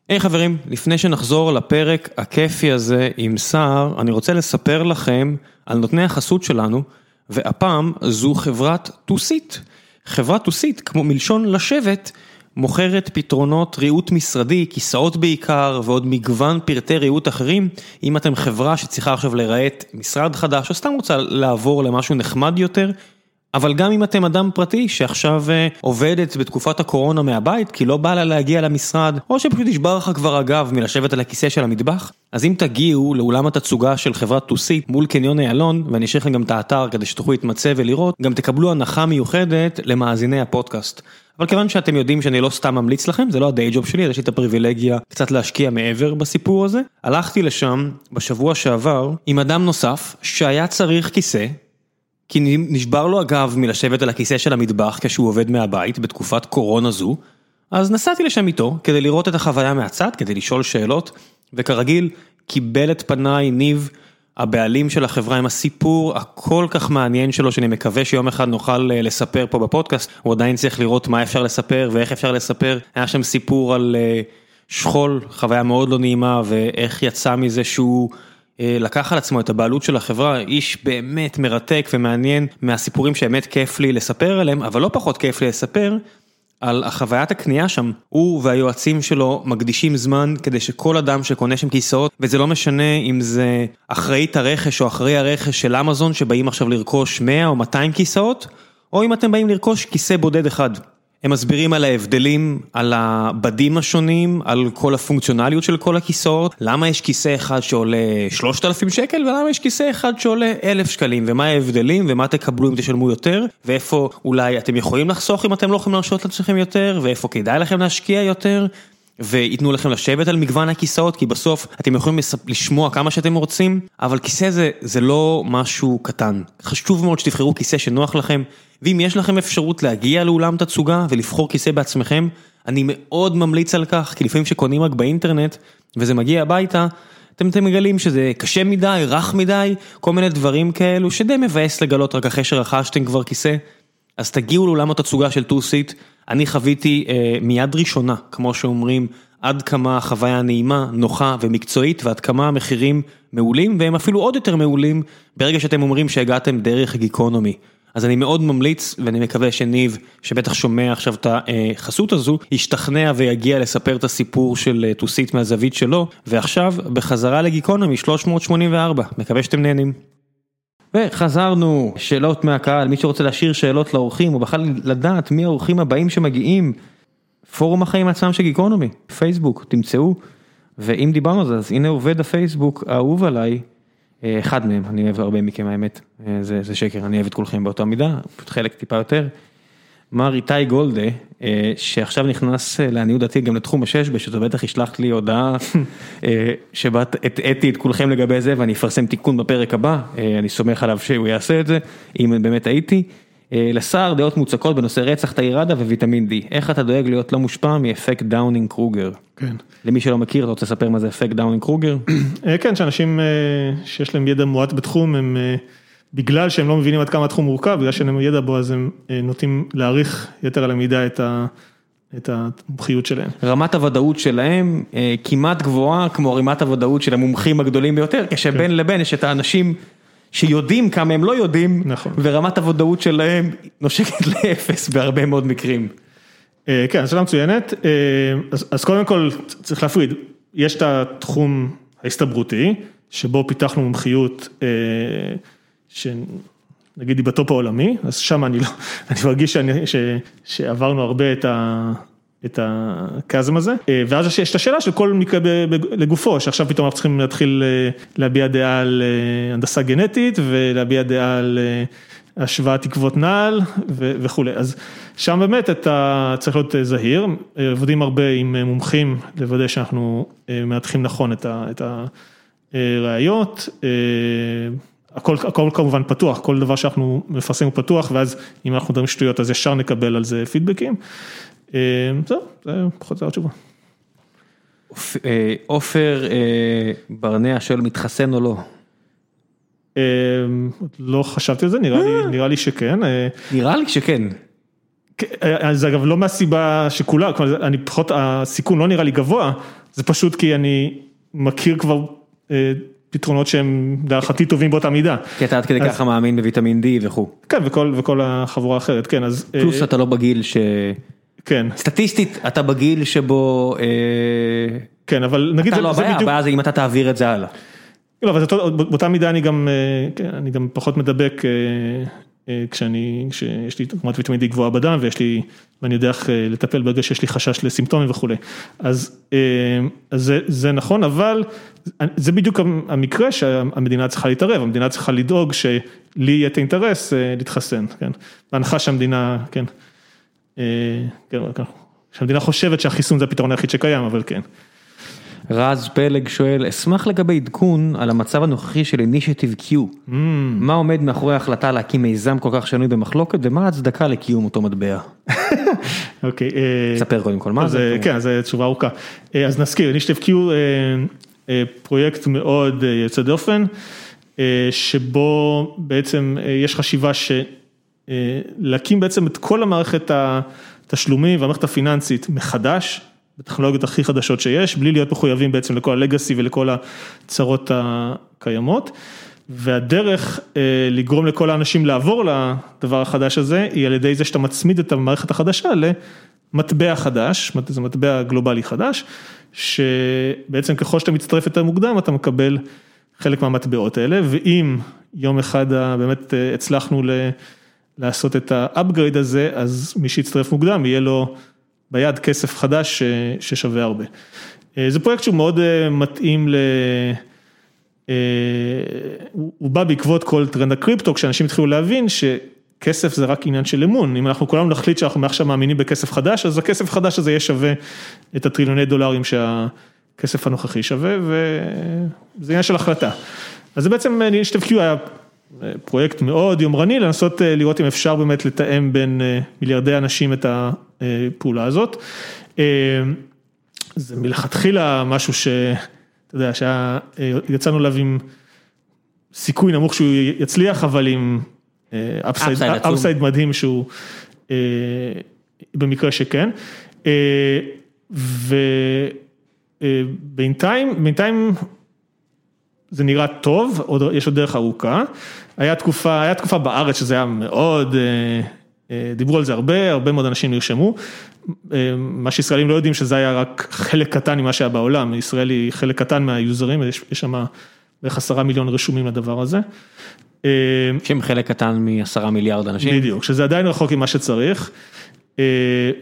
היי hey, חברים, לפני שנחזור לפרק הכיפי הזה עם סער, אני רוצה לספר לכם על נותני החסות שלנו, והפעם זו חברת טוסית. חברת טוסית, כמו מלשון לשבת, מוכרת פתרונות ריהוט משרדי, כיסאות בעיקר ועוד מגוון פרטי ריהוט אחרים. אם אתם חברה שצריכה עכשיו לרהט משרד חדש או סתם רוצה לעבור למשהו נחמד יותר, אבל גם אם אתם אדם פרטי שעכשיו uh, עובדת בתקופת הקורונה מהבית כי לא בא לה להגיע למשרד, או שפשוט נשבר לך כבר הגב מלשבת על הכיסא של המטבח, אז אם תגיעו לאולם התצוגה של חברת טוסית מול קניון איילון, ואני אשאיר לכם גם את האתר כדי שתוכלו להתמצא ולראות, גם תקבלו הנחה מיוחדת למאזיני הפודקאסט. אבל כיוון שאתם יודעים שאני לא סתם ממליץ לכם, זה לא הדיי ג'וב שלי, יש לי את הפריבילגיה קצת להשקיע מעבר בסיפור הזה. הלכתי לשם בשבוע שעבר עם אדם נוסף שהיה צריך כיסא, כי נשבר לו הגב מלשבת על הכיסא של המטבח כשהוא עובד מהבית בתקופת קורונה זו, אז נסעתי לשם איתו כדי לראות את החוויה מהצד, כדי לשאול שאלות, וכרגיל קיבל את פניי ניב. הבעלים של החברה עם הסיפור הכל כך מעניין שלו שאני מקווה שיום אחד נוכל אה, לספר פה בפודקאסט, הוא עדיין צריך לראות מה אפשר לספר ואיך אפשר לספר, היה שם סיפור על אה, שכול, חוויה מאוד לא נעימה ואיך יצא מזה שהוא לקח על עצמו את הבעלות של החברה, איש באמת מרתק ומעניין מהסיפורים שבאמת כיף לי לספר עליהם, אבל לא פחות כיף לי לספר. על החוויית הקנייה שם, הוא והיועצים שלו מקדישים זמן כדי שכל אדם שקונה שם כיסאות, וזה לא משנה אם זה אחראית הרכש או אחראי הרכש של אמזון שבאים עכשיו לרכוש 100 או 200 כיסאות, או אם אתם באים לרכוש כיסא בודד אחד. הם מסבירים על ההבדלים, על הבדים השונים, על כל הפונקציונליות של כל הכיסאות, למה יש כיסא אחד שעולה 3,000 שקל ולמה יש כיסא אחד שעולה 1,000 שקלים, ומה ההבדלים ומה תקבלו אם תשלמו יותר, ואיפה אולי אתם יכולים לחסוך אם אתם לא יכולים להרשות לעצמכם יותר, ואיפה כדאי לכם להשקיע יותר. וייתנו לכם לשבת על מגוון הכיסאות, כי בסוף אתם יכולים לשמוע כמה שאתם רוצים, אבל כיסא זה, זה לא משהו קטן. חשוב מאוד שתבחרו כיסא שנוח לכם, ואם יש לכם אפשרות להגיע לאולם תצוגה ולבחור כיסא בעצמכם, אני מאוד ממליץ על כך, כי לפעמים שקונים רק באינטרנט, וזה מגיע הביתה, אתם, אתם מגלים שזה קשה מדי, רך מדי, כל מיני דברים כאלו, שדי מבאס לגלות רק אחרי שרכשתם כבר כיסא. אז תגיעו לאולם התצוגה של טו סיט, אני חוויתי אה, מיד ראשונה, כמו שאומרים, עד כמה החוויה נעימה, נוחה ומקצועית, ועד כמה המחירים מעולים, והם אפילו עוד יותר מעולים, ברגע שאתם אומרים שהגעתם דרך גיקונומי. אז אני מאוד ממליץ, ואני מקווה שניב, שבטח שומע עכשיו את החסות הזו, ישתכנע ויגיע לספר את הסיפור של טוסית מהזווית שלו, ועכשיו, בחזרה לגיקונומי 384, מקווה שאתם נהנים. וחזרנו, שאלות מהקהל, מי שרוצה להשאיר שאלות לאורחים, או בכלל לדעת מי האורחים הבאים שמגיעים, פורום החיים עצמם של גיקונומי, פייסבוק, תמצאו, ואם דיברנו על זה, אז הנה עובד הפייסבוק האהוב עליי, אה, אחד מהם, אני אוהב הרבה מכם האמת, אה, זה, זה שקר, אני אוהב את כולכם באותה מידה, פשוט חלק טיפה יותר. מר איתי גולדה, אה, שעכשיו נכנס לעניות דעתי גם לתחום השש, שאתה בטח ישלח לי הודעה שבה הטעיתי את כולכם לגבי זה ואני אפרסם תיקון בפרק הבא, אני סומך עליו שהוא יעשה את זה, אם באמת הייתי. לשר דעות מוצקות בנושא רצח תאירדה וויטמין D, איך אתה דואג להיות לא מושפע מאפקט דאונינג קרוגר? כן. למי שלא מכיר, אתה רוצה לספר מה זה אפקט דאנינג קרוגר? כן, שאנשים שיש להם ידע מועט בתחום, הם בגלל שהם לא מבינים עד כמה התחום מורכב, בגלל שאין להם ידע בו, אז הם נוטים להעריך יתר על המידה את ה... את המומחיות שלהם. רמת הוודאות שלהם כמעט גבוהה כמו רמת הוודאות של המומחים הגדולים ביותר, כשבין לבין יש את האנשים שיודעים כמה הם לא יודעים, נכון. ורמת הוודאות שלהם נושקת לאפס בהרבה מאוד מקרים. כן, שאלה מצוינת, אז קודם כל צריך להפריד, יש את התחום ההסתברותי, שבו פיתחנו מומחיות שנגיד היא בטופ העולמי, אז שם אני לא, אני מרגיש שעברנו הרבה את ה... את הקאזם הזה, ואז יש את השאלה של כל מקרה לגופו, שעכשיו פתאום אנחנו צריכים להתחיל להביע דעה על הנדסה גנטית ולהביע דעה על השוואת תקוות נעל וכולי, אז שם באמת אתה צריך להיות זהיר, עובדים הרבה עם מומחים לוודא שאנחנו מנתחים נכון את הראיות. הכל הכל כמובן פתוח, כל דבר שאנחנו מפרסמים הוא פתוח, ואז אם אנחנו מדברים שטויות אז ישר נקבל על זה פידבקים. זהו, זה פחות או יותר התשובה. עופר ברנע שואל מתחסן או לא? לא חשבתי על זה, נראה לי שכן. נראה לי שכן. זה אגב לא מהסיבה שכולה, אני פחות, הסיכון לא נראה לי גבוה, זה פשוט כי אני מכיר כבר פתרונות שהם להערכתי טובים באותה מידה. כי אתה עד כדי ככה מאמין בוויטמין D וכו'. כן, וכל החבורה האחרת, כן, אז... פלוס אתה לא בגיל ש... כן. סטטיסטית אתה בגיל שבו... כן, אבל נגיד אתה לא הבעיה, הבעיה זה אם אתה תעביר את זה הלאה. לא, אבל באותה מידה אני גם, אני גם פחות מדבק כשאני, כשיש לי רמת ויטמין D גבוהה בדם ויש לי, ואני יודע איך לטפל ברגע שיש לי חשש לסימפטומים וכולי. אז זה נכון, אבל זה בדיוק המקרה שהמדינה צריכה להתערב, המדינה צריכה לדאוג שלי יהיה את האינטרס להתחסן, כן. בהנחה שהמדינה, כן, שהמדינה חושבת שהחיסון זה הפתרון היחיד שקיים, אבל כן. רז פלג שואל, אשמח לגבי עדכון על המצב הנוכחי של Initiative Q, מה עומד מאחורי ההחלטה להקים מיזם כל כך שנוי במחלוקת ומה ההצדקה לקיום אותו מטבע? אוקיי. ספר קודם כל מה זה. כן, זו תשובה ארוכה. אז נזכיר, Initiative Q פרויקט מאוד יוצא דופן, שבו בעצם יש חשיבה להקים בעצם את כל המערכת התשלומים והמערכת הפיננסית מחדש. בטכנולוגיות הכי חדשות שיש, בלי להיות מחויבים בעצם לכל הלגאסי ולכל הצרות הקיימות. והדרך לגרום לכל האנשים לעבור לדבר החדש הזה, היא על ידי זה שאתה מצמיד את המערכת החדשה למטבע חדש, זה מטבע גלובלי חדש, שבעצם ככל שאתה מצטרף יותר מוקדם, אתה מקבל חלק מהמטבעות האלה, ואם יום אחד באמת הצלחנו לעשות את האפגריד הזה, אז מי שיצטרף מוקדם יהיה לו ביד כסף חדש ששווה הרבה. זה פרויקט שהוא מאוד מתאים ל... הוא בא בעקבות כל טרנד הקריפטו, כשאנשים התחילו להבין שכסף זה רק עניין של אמון, אם אנחנו כולנו נחליט שאנחנו מעכשיו מאמינים בכסף חדש, אז הכסף החדש הזה יהיה שווה את הטריליוני דולרים שהכסף הנוכחי שווה, וזה עניין של החלטה. אז זה בעצם, NHTFQ היה פרויקט מאוד יומרני, לנסות לראות אם אפשר באמת לתאם בין מיליארדי אנשים את הפעולה הזאת. זה מלכתחילה משהו שאתה יודע, שיצאנו אליו עם סיכוי נמוך שהוא יצליח, אבל עם אפסייד מדהים שהוא במקרה שכן. ובינתיים, בינתיים זה נראה טוב, יש עוד דרך ארוכה. היה תקופה, היה תקופה בארץ שזה היה מאוד, דיברו על זה הרבה, הרבה מאוד אנשים נרשמו. מה שישראלים לא יודעים שזה היה רק חלק קטן ממה שהיה בעולם, ישראל היא חלק קטן מהיוזרים, יש שם בערך עשרה מיליון רשומים לדבר הזה. שהם חלק קטן מעשרה מיליארד אנשים. בדיוק, שזה עדיין רחוק ממה שצריך.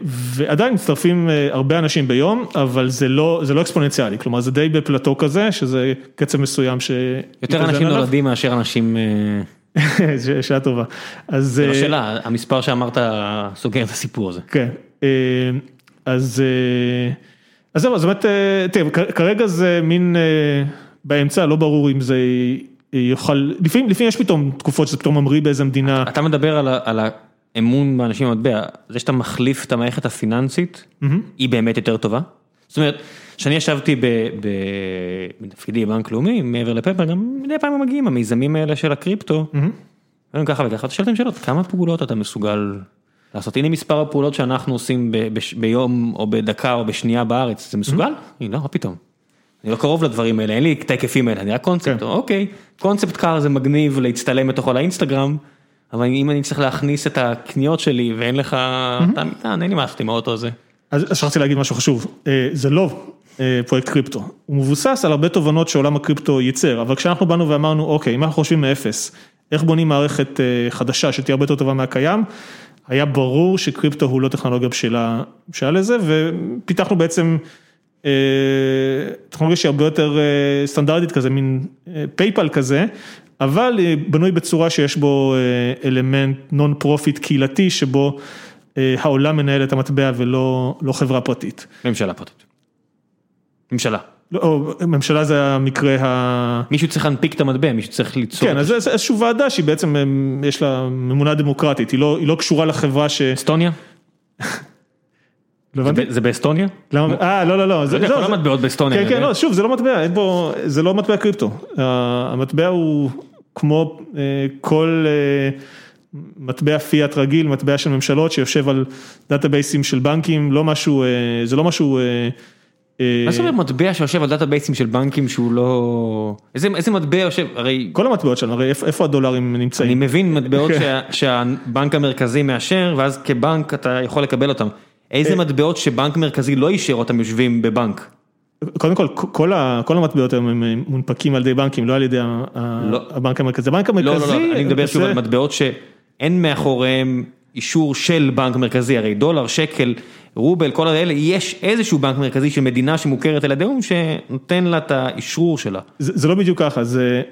ועדיין מצטרפים הרבה אנשים ביום, אבל זה לא, זה לא אקספוננציאלי, כלומר זה די בפלטו כזה, שזה קצב מסוים ש... יותר אנשים נולדים מאשר אנשים... שאלה טובה. זה לא שאלה, המספר שאמרת סוגר את הסיפור הזה. כן, אז זהו, אז באמת, תראה, כרגע זה מין באמצע, לא ברור אם זה יוכל, לפעמים יש פתאום תקופות שזה פתאום ממריא באיזה מדינה. אתה מדבר על האמון באנשים במטבע, זה שאתה מחליף את המערכת הפיננסית, היא באמת יותר טובה? זאת אומרת, כשאני ישבתי בתפקידי בבנק לאומי, מעבר לפפר, גם מדי פעם מגיעים המיזמים האלה של הקריפטו, והם ככה וככה, אתה שואל שאלות, כמה פעולות אתה מסוגל לעשות? הנה מספר הפעולות שאנחנו עושים ביום או בדקה או בשנייה בארץ, זה מסוגל? לא, מה פתאום. אני לא קרוב לדברים האלה, אין לי את ההיקפים האלה, אני רק קונספט, אוקיי, קונספט קאר זה מגניב להצטלם בתוכו לאינסטגרם, אבל אם אני צריך להכניס את הקניות שלי ואין לך את המטען, אין לי מה לעשות עם האוטו הזה. אז שכחתי להגיד משהו חשוב, זה לא פרויקט קריפטו, הוא מבוסס על הרבה תובנות שעולם הקריפטו ייצר, אבל כשאנחנו באנו ואמרנו, אוקיי, אם אנחנו חושבים מאפס, איך בונים מערכת חדשה שתהיה הרבה יותר טובה מהקיים, היה ברור שקריפטו הוא לא טכנולוגיה בשלה לזה, ופיתחנו בעצם טכנולוגיה שהיא הרבה יותר סטנדרטית כזה, מין PayPal כזה, אבל בנוי בצורה שיש בו אלמנט non profit קהילתי, שבו העולם מנהל את המטבע ולא חברה פרטית. ממשלה פרטית. ממשלה. ממשלה זה המקרה ה... מישהו צריך להנפיק את המטבע, מישהו צריך ליצור. כן, אז זה איזושהי ועדה שהיא בעצם, יש לה ממונה דמוקרטית, היא לא קשורה לחברה ש... אסטוניה? זה באסטוניה? אה, לא, לא, לא. כל המטבעות באסטוניה. כן, כן, לא, שוב, זה לא מטבע, אין פה, זה לא מטבע קריפטו. המטבע הוא כמו כל מטבע פיאט רגיל, מטבע של ממשלות שיושב על דאטאבייסים של בנקים, לא משהו, זה לא משהו... מה זאת אומרת מטבע שיושב על דאטאבייסים של בנקים שהוא לא... איזה מטבע יושב, הרי... כל המטבעות שלנו, הרי איפה הדולרים נמצאים? אני מבין מטבעות שהבנק המרכזי מאשר, ואז כבנק אתה יכול לקבל אותם. איזה מטבעות שבנק מרכזי לא אישר אותם יושבים בבנק? קודם כל, כל המטבעות הם מונפקים על ידי בנקים, לא על ידי הבנק המרכזי. הבנק המרכזי... לא, לא, לא, אני מדבר שוב על מטבעות שאין מאחוריהם אישור של בנק מרכזי, הרי דולר, שקל, רובל, כל האלה, יש איזשהו בנק מרכזי של מדינה שמוכרת על ידי האו"ם שנותן לה את האישרור שלה. זה לא בדיוק ככה, זה,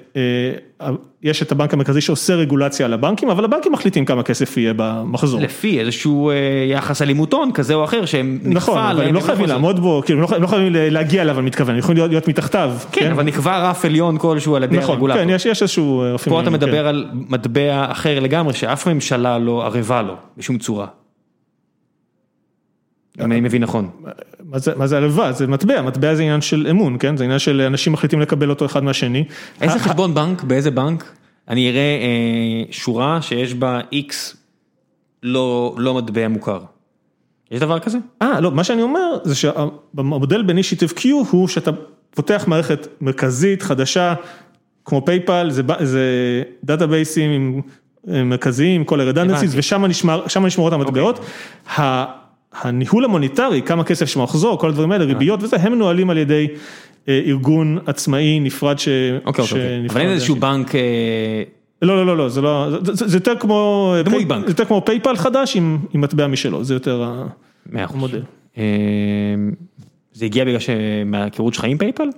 יש את הבנק המרכזי שעושה רגולציה על הבנקים, אבל הבנקים מחליטים כמה כסף יהיה במחזור. לפי איזשהו יחס אלימות הון כזה או אחר שהם נקבע. נכון, אבל הם לא חייבים לעמוד בו, כאילו הם לא חייבים להגיע אליו, אני מתכוון, הם יכולים להיות מתחתיו. כן, אבל נקבע רף עליון כלשהו על ידי הרגולטור. נכון, כן, יש איזשהו... פה אתה מדבר על מטבע אחר לגמרי, שאף ממשלה לא ערבה לו בשום צורה. אם אני מבין נכון. מה זה ערבה? זה מטבע, מטבע זה עניין של אמון, כן? זה עניין של אנשים מחליטים לקבל אותו אחד מהשני. איזה חשבון בנק, באיזה בנק, אני אראה שורה שיש בה איקס לא מטבע מוכר. יש דבר כזה? אה, לא, מה שאני אומר זה שהמודל ב Initiative Q הוא שאתה פותח מערכת מרכזית, חדשה, כמו PayPal, זה דאטאבייסים מרכזיים, כל ה redundancies, ושם נשמרות המטבעות. הניהול המוניטרי, כמה כסף שבמחזור, כל הדברים האלה, ריביות וזה, הם מנוהלים על ידי ארגון עצמאי נפרד ש... אוקיי, אוקיי, אבל אין איזשהו בנק... לא, לא, לא, לא, זה לא, זה יותר כמו... דמוי בנק. זה יותר כמו PayPal חדש עם מטבע משלו, זה יותר המודל. זה הגיע בגלל שמהכירות שלך עם PayPal?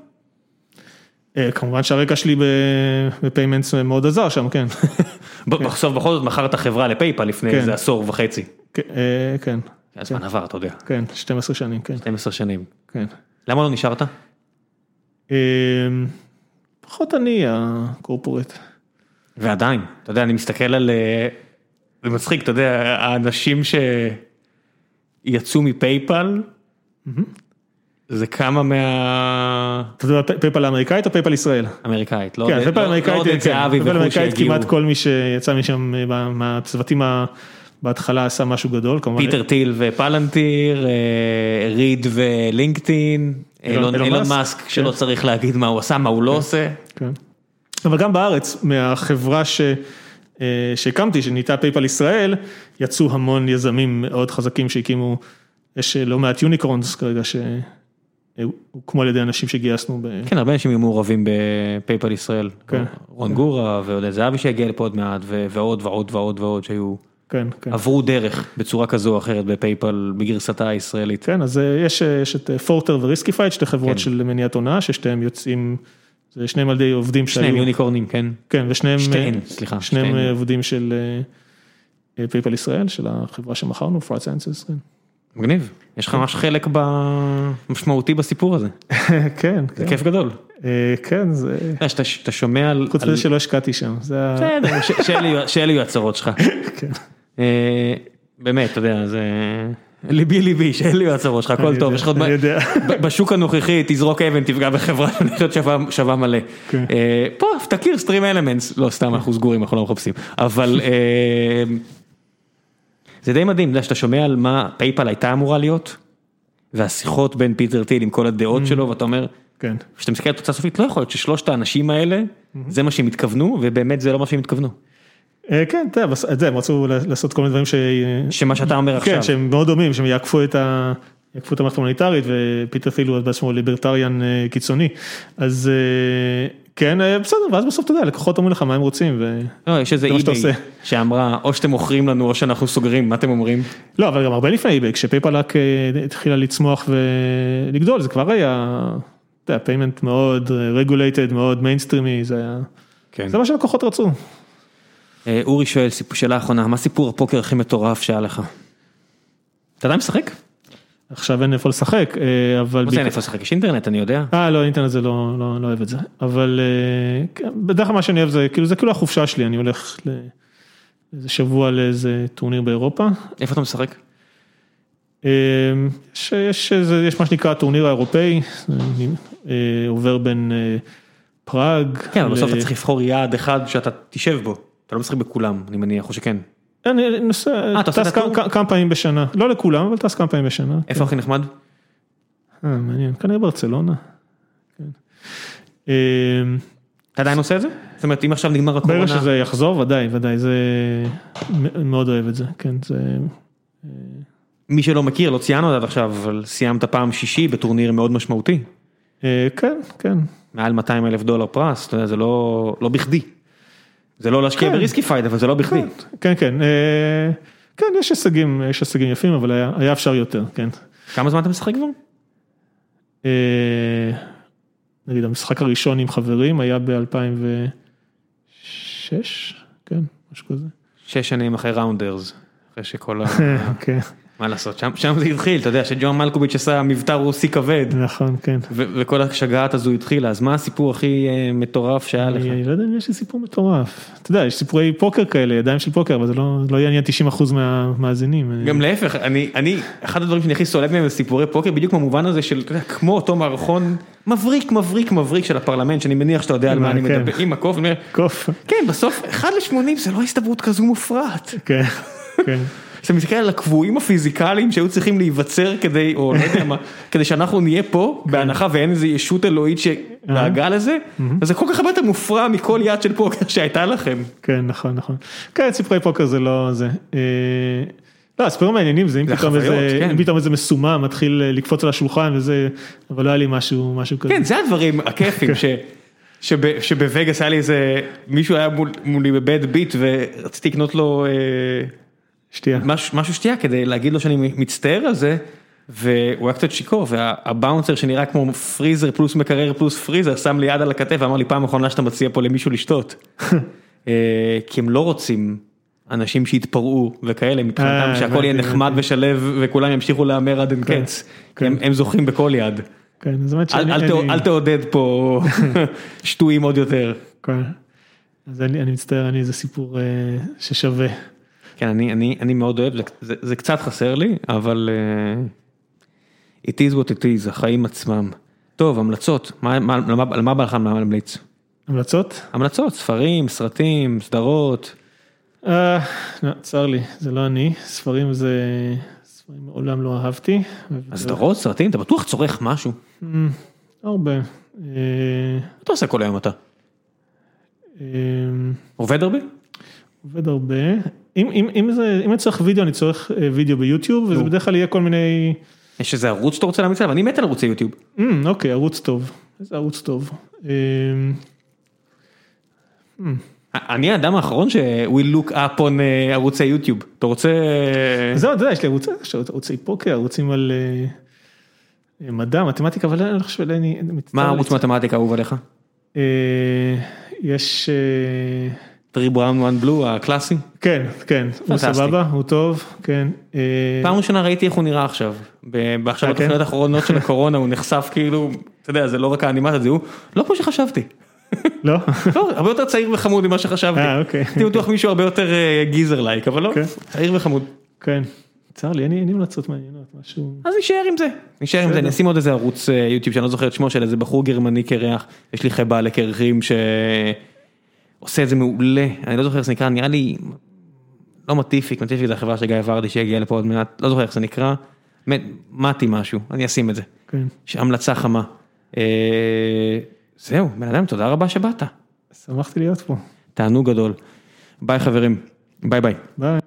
כמובן שהרקע שלי ב payments מאוד עזר שם, כן. בסוף בכל זאת מכרת חברה ל PayPal לפני איזה עשור וחצי. כן. הזמן עבר, אתה יודע. כן, 12 שנים, כן. 12 שנים. כן. למה לא נשארת? פחות אני ה corporate. ועדיין, אתה יודע, אני מסתכל על... זה מצחיק, אתה יודע, האנשים שיצאו מ PayPal, זה כמה מה... אתה יודע, PayPal האמריקאית או PayPal ישראל? אמריקאית, לא... כן, PayPal האמריקאית כמעט כל מי שיצא משם מהצוותים ה... בהתחלה עשה משהו גדול, כמובן. פיטר תיל ו Palantir, ריד ו LinkedIn, אילון מאסק שלא צריך להגיד מה הוא עשה, מה הוא לא עושה. כן. אבל גם בארץ, מהחברה שהקמתי, שנהייתה PayPal ישראל, יצאו המון יזמים מאוד חזקים שהקימו, יש לא מעט unicorns כרגע שהוקמו על ידי אנשים שגייסנו. כן, הרבה אנשים היו מעורבים ב PayPal ישראל. רון גורה ועודד זהבי שהגיע לפה עוד מעט, ועוד ועוד ועוד ועוד שהיו. כן, כן. עברו דרך בצורה כזו או אחרת ב PayPal בגרסתה הישראלית. כן, אז יש את Forter ו Riskified, שתי חברות של מניעת הונאה, ששתיהם יוצאים, זה שניהם על ידי עובדים שהיו. שניהם יוניקורנים, כן. כן, ושניהם, שתיהן, סליחה. שניהם עובדים של PayPal ישראל, של החברה שמכרנו, Fraud Sciences, כן. מגניב, יש לך ממש חלק משמעותי בסיפור הזה. כן, כן. זה כיף גדול. כן, זה... שאתה שומע על... חוץ מזה שלא השקעתי שם, זה... בסדר, שאלה יהיו הצרות שלך. כן. באמת, אתה יודע, זה... ליבי ליבי, שאין לי הראש שלך, הכל טוב, יש לך עוד... אני יודע. בשוק הנוכחי תזרוק אבן, תפגע בחברה שהולכת שווה- מלא. כן. אה, פה תכיר StreamElements, לא סתם אנחנו סגורים, אנחנו לא מחפשים, אבל אה, זה די מדהים, אתה שאתה שומע על מה PayPal הייתה אמורה להיות, והשיחות בין פיטר טיל עם כל הדעות שלו, ואתה אומר, כן. כשאתה מסתכל על תוצאה סופית, לא יכול להיות ששלושת האנשים האלה, זה מה שהם התכוונו, ובאמת זה לא מה שהם התכוונו. אה, כן, אתה יודע, בס- את זה, הם רצו לעשות כל מיני דברים ש... שמה שאתה אומר עכשיו. כן, שהם מאוד דומים, שהם יעקפו את ה... יעקפו את המערכת המוניטרית ופיטר טיל הוא בעצמו ליברטריאן אה, קיצוני. אז אה, כן, בסדר, ואז בסוף אתה יודע, לקוחות אומרים לך מה הם רוצים. ו... לא, יש איזה איביי. שאמרה, או שאתם מוכרים לנו או שאנחנו סוגרים, מה אתם אומרים? לא, אבל גם הרבה לפני איביי, כשפייפל רק אה, התחילה לצמוח ולגדול, זה כבר היה, אתה יודע, payment מאוד regulated, מאוד מיינסטרימי, זה היה, כן. זה מה שלקוחות רצו. אה, אורי שואל, שאלה אחרונה, מה סיפור הפוקר הכי מטורף שהיה לך? אתה עדיין משחק? עכשיו אין איפה לשחק, אה, אבל... מה זה אין איפה לשחק? יש אינטרנט, אני יודע. אה, לא, אינטרנט זה לא, לא, לא אוהב את זה, אבל אה, כן, בדרך כלל מה שאני אוהב זה, כאילו, זה כאילו החופשה שלי, אני הולך לאיזה שבוע לאיזה טורניר באירופה. איפה אתה משחק? יש, יש, איזה- יש מה שנקרא הטורניר האירופאי, אני, עובר בין פראג. כן, אבל בסוף אתה צריך לבחור יעד אחד שאתה תשב בו. אתה לא משחק בכולם, אני מניח, או שכן. אני אני נוסע, עושה טס? כמה- פעמים בשנה, לא לכולם, אבל טס כמה פעמים בשנה. איפה הכי נחמד? אה, מעניין, כנראה ברצלונה. כן. אה, אתה עדיין עושה את זה? זאת אומרת, אם עכשיו נגמר הקורונה... ברגע שזה יחזור, ודאי, ודאי, זה, מ- מאוד אוהב את זה, כן, זה, מי שלא מכיר, לא ציינו עד עכשיו, אבל סיימת פעם שישי בטורניר מאוד משמעותי. אה, כן, כן, מעל 200 אלף דולר פרס, אתה יודע, זה לא לא בכדי. זה לא להשקיע כן. בריסקי פייד, אבל זה לא בכדי. כן, כן, אה, כן, יש הישגים, יש הישגים יפים, אבל היה, היה אפשר יותר, כן. כמה זמן אתה משחק כבר? אה, נגיד, המשחק הראשון עם חברים היה ב-2006, כן, משהו כזה. שש שנים אחרי ראונדרס, אחרי שכל ה... כן, מה לעשות, שם, שם זה התחיל, אתה יודע, שג'ון מלקוביץ' עשה מבטא רוסי כבד, נכון, כן. וכל השגעת הזו התחילה, אז מה הסיפור הכי אה, מטורף שהיה לך? אני אני לא יודע אם יש לי סיפור מטורף. אתה יודע, יש סיפורי פוקר כאלה, ידיים של פוקר, אבל זה לא לא יעניין 90% מהמאזינים. אני- גם להפך, אני, אני, אחד הדברים שאני הכי סולד מהם זה סיפורי פוקר, בדיוק במובן הזה של, אתה יודע, כמו אותו מערכון מבריק, מבריק, מבריק של הפרלמנט, שאני מניח שאתה יודע על מה אני כן. מדבר, עם הקוף, אני אומר, קוף. כן, בסוף, 1 ל-80 זה לא הסתברות כזו מופרעת. כן, כן. כשאתה מסתכל על הקבועים הפיזיקליים שהיו צריכים להיווצר כדי, או לא יודע מה, כדי שאנחנו נהיה פה, בהנחה ואין איזה ישות אלוהית שדאגה לזה, אז זה כל כך הרבה יותר מופרע מכל יד של פוקר שהייתה לכם. כן, נכון, נכון. כן, סיפורי פוקר זה לא זה. אה, לא, הסיפורים מעניינים זה אם פתאום איזה, כן. אם פתאום איזה מסומם מתחיל אה, לקפוץ על השולחן וזה, אבל לא היה לי משהו, משהו כזה. כן, זה הדברים הכיפים, ש- שב- שבווגאס היה לי איזה, מישהו היה מול- מולי בבד ביט ורציתי לקנות לו אה, שתייה. משהו משהו שתייה כדי להגיד לו שאני מצטער על זה. והוא היה קצת שיכור והבאונסר שנראה כמו פריזר פלוס מקרר פלוס פריזר שם לי יד על הכתף ואמר לי פעם אחרונה שאתה מציע פה למישהו לשתות. אה, כי הם לא רוצים אנשים שיתפרעו וכאלה מבחינתם אה, שהכל יהיה נחמד ושלב וכולם ימשיכו להמר עד אין כן, קץ. כן. הם- זוכים בכל יד. כן, אל- תעודד פה שטויים עוד יותר. כן. אז אני אני מצטער, אני איזה סיפור אה, ששווה. כן, אני, אני, אני מאוד אוהב, זה, זה, זה קצת חסר לי, אבל uh, it is what it is, החיים עצמם. טוב, המלצות, מה, מה, על מה, על מה בא לך להמליץ? המלצות? המלצות, ספרים, סרטים, סדרות. אה, לא, צר לי, זה לא אני, ספרים זה... ספרים מעולם לא אהבתי. אז סדרות, סרטים, אתה בטוח צורך משהו. אמ, הרבה. אה, אתה עושה כל היום אתה? אמ, עובד הרבה? עובד הרבה. אם, אם, אם, זה, אם אני צריך וידאו, אני צריך אה, וידאו ביוטיוב, וזה. בדרך כלל יהיה כל מיני... יש איזה ערוץ שאתה רוצה להמליץ עליו? אני מת על ערוצי יוטיוב. אמ, אוקיי, ערוץ טוב. איזה ערוץ טוב. אמ, אמ, אני האדם האחרון ש-will look up on אה, ערוצי יוטיוב. אתה רוצה... זהו, אתה יודע, יש לי ערוצי, יש ערוצי פוקר, ערוצים על אה, מדע, מתמטיקה, אבל אני לא חושב, אני. מה ערוץ מתמטיקה אהוב עליך? יש... אה, טרי בראון וואן בלו הקלאסי? כן, כן, הוא. סבבה, הוא טוב, כן. אה, פעם ראשונה ראיתי איך הוא נראה עכשיו. עכשיו אה, כן? בתוכניות האחרונות של הקורונה הוא נחשף כאילו, אתה יודע, זה לא רק האנימציה, זה הוא לא כמו שחשבתי. לא? לא, הרבה יותר צעיר וחמוד ממה שחשבתי. אה, אוקיי. הייתי בטוח מישהו הרבה יותר גיזר לייק, אבל לא, כן. צעיר וחמוד. כן, צר לי, אין לי המלצות מעניינות, משהו... אז נשאר עם זה, נשאר עם זה. נשים עוד איזה ערוץ אה, יוטיוב שאני לא זוכר את שמו של איזה בחור גרמני קרח, יש לי חיבה לקרחים שעושה את זה מעולה, אני לא זוכר איך זה נקרא, נראה לי, לא מטיפיק, מטיפיק זה החברה של גיא ורדי שהגיע לפה עוד מעט, לא זוכר איך זה נקרא, באמת, מתי משהו, אני אשים את זה, כן. המלצה חמה. אה, זהו, בן אדם, תודה רבה שבאת, שמחתי להיות פה. תענוג גדול. ביי חברים, ביי ביי. ביי.